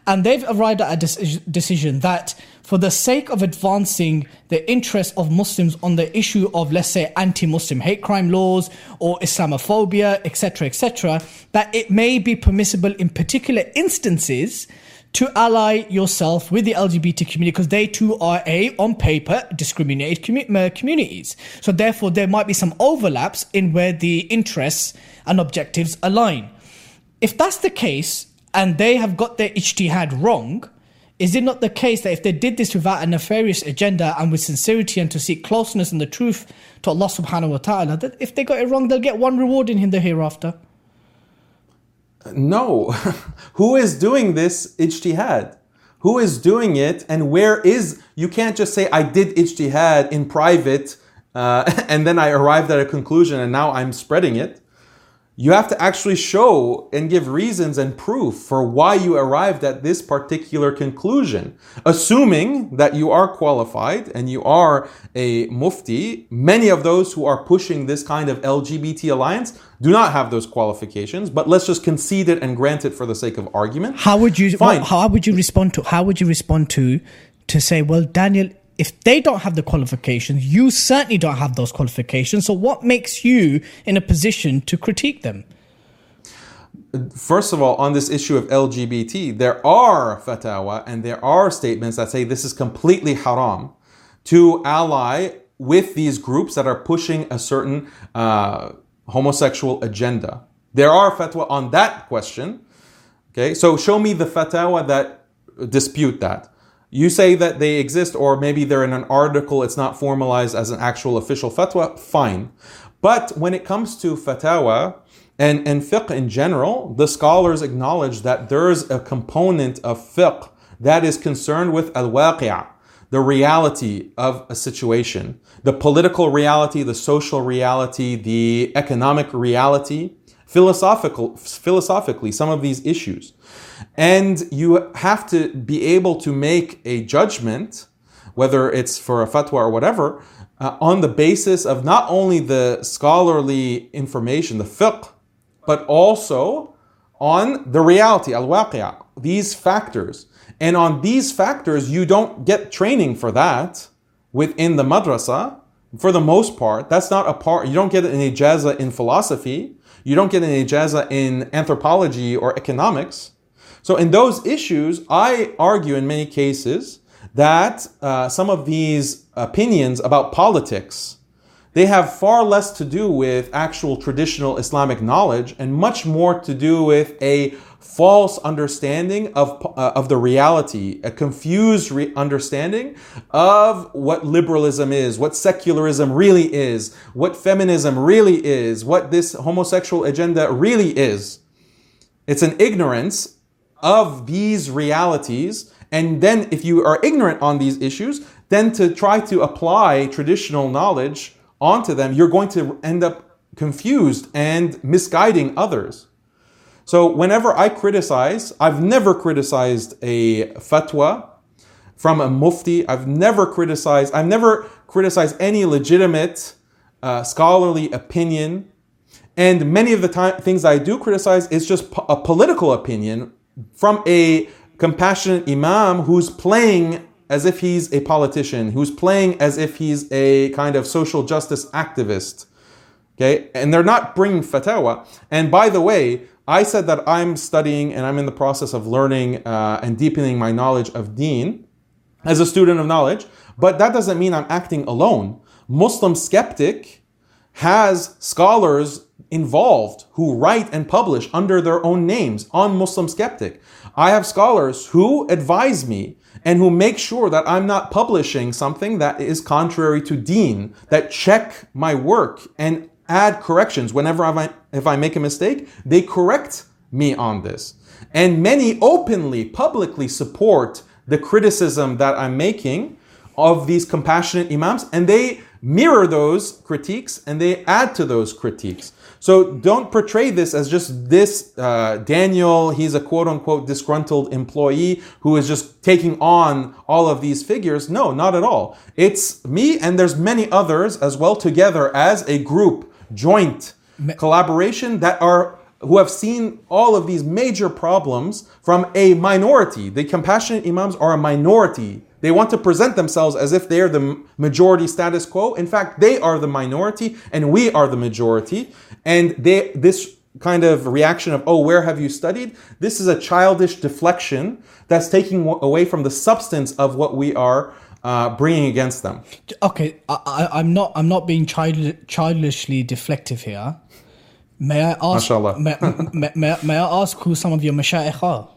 and they've arrived at a deci- decision that for the sake of advancing the interests of Muslims on the issue of let's say anti-Muslim hate crime laws or Islamophobia, etc., etc., that it may be permissible in particular instances to ally yourself with the LGBT community because they too are a, on paper, discriminated commu- uh, communities. So therefore, there might be some overlaps in where the interests and objectives align. If that's the case, and they have got their ijtihad wrong, is it not the case that if they did this without a nefarious agenda and with sincerity and to seek closeness and the truth to Allah subhanahu wa ta'ala, that if they got it wrong, they'll get one reward in the hereafter? No. Who is doing this ijtihad? Who is doing it and where is, you can't just say, I did ijtihad in private uh, and then I arrived at a conclusion and now I'm spreading it. You have to actually show and give reasons and proof for why you arrived at this particular conclusion. Assuming that you are qualified and you are a mufti, many of those who are pushing this kind of LGBT alliance do not have those qualifications, but let's just concede it and grant it for the sake of argument. How would you Fine. what- how would you respond to how would you respond to to say, well, Daniel, if they don't have the qualifications, you certainly don't have those qualifications. So what makes you in a position to critique them? First of all, on this issue of LGBT, there are fatwa and there are statements that say this is completely haram to ally with these groups that are pushing a certain uh, homosexual agenda. There are fatwa on that question. Okay, so show me the fatwa that dispute that. You say that they exist, or maybe they're in an article, it's not formalized as an actual official fatwa, fine. But when it comes to fatwa and, and fiqh in general, the scholars acknowledge that there's a component of fiqh that is concerned with al waqi'ah, the reality of a situation, the political reality, the social reality, the economic reality, philosophical, philosophically, some of these issues. And you have to be able to make a judgment, whether it's for a fatwa or whatever, uh, on the basis of not only the scholarly information, the fiqh, but also on the reality, al waqi'a, these factors. And on these factors, you don't get training for that within the madrasa. For the most part, that's not a part, you don't get an ijaza in philosophy, you don't get an ijaza in anthropology or economics. So in those issues, I argue in many cases that uh, some of these opinions about politics, they have far less to do with actual traditional Islamic knowledge and much more to do with a false understanding of, uh, of the reality, a confused re- understanding of what liberalism is, what secularism really is, what feminism really is, what this homosexual agenda really is. It's an ignorance of these realities. And then, if you are ignorant on these issues, then to try to apply traditional knowledge onto them, you're going to end up confused and misguiding others. So, whenever I criticize, I've never criticized a fatwa from a mufti. I've never criticized, I've never criticized any legitimate uh, scholarly opinion. And many of the time, things I do criticize is just po- a political opinion from a compassionate imam who's playing as if he's a politician, who's playing as if he's a kind of social justice activist. Okay, and they're not bringing fatwa. And by the way, I said that I'm studying and I'm in the process of learning uh, and deepening my knowledge of Deen as a student of knowledge, but that doesn't mean I'm acting alone. Muslim Skeptic has scholars involved who write and publish under their own names on Muslim Skeptic. I have scholars who advise me and who make sure that I'm not publishing something that is contrary to deen, that check my work and add corrections whenever I, if I make a mistake, they correct me on this. And many openly, publicly support the criticism that I'm making of these compassionate imams and they mirror those critiques and they add to those critiques. So don't portray this as just this uh, Daniel, he's a quote unquote disgruntled employee who is just taking on all of these figures. No, not at all. It's me and there's many others as well together as a group, joint collaboration that are who have seen all of these major problems from a minority. The compassionate imams are a minority. They want to present themselves as if they are the majority status quo. In fact, they are the minority and we are the majority. And they, this kind of reaction of, oh, where have you studied? This is a childish deflection that's taking away from the substance of what we are uh, bringing against them. Okay, I, I'm not. I'm not being child, childishly deflective here. May I ask? MashaAllah. May, may, may, may I ask who some of your mashayikh are?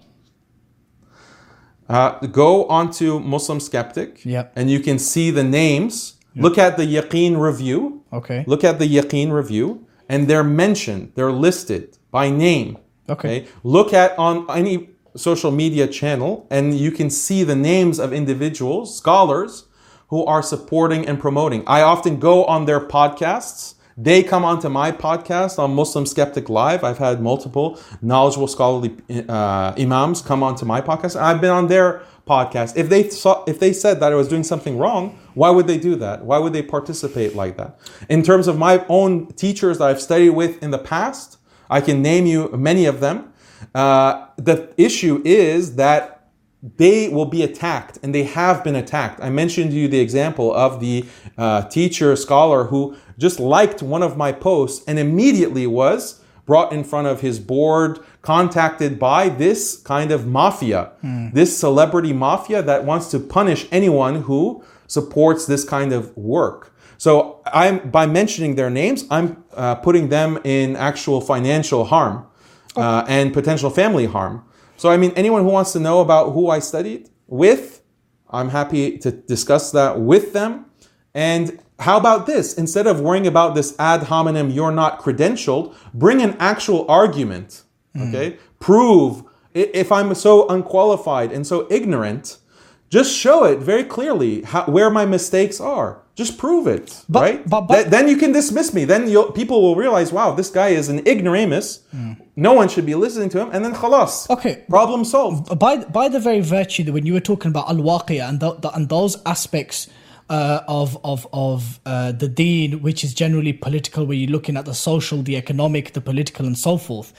Uh, go onto Muslim Skeptic, Yep. and you can see the names. Look at the Yaqeen review. Okay. Look at the Yaqeen review, and they're mentioned. They're listed by name. Okay. Look at on any social media channel, and you can see the names of individuals, scholars, who are supporting and promoting. I often go on their podcasts. They come onto my podcast on Muslim Skeptic Live. I've had multiple knowledgeable scholarly uh, imams come onto my podcast. and I've been on their podcast. If they saw, if they said that I was doing something wrong, why would they do that? Why would they participate like that? In terms of my own teachers that I've studied with in the past, I can name you many of them. Uh, the issue is that they will be attacked and they have been attacked. I mentioned to you the example of the uh, teacher scholar who just liked one of my posts and immediately was brought in front of his board, contacted by this kind of mafia, this celebrity mafia that wants to punish anyone who supports this kind of work. So I'm by mentioning their names, I'm uh, putting them in actual financial harm uh, and potential family harm. So I mean, anyone who wants to know about who I studied with, I'm happy to discuss that with them. And how about this? Instead of worrying about this ad hominem, you're not credentialed, bring an actual argument. Hmm. Okay, prove if I'm so unqualified and so ignorant. Just show it very clearly how, where my mistakes are. Just prove it, But- right? but- but- Th- then you can dismiss me. Then you'll, people will realize, wow, this guy is an ignoramus. Hmm. No one should be listening to him. And then khalas. Okay. Problem solved. by by the very virtue that when you were talking about al waqiya and th- th- and those aspects uh, of of of uh, the deen, which is generally political, where you're looking at the social, the economic, the political, and so forth.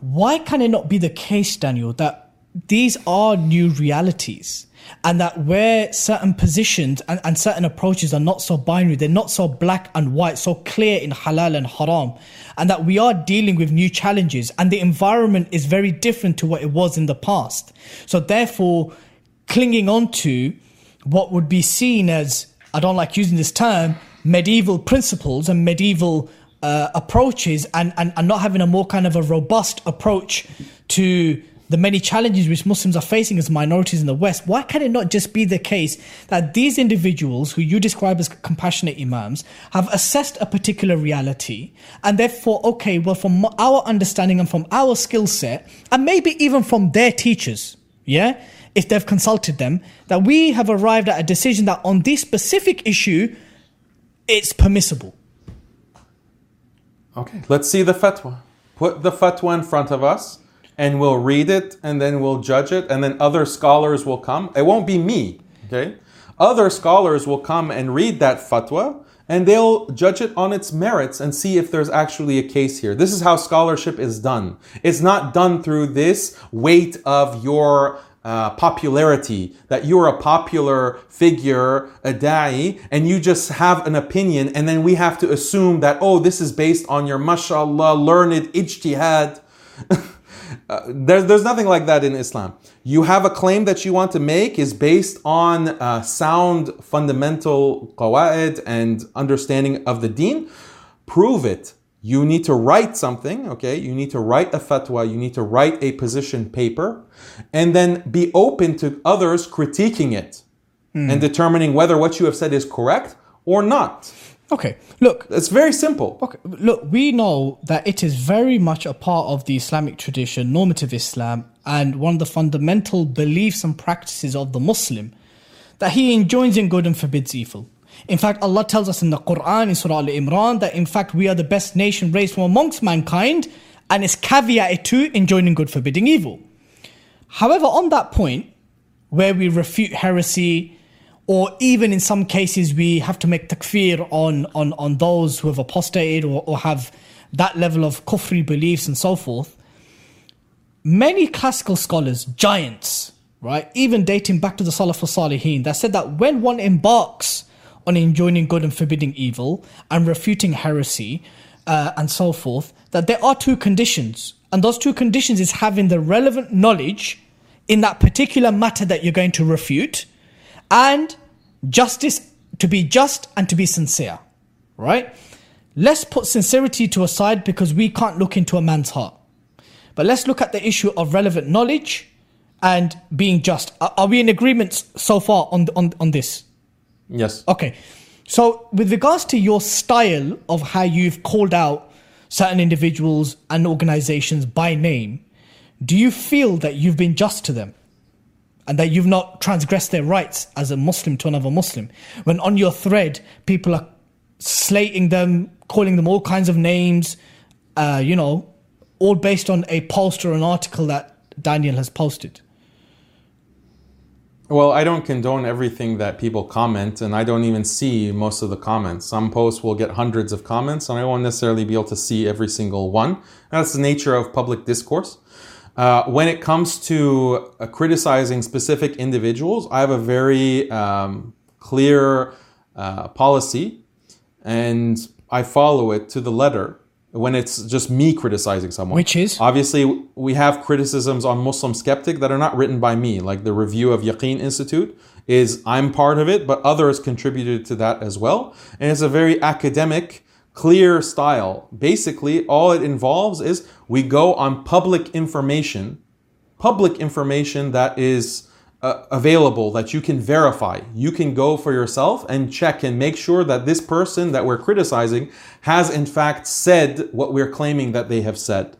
Why can it not be the case, Daniel, that these are new realities? And that where certain positions and, and certain approaches are not so binary, they're not so black and white, so clear in halal and haram, and that we are dealing with new challenges, and the environment is very different to what it was in the past. So, therefore, clinging on to what would be seen as, I don't like using this term, medieval principles and medieval uh, approaches and, and, and not having a more kind of a robust approach to the many challenges which Muslims are facing as minorities in the West, why can it not just be the case that these individuals who you describe as compassionate imams have assessed a particular reality and therefore, okay, well, from our understanding and from our skill set, and maybe even from their teachers, yeah, if they've consulted them, that we have arrived at a decision that on this specific issue, it's permissible. Okay. Let's see the fatwa. Put the fatwa in front of us and we'll read it and then we'll judge it and then other scholars will come. It won't be me. Okay. Other scholars will come and read that fatwa and they'll judge it on its merits and see if there's actually a case here. This is how scholarship is done. It's not done through this weight of your uh, popularity, that you're a popular figure, a da'i, and you just have an opinion, and then we have to assume that, oh, this is based on your mashallah, learned ijtihad. Uh, there's, there's nothing like that in Islam. You have a claim that you want to make is based on uh, sound fundamental qawaid and understanding of the deen. Prove it. You need to write something, okay? You need to write a fatwa, you need to write a position paper, and then be open to others critiquing it hmm. and determining whether what you have said is correct or not. Okay, look, It's very simple. Okay, look, we know that it is very much a part of the Islamic tradition, normative Islam, and one of the fundamental beliefs and practices of the Muslim that he enjoins in good and forbids evil. In fact, Allah tells us in the Quran, in Surah Al Imran, that in fact we are the best nation raised from amongst mankind, and it's caveated to enjoining good, forbidding evil. However, on that point, where we refute heresy, or even in some cases we have to make takfir on, on, on those who have apostated or, or have that level of kufri beliefs and so forth, many classical scholars, giants, right, even dating back to the Salaf al-Salihin, that said that when one embarks on enjoining good and forbidding evil and refuting heresy, uh, and so forth, that there are two conditions. And those two conditions is having the relevant knowledge in that particular matter that you're going to refute and justice to be just and to be sincere. Right? Let's put sincerity to a side because we can't look into a man's heart. But let's look at the issue of relevant knowledge and being just. Are, are we in agreement so far on, on, on this? Yes. Okay. So, with regards to your style of how you've called out certain individuals and organizations by name, do you feel that you've been just to them? And that you've not transgressed their rights as a Muslim to another Muslim? When on your thread, people are slating them, calling them all kinds of names, uh, you know, all based on a post or an article that Daniel has posted. Well, I don't condone everything that people comment, and I don't even see most of the comments. Some posts will get hundreds of comments, and I won't necessarily be able to see every single one. That's the nature of public discourse. Uh, when it comes to uh, criticizing specific individuals, I have a very um, clear uh, policy, and I follow it to the letter when it's just me criticizing someone. Which is? Obviously, we have criticisms on Muslim Skeptic that are not written by me, like the review of Yaqeen Institute is I'm part of it, but others contributed to that as well. And it's a very academic, clear style. Basically, all it involves is we go on public information, public information that is uh, available that you can verify. You can go for yourself and check and make sure that this person that we're criticizing has in fact said what we're claiming that they have said.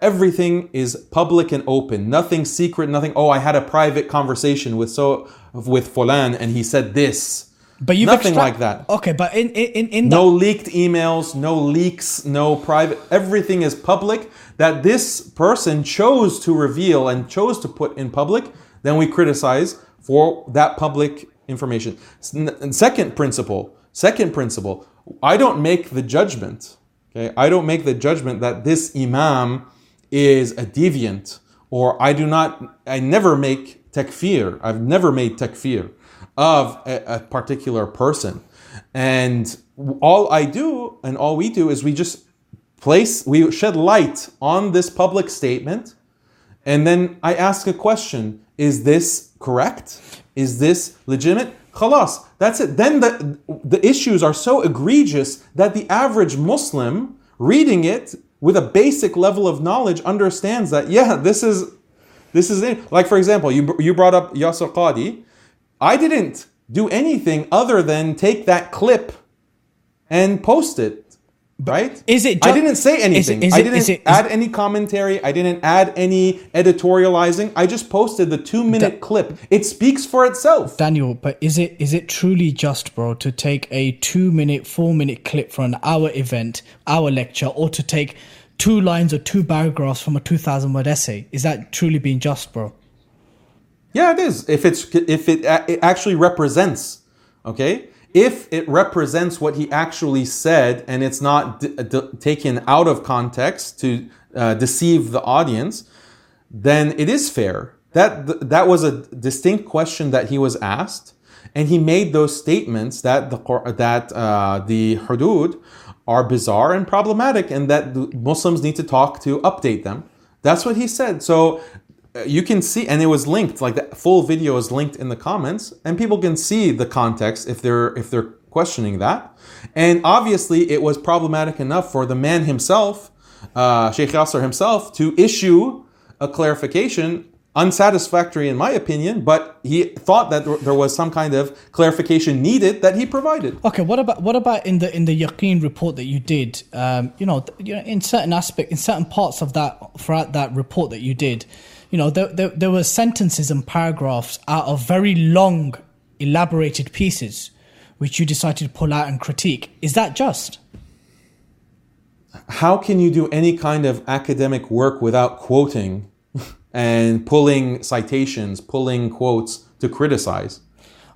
Everything is public and open. Nothing secret, nothing, oh, I had a private conversation with so with Fulan and he said this. But you've Nothing extract- like that. Okay, but in in in that No leaked emails, no leaks, no private. Everything is public that this person chose to reveal and chose to put in public. Then we criticize for that public information. N- Second principle. Second principle. I don't make the judgment. Okay, I don't make the judgment that this imam is a deviant, or I do not. I never make takfir. I've never made takfir of a, a particular person. And all I do and all we do is we just place, we shed light on this public statement. And then I ask a question Is this correct? Is this legitimate? Khalas, that's it. Then the, the issues are so egregious that the average Muslim reading it with a basic level of knowledge understands that, yeah, this is this is it. Like for example, you you brought up Yasir Qadi. I didn't do anything other than take that clip and post it. Right? is it I didn't say anything. is I it- didn't is it- is- add any commentary. I didn't add any editorializing. I just posted the two minute Da- clip. It speaks for itself. Daniel, but is it is it truly just, bro, to take a two minute, four minute clip from an hour event, hour lecture, or to take two lines or two paragraphs from a two thousand word essay? Is that truly being just, bro? Yeah, it is. If it's if it, uh, it actually represents, okay, if it represents what he actually said and it's not d- d- taken out of context to uh, deceive the audience, then it is fair. That th- that was a distinct question that he was asked, and he made those statements that the that uh, the hudud are bizarre and problematic, and that Muslims need to talk to update them. That's what he said. So you can see, and it was linked. Like the full video is linked in the comments, and people can see the context if they're if they're questioning that. And obviously, it was problematic enough for the man himself, uh, Sheikh Yasir himself, to issue a clarification. Unsatisfactory, in my opinion, but he thought that there- there was some kind of clarification needed that he provided. Okay, what about what about in the in the Yaqeen report that you did? Um, you know, you know, in certain aspect, in certain parts of that throughout that report that you did, you know, there, there there were sentences and paragraphs out of very long, elaborated pieces, which you decided to pull out and critique. Is that just? how can you do any kind of academic work without quoting and pulling citations, pulling quotes to criticize?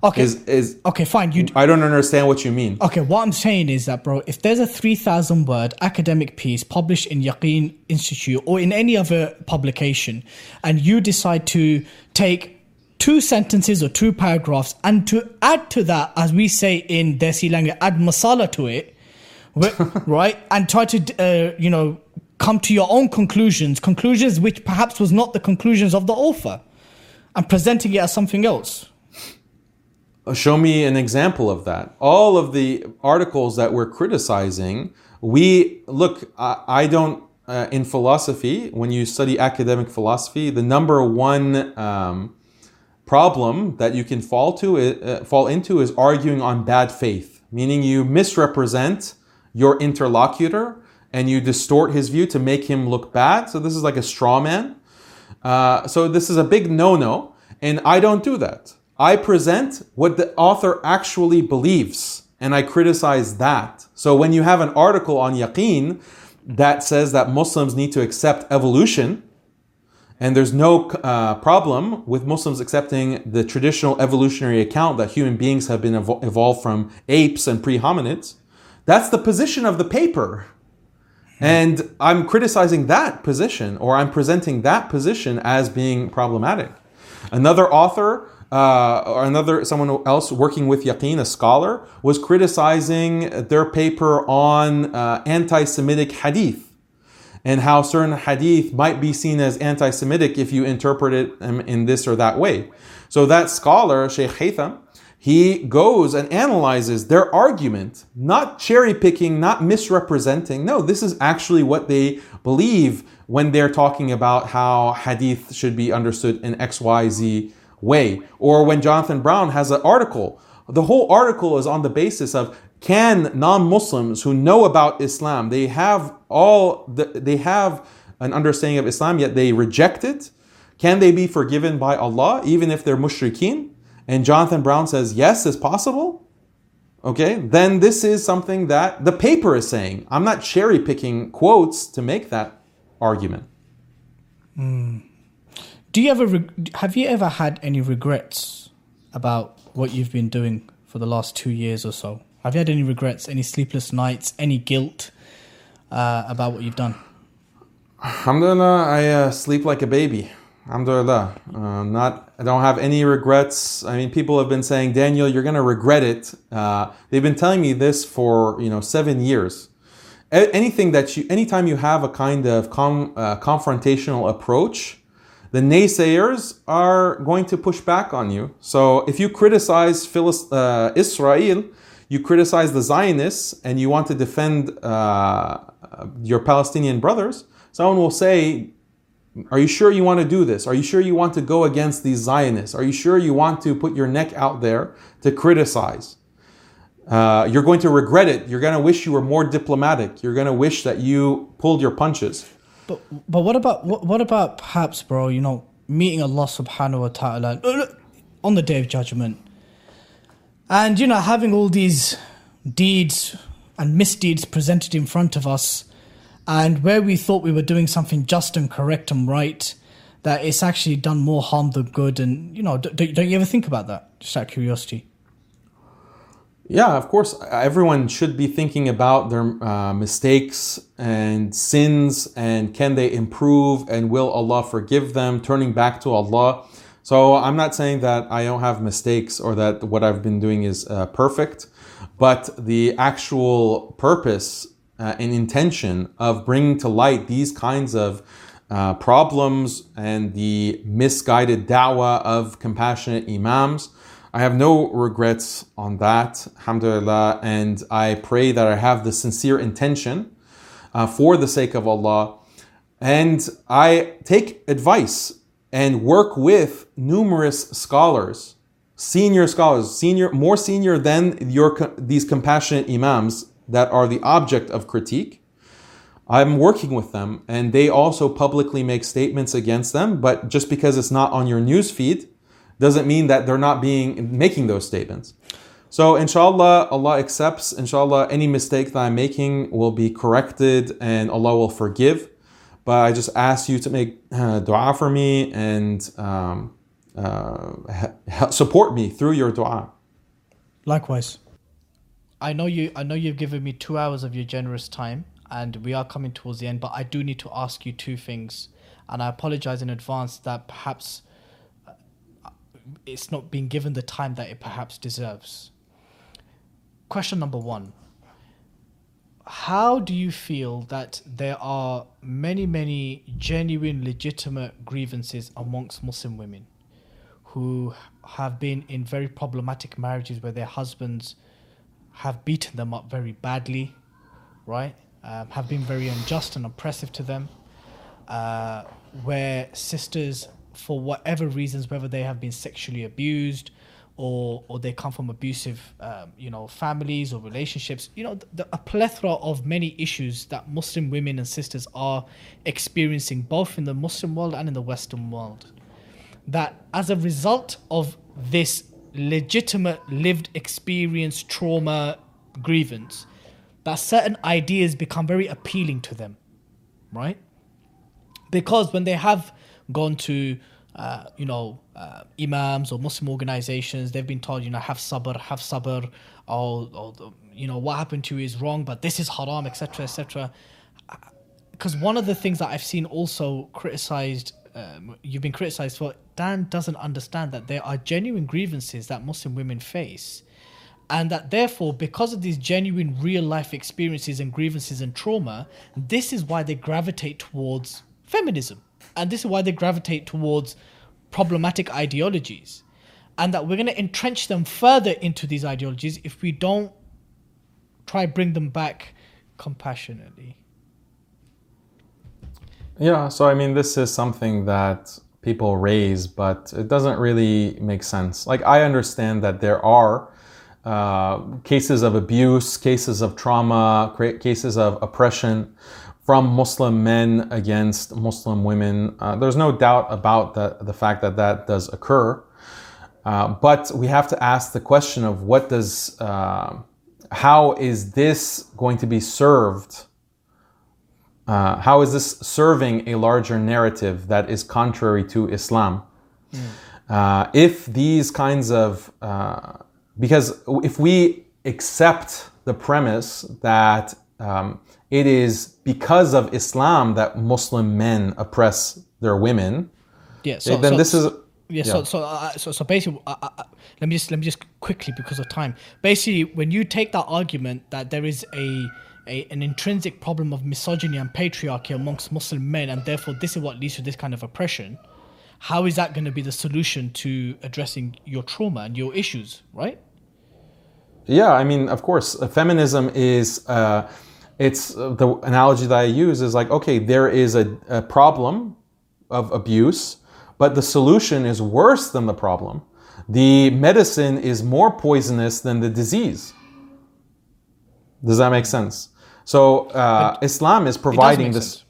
Okay, Is is okay, fine. You I don't understand what you mean. Okay, what I'm saying is that, bro, if there's a 3,000 word academic piece published in Yaqeen Institute or in any other publication, and you decide to take two sentences or two paragraphs and to add to that, as we say in Desi language, add masala to it, right? And try to, uh, you know, come to your own conclusions, conclusions which perhaps was not the conclusions of the author, and presenting it as something else. Show me an example of that. All of the articles that we're criticizing, we look, I, I don't, uh, in philosophy, when you study academic philosophy, the number one um, problem that you can fall to uh, fall into is arguing on bad faith, meaning you misrepresent your interlocutor and you distort his view to make him look bad. So this is like a straw man. Uh, so this is a big no-no, and I don't do that. I present what the author actually believes, and I criticize that. So when you have an article on yaqeen that says that Muslims need to accept evolution, and there's no uh, problem with Muslims accepting the traditional evolutionary account that human beings have been evol- evolved from apes and pre hominids. That's the position of the paper. And I'm criticizing that position, or I'm presenting that position as being problematic. Another author, uh, or another someone else working with Yaqeen, a scholar, was criticizing their paper on uh, anti-Semitic hadith and how certain hadith might be seen as anti-Semitic if you interpret it in this or that way. So that scholar, Sheikh Haytham, he goes and analyzes their argument, not cherry picking, not misrepresenting. No, this is actually what they believe when they're talking about how hadith should be understood in XYZ way. Or when Jonathan Brown has an article, the whole article is on the basis of can non-Muslims who know about Islam, they have all the, they have an understanding of Islam, yet they reject it. Can they be forgiven by Allah even if they're mushrikeen? And Jonathan Brown says, yes, it's possible. Okay, then this is something that the paper is saying. I'm not cherry picking quotes to make that argument. Hmm. Do you ever have you ever had any regrets about what you've been doing for the last two years or so? Have you had any regrets, any sleepless nights, any guilt uh, about what you've done? Alhamdulillah, I uh, sleep like a baby. Alhamdulillah. Uh, not, I don't have any regrets. I mean, people have been saying, Daniel, you're going to regret it. Uh, they've been telling me this for, you know, seven years. A- anything that you, anytime you have a kind of com, uh, confrontational approach, the naysayers are going to push back on you. So if you criticize uh, Israel, you criticize the Zionists, and you want to defend uh, your Palestinian brothers, someone will say, are you sure you want to do this? Are you sure you want to go against these Zionists? Are you sure you want to put your neck out there to criticize? Uh, you're going to regret it. You're going to wish you were more diplomatic. You're going to wish that you pulled your punches. But but what about what, what about perhaps, bro? You know, meeting Allah Subhanahu wa Taala uh, on the Day of Judgment, and you know having all these deeds and misdeeds presented in front of us, and where we thought we were doing something just and correct and right, that it's actually done more harm than good. And you know, don't, don't you ever think about that? Just out of curiosity. Yeah, of course. Everyone should be thinking about their uh, mistakes and sins and can they improve and will Allah forgive them, turning back to Allah. So I'm not saying that I don't have mistakes or that what I've been doing is uh, perfect, but the actual purpose uh, and intention of bringing to light these kinds of uh, problems and the misguided da'wah of compassionate imams. I have no regrets on that, alhamdulillah, and I pray that I have the sincere intention uh, for the sake of Allah. And I take advice and work with numerous scholars, senior scholars, senior, more senior than your, these compassionate imams that are the object of critique. I'm working with them, and they also publicly make statements against them. But just because it's not on your news feed doesn't mean that they're not being making those statements. So inshallah, Allah accepts. Inshallah, any mistake that I'm making will be corrected, and Allah will forgive. But I just ask you to make uh, dua for me and um, uh, support me through your dua. Likewise. I know you. I know you've given me two hours of your generous time, and we are coming towards the end. But I do need to ask you two things, and I apologize in advance that perhaps uh, it's not being given the time that it perhaps deserves. Question number one: how do you feel that there are many, many genuine, legitimate grievances amongst Muslim women who have been in very problematic marriages where their husbands have beaten them up very badly, right? Um, have been very unjust and oppressive to them, uh, where sisters, for whatever reasons, whether they have been sexually abused or or they come from abusive, um, you know, families or relationships, you know, the, a plethora of many issues that Muslim women and sisters are experiencing both in the Muslim world and in the Western world. That as a result of this legitimate lived experience, trauma, grievance, that certain ideas become very appealing to them, right? Because when they have gone to, uh, you know, uh, imams or Muslim organizations, they've been told, you know, have sabr, have sabr, or, or you know, what happened to you is wrong, but this is haram, etc., etc. Because one of the things that I've seen also criticized, um, you've been criticized for, Dan doesn't understand that there are genuine grievances that Muslim women face. And that therefore, because of these genuine real life experiences and grievances and trauma, this is why they gravitate towards feminism. And this is why they gravitate towards problematic ideologies. And that we're going to entrench them further into these ideologies if we don't try bring them back compassionately. Yeah, so I mean, this is something that people raise, but it doesn't really make sense. Like, I understand that there are uh, cases of abuse, cases of trauma, cases of oppression from Muslim men against Muslim women. Uh, there's no doubt about the, the fact that that does occur. Uh, but we have to ask the question of what does, uh, how is this going to be served? Uh, how is this serving a larger narrative that is contrary to Islam? Mm. if these kinds of, uh, because if we accept the premise that um, it is because of Islam that Muslim men oppress their women. Yeah. So, then so, this is. Yeah, yeah. So, so, uh, so, so basically, uh, uh, let me just let me just quickly because of time. Basically, when you take that argument that there is a, a an intrinsic problem of misogyny and patriarchy amongst Muslim men, and therefore this is what leads to this kind of oppression, how is that going to be the solution to addressing your trauma and your issues, right? Yeah, I mean, of course, feminism is. Uh, it's uh, the analogy that I use is like, okay, there is a, a problem of abuse, but the solution is worse than the problem. The medicine is more poisonous than the disease. Does that make sense? So uh, Islam is providing this. Sense.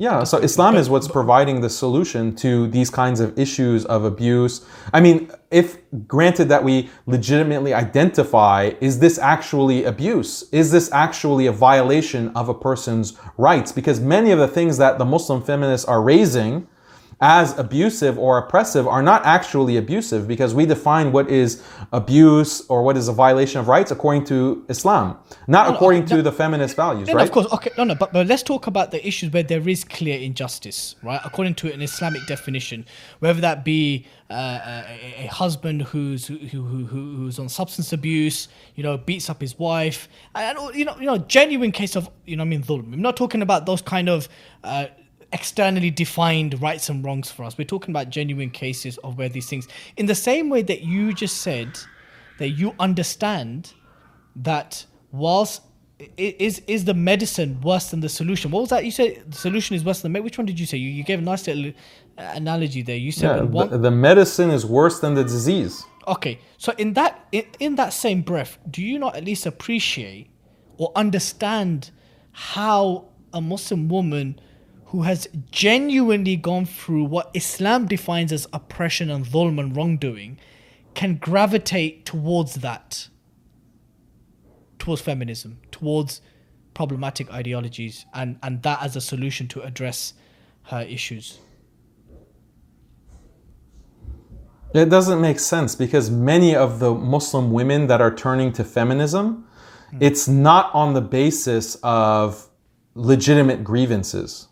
Yeah, so Islam is what's providing the solution to these kinds of issues of abuse. I mean, if granted that we legitimately identify, is this actually abuse? Is this actually a violation of a person's rights? Because many of the things that the Muslim feminists are raising as abusive or oppressive are not actually abusive because we define what is abuse or what is a violation of rights according to Islam, not no, according no, to no, the feminist values, right? Of course, okay, no, no, but, but let's talk about the issues where there is clear injustice, right? According to an Islamic definition, whether that be uh, a, a, husband who's who, who, who's on substance abuse, you know, beats up his wife, and you know, you know, genuine case of you know, I mean, dhulm. I'm not talking about those kind of. Uh, externally defined rights and wrongs for us. We're talking about genuine cases of where these things, in the same way that you just said, that you understand that whilst is is the medicine worse than the solution? What was that you said? The solution is worse than the Which one did you say? You, you gave a nice little uh, analogy there. You said yeah, one, the, the, medicine is worse than the disease. Okay, so in that in, in that same breath, do you not at least appreciate or understand how a Muslim woman who has genuinely gone through what Islam defines as oppression and dhulm and wrongdoing can gravitate towards that, towards feminism, towards problematic ideologies, and, and that as a solution to address her issues. It doesn't make sense because many of the Muslim women that are turning to feminism, mm. it's not on the basis of legitimate grievances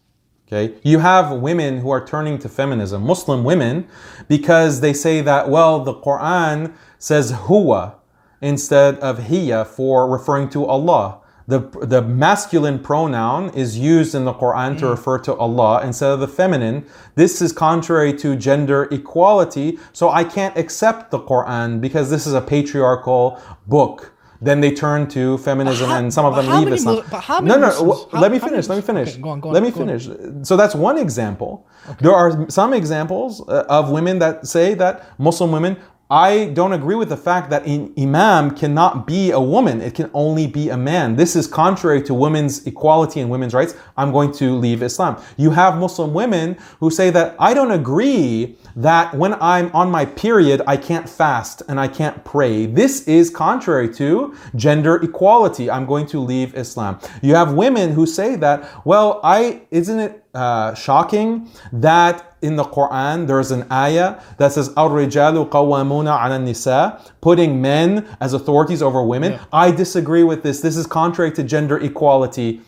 Okay, you have women who are turning to feminism, Muslim women, because they say that well, the Quran says huwa instead of hiya for referring to Allah. the, the masculine pronoun is used in the Quran to mm. refer to Allah instead of the feminine. This is contrary to gender equality, so I can't accept the Quran because this is a patriarchal book. Then they turn to feminism, how- and some of them leave Islam. How no, no. Muslims- w- how- let me many finish. Let me finish. okay, go on, go on, let me go on. finish. So that's one example. There are some examples uh, of women that say that Muslim women. I don't agree with the fact that an imam cannot be a woman. It can only be a man. This is contrary to women's equality and women's rights. I'm going to leave Islam. You have Muslim women who say that I don't agree that when I'm on my period, I can't fast and I can't pray. This is contrary to gender equality. I'm going to leave Islam. You have women who say that, well, I, isn't it uh, shocking that in the Quran there's an ayah that says Al-Rijalu qawwamuna 'ala nisa putting men as authorities over women. I disagree with this. This is contrary to gender equality.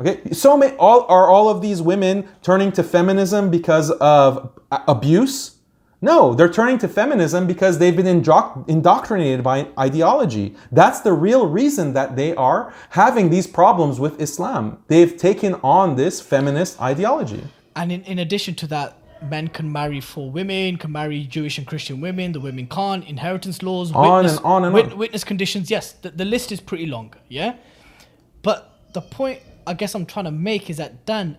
Okay, so many, all are all of these women turning to feminism because of abuse? No, they're turning to feminism because they've been indoctrinated by an ideology. That's the real reason that they are having these problems with Islam. They've taken on this feminist ideology. And in, in addition to that, men can marry four women, can marry Jewish and Christian women, the women can't, inheritance laws, On witness, and on and wit- on. witness conditions. Yes, the, the list is pretty long, yeah? But the point I guess I'm trying to make is that, Dan,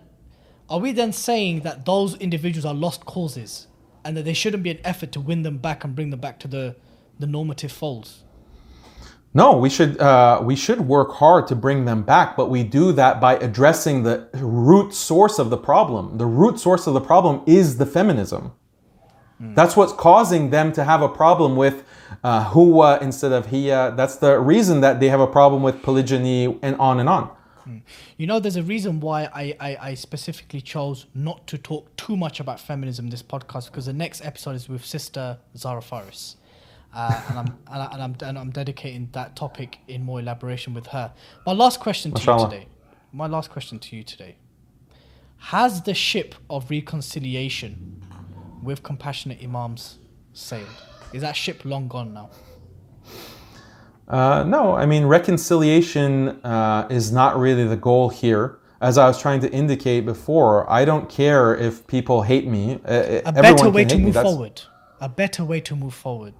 are we then saying that those individuals are lost causes and that there shouldn't be an effort to win them back and bring them back to the, the normative folds? No, we should uh, we should work hard to bring them back, but we do that by addressing the root source of the problem. The root source of the problem is the feminism. That's what's causing them to have a problem with uh, huwa instead of hiya. That's the reason that they have a problem with polygyny and on and on. You know, there's a reason why I, I, I specifically chose not to talk too much about feminism in this podcast because the next episode is with Sister Zara Faris. Uh, and, I'm, and, I, and, I'm, and I'm dedicating that topic in more elaboration with her. My last question to Mashallah. you today. My last question to you today. Has the ship of reconciliation with compassionate imams sailed? Is that ship long gone now? Uh, no, I mean, reconciliation uh, is not really the goal here. As I was trying to indicate before, I don't care if people hate me. Uh, A better way to move forward. A better way to move forward.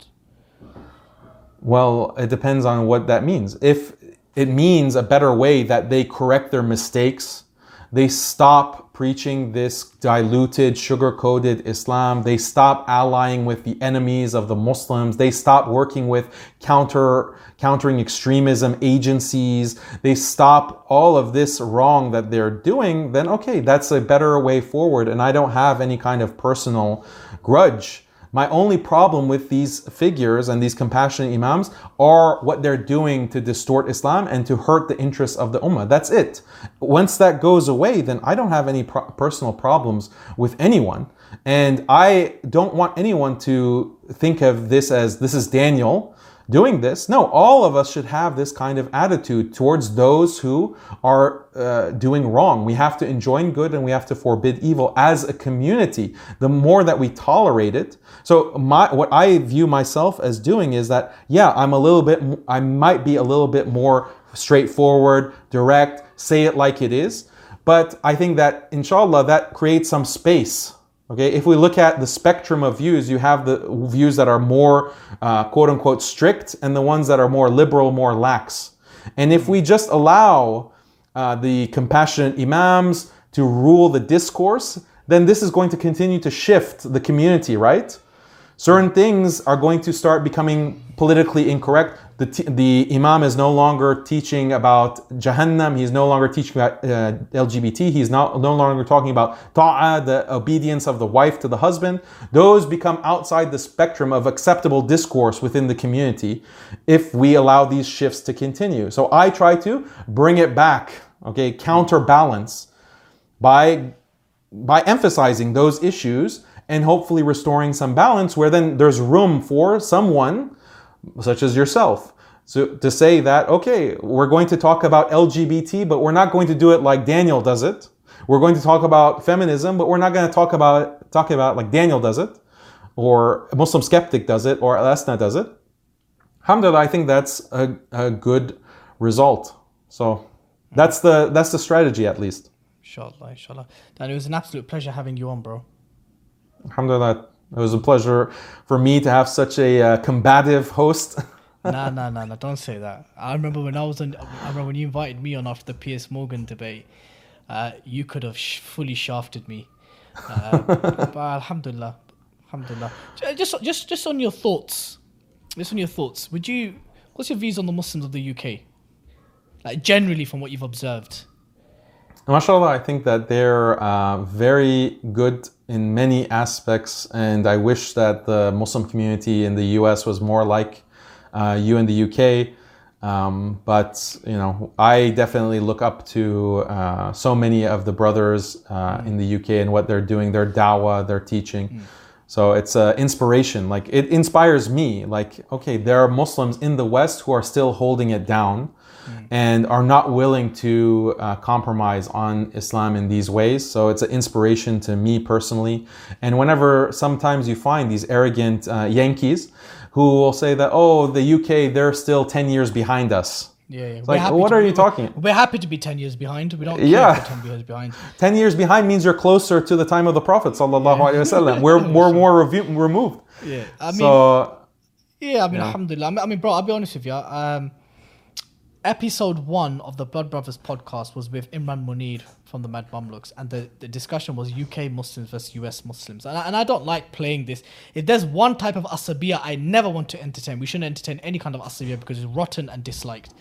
Well, it depends on what that means. If it means a better way that they correct their mistakes, they stop preaching this diluted, sugar coated Islam, they stop allying with the enemies of the Muslims, they stop working with counter countering extremism agencies, they stop all of this wrong that they're doing, then okay, that's a better way forward. And I don't have any kind of personal grudge. My only problem with these figures and these compassionate imams are what they're doing to distort Islam and to hurt the interests of the ummah. That's it. Once that goes away, then I don't have any pro- personal problems with anyone. And I don't want anyone to think of this as this is Daniel doing this. No, all of us should have this kind of attitude towards those who are uh, doing wrong. We have to enjoin good and we have to forbid evil as a community. The more that we tolerate it. So my what I view myself as doing is that yeah, I'm a little bit I might be a little bit more straightforward, direct, say it like it is. But I think that inshallah that creates some space Okay, if we look at the spectrum of views, you have the views that are more uh, quote unquote strict and the ones that are more liberal, more lax. And if we just allow uh, the compassionate imams to rule the discourse, then this is going to continue to shift the community, right? Certain things are going to start becoming politically incorrect. The, the imam is no longer teaching about Jahannam. He's no longer teaching about uh, LGBT. He's not, no longer talking about ta'ah, the obedience of the wife to the husband. Those become outside the spectrum of acceptable discourse within the community if we allow these shifts to continue. So I try to bring it back, okay, counterbalance by by emphasizing those issues and hopefully restoring some balance where then there's room for someone such as yourself so to say that okay we're going to talk about lgbt but we're not going to do it like daniel does it we're going to talk about feminism but we're not going to talk about talk about like daniel does it or a muslim skeptic does it or Asna does it alhamdulillah i think that's a, a good result so That's the that's the strategy at least. Inshallah, inshallah. Dan, it was an absolute pleasure having you on, bro. Alhamdulillah. It was a pleasure for me to have such a uh, combative host. nah, nah, nah, nah. Don't say that. I remember when I was on. I remember when you invited me on after the Piers Morgan debate. Uh, you could have sh- fully shafted me. Uh, but alhamdulillah, alhamdulillah. Just, just, just on your thoughts. Just on your thoughts. Would you? What's your views on the Muslims of the UK? Like generally, from what you've observed. MashaAllah, I think that they're uh, very good in many aspects, and I wish that the Muslim community in the US was more like uh, you in the UK. Um, but you know, I definitely look up to uh, so many of the brothers uh, in the UK and what they're doing, their dawah, their teaching. So it's uh, inspiration. Like it inspires me. Like okay, there are Muslims in the West who are still holding it down and are not willing to uh, compromise on Islam in these ways. So it's an inspiration to me personally. And whenever sometimes you find these arrogant uh, Yankees who will say that, oh, the UK, they're still 10 years behind us. Yeah, yeah. Like, what are you talking? We're happy to be ten years behind. We don't care Yeah. if we're ten years behind. 10 years behind means you're closer to the time of the Prophet. Sallallahu Alaihi Wasallam. We're, we're more revu- removed. Yeah, I mean, so, Yeah, I mean, alhamdulillah. I mean, I mean, bro, I'll be honest with you. Um, episode one of the Blood Brothers podcast was with Imran Muneer from the Mad Mamluks, and the, the discussion was UK Muslims versus US Muslims. And I, and I don't like playing this. If there's one type of asabiya I never want to entertain, we shouldn't entertain any kind of asabiya because it's rotten and disliked,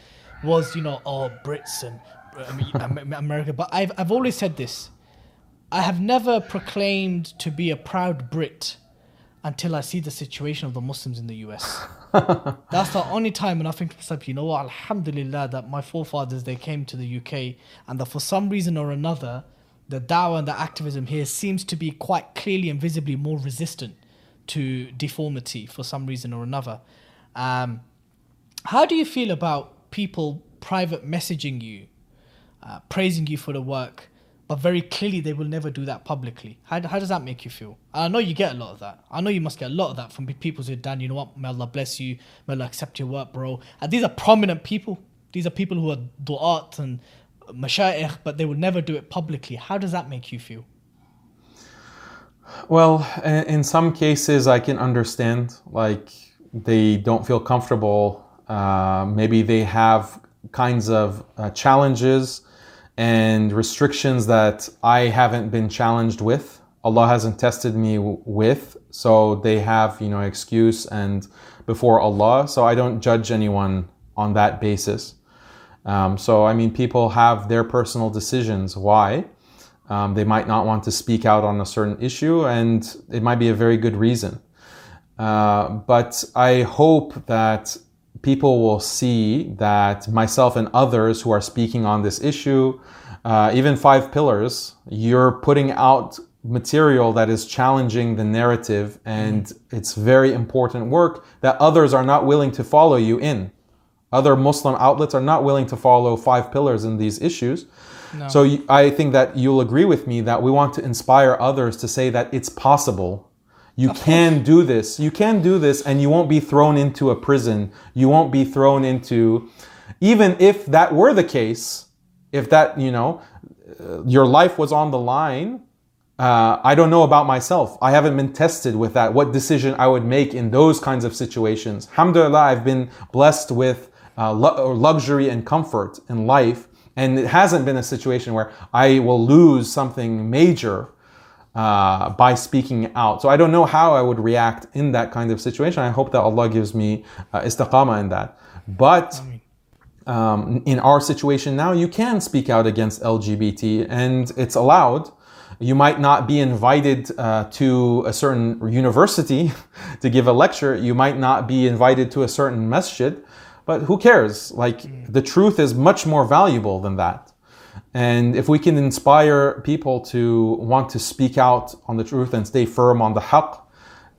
was, you know, oh, Brits and um, Am- America. But I've, I've always said this I have never proclaimed to be a proud Brit until I see the situation of the Muslims in the US. That's the only time when I think to myself, you know what, Alhamdulillah, that my forefathers they came to the UK and that for some reason or another, the dawah and the activism here seems to be quite clearly and visibly more resistant to deformity for some reason or another. Um, how do you feel about people private messaging you, uh, praising you for the work, but very clearly they will never do that publicly? How, how does that make you feel? I know you get a lot of that. I know you must get a lot of that from people who say, Dan, you know what? May Allah bless you. May Allah accept your work, bro. And these are prominent people. These are people who are du'at and mashayikh, but they will never do it publicly. How does that make you feel? Well, in some cases, I can understand. Like they don't feel comfortable. Uh, maybe they have kinds of uh, challenges and restrictions that I haven't been challenged with. Allah hasn't tested me with, so they have, you know, excuse and before Allah. So I don't judge anyone on that basis. Um, so I mean, people have their personal decisions. Why? Um, they might not want to speak out on a certain issue, and it might be a very good reason. Uh, but I hope that people will see that myself and others who are speaking on this issue, uh, even Five Pillars, you're putting out material that is challenging the narrative, and it's very important work that others are not willing to follow you in. Other Muslim outlets are not willing to follow Five Pillars in these issues. So I think that you'll agree with me that we want to inspire others to say that it's possible. You can do this. You can do this, and you won't be thrown into a prison. You won't be thrown into, even if that were the case, if that, you know, uh, your life was on the line. Uh, I don't know about myself. I haven't been tested with that. What decision I would make in those kinds of situations. Alhamdulillah, I've been blessed with uh, lu- luxury and comfort in life. And it hasn't been a situation where I will lose something major uh, by speaking out. So I don't know how I would react in that kind of situation. I hope that Allah gives me uh, istiqamah in that. But um, in our situation now, you can speak out against LGBT and it's allowed. You might not be invited uh, to a certain university to give a lecture. You might not be invited to a certain masjid, but who cares? Like the truth is much more valuable than that. And if we can inspire people to want to speak out on the truth and stay firm on the haqq,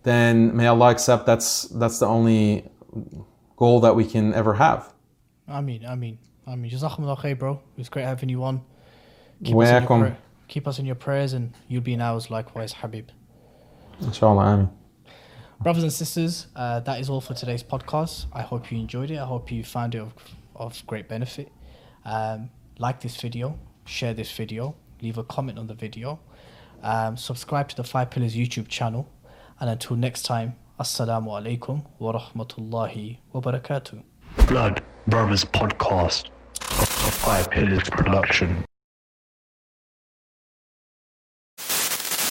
then may Allah accept that's that's the only goal that we can ever have. I mean, I mean, I mean, Jazakumullah khair, bro. It was great having you on. Keep us, in your Welcome. keep us in your prayers, and you'll be in ours likewise, Habib. Inshallah, Ameen. Brothers and sisters, uh, that is all for today's podcast. I hope you enjoyed it. I hope you found it of, of great benefit. Um, like this video, share this video, leave a comment on the video, um, subscribe to the Five Pillars YouTube channel, and until next time, Assalamu alaikum wa rahmatullahi wa barakatuh. Blood Brothers Podcast. A Five Pillars production.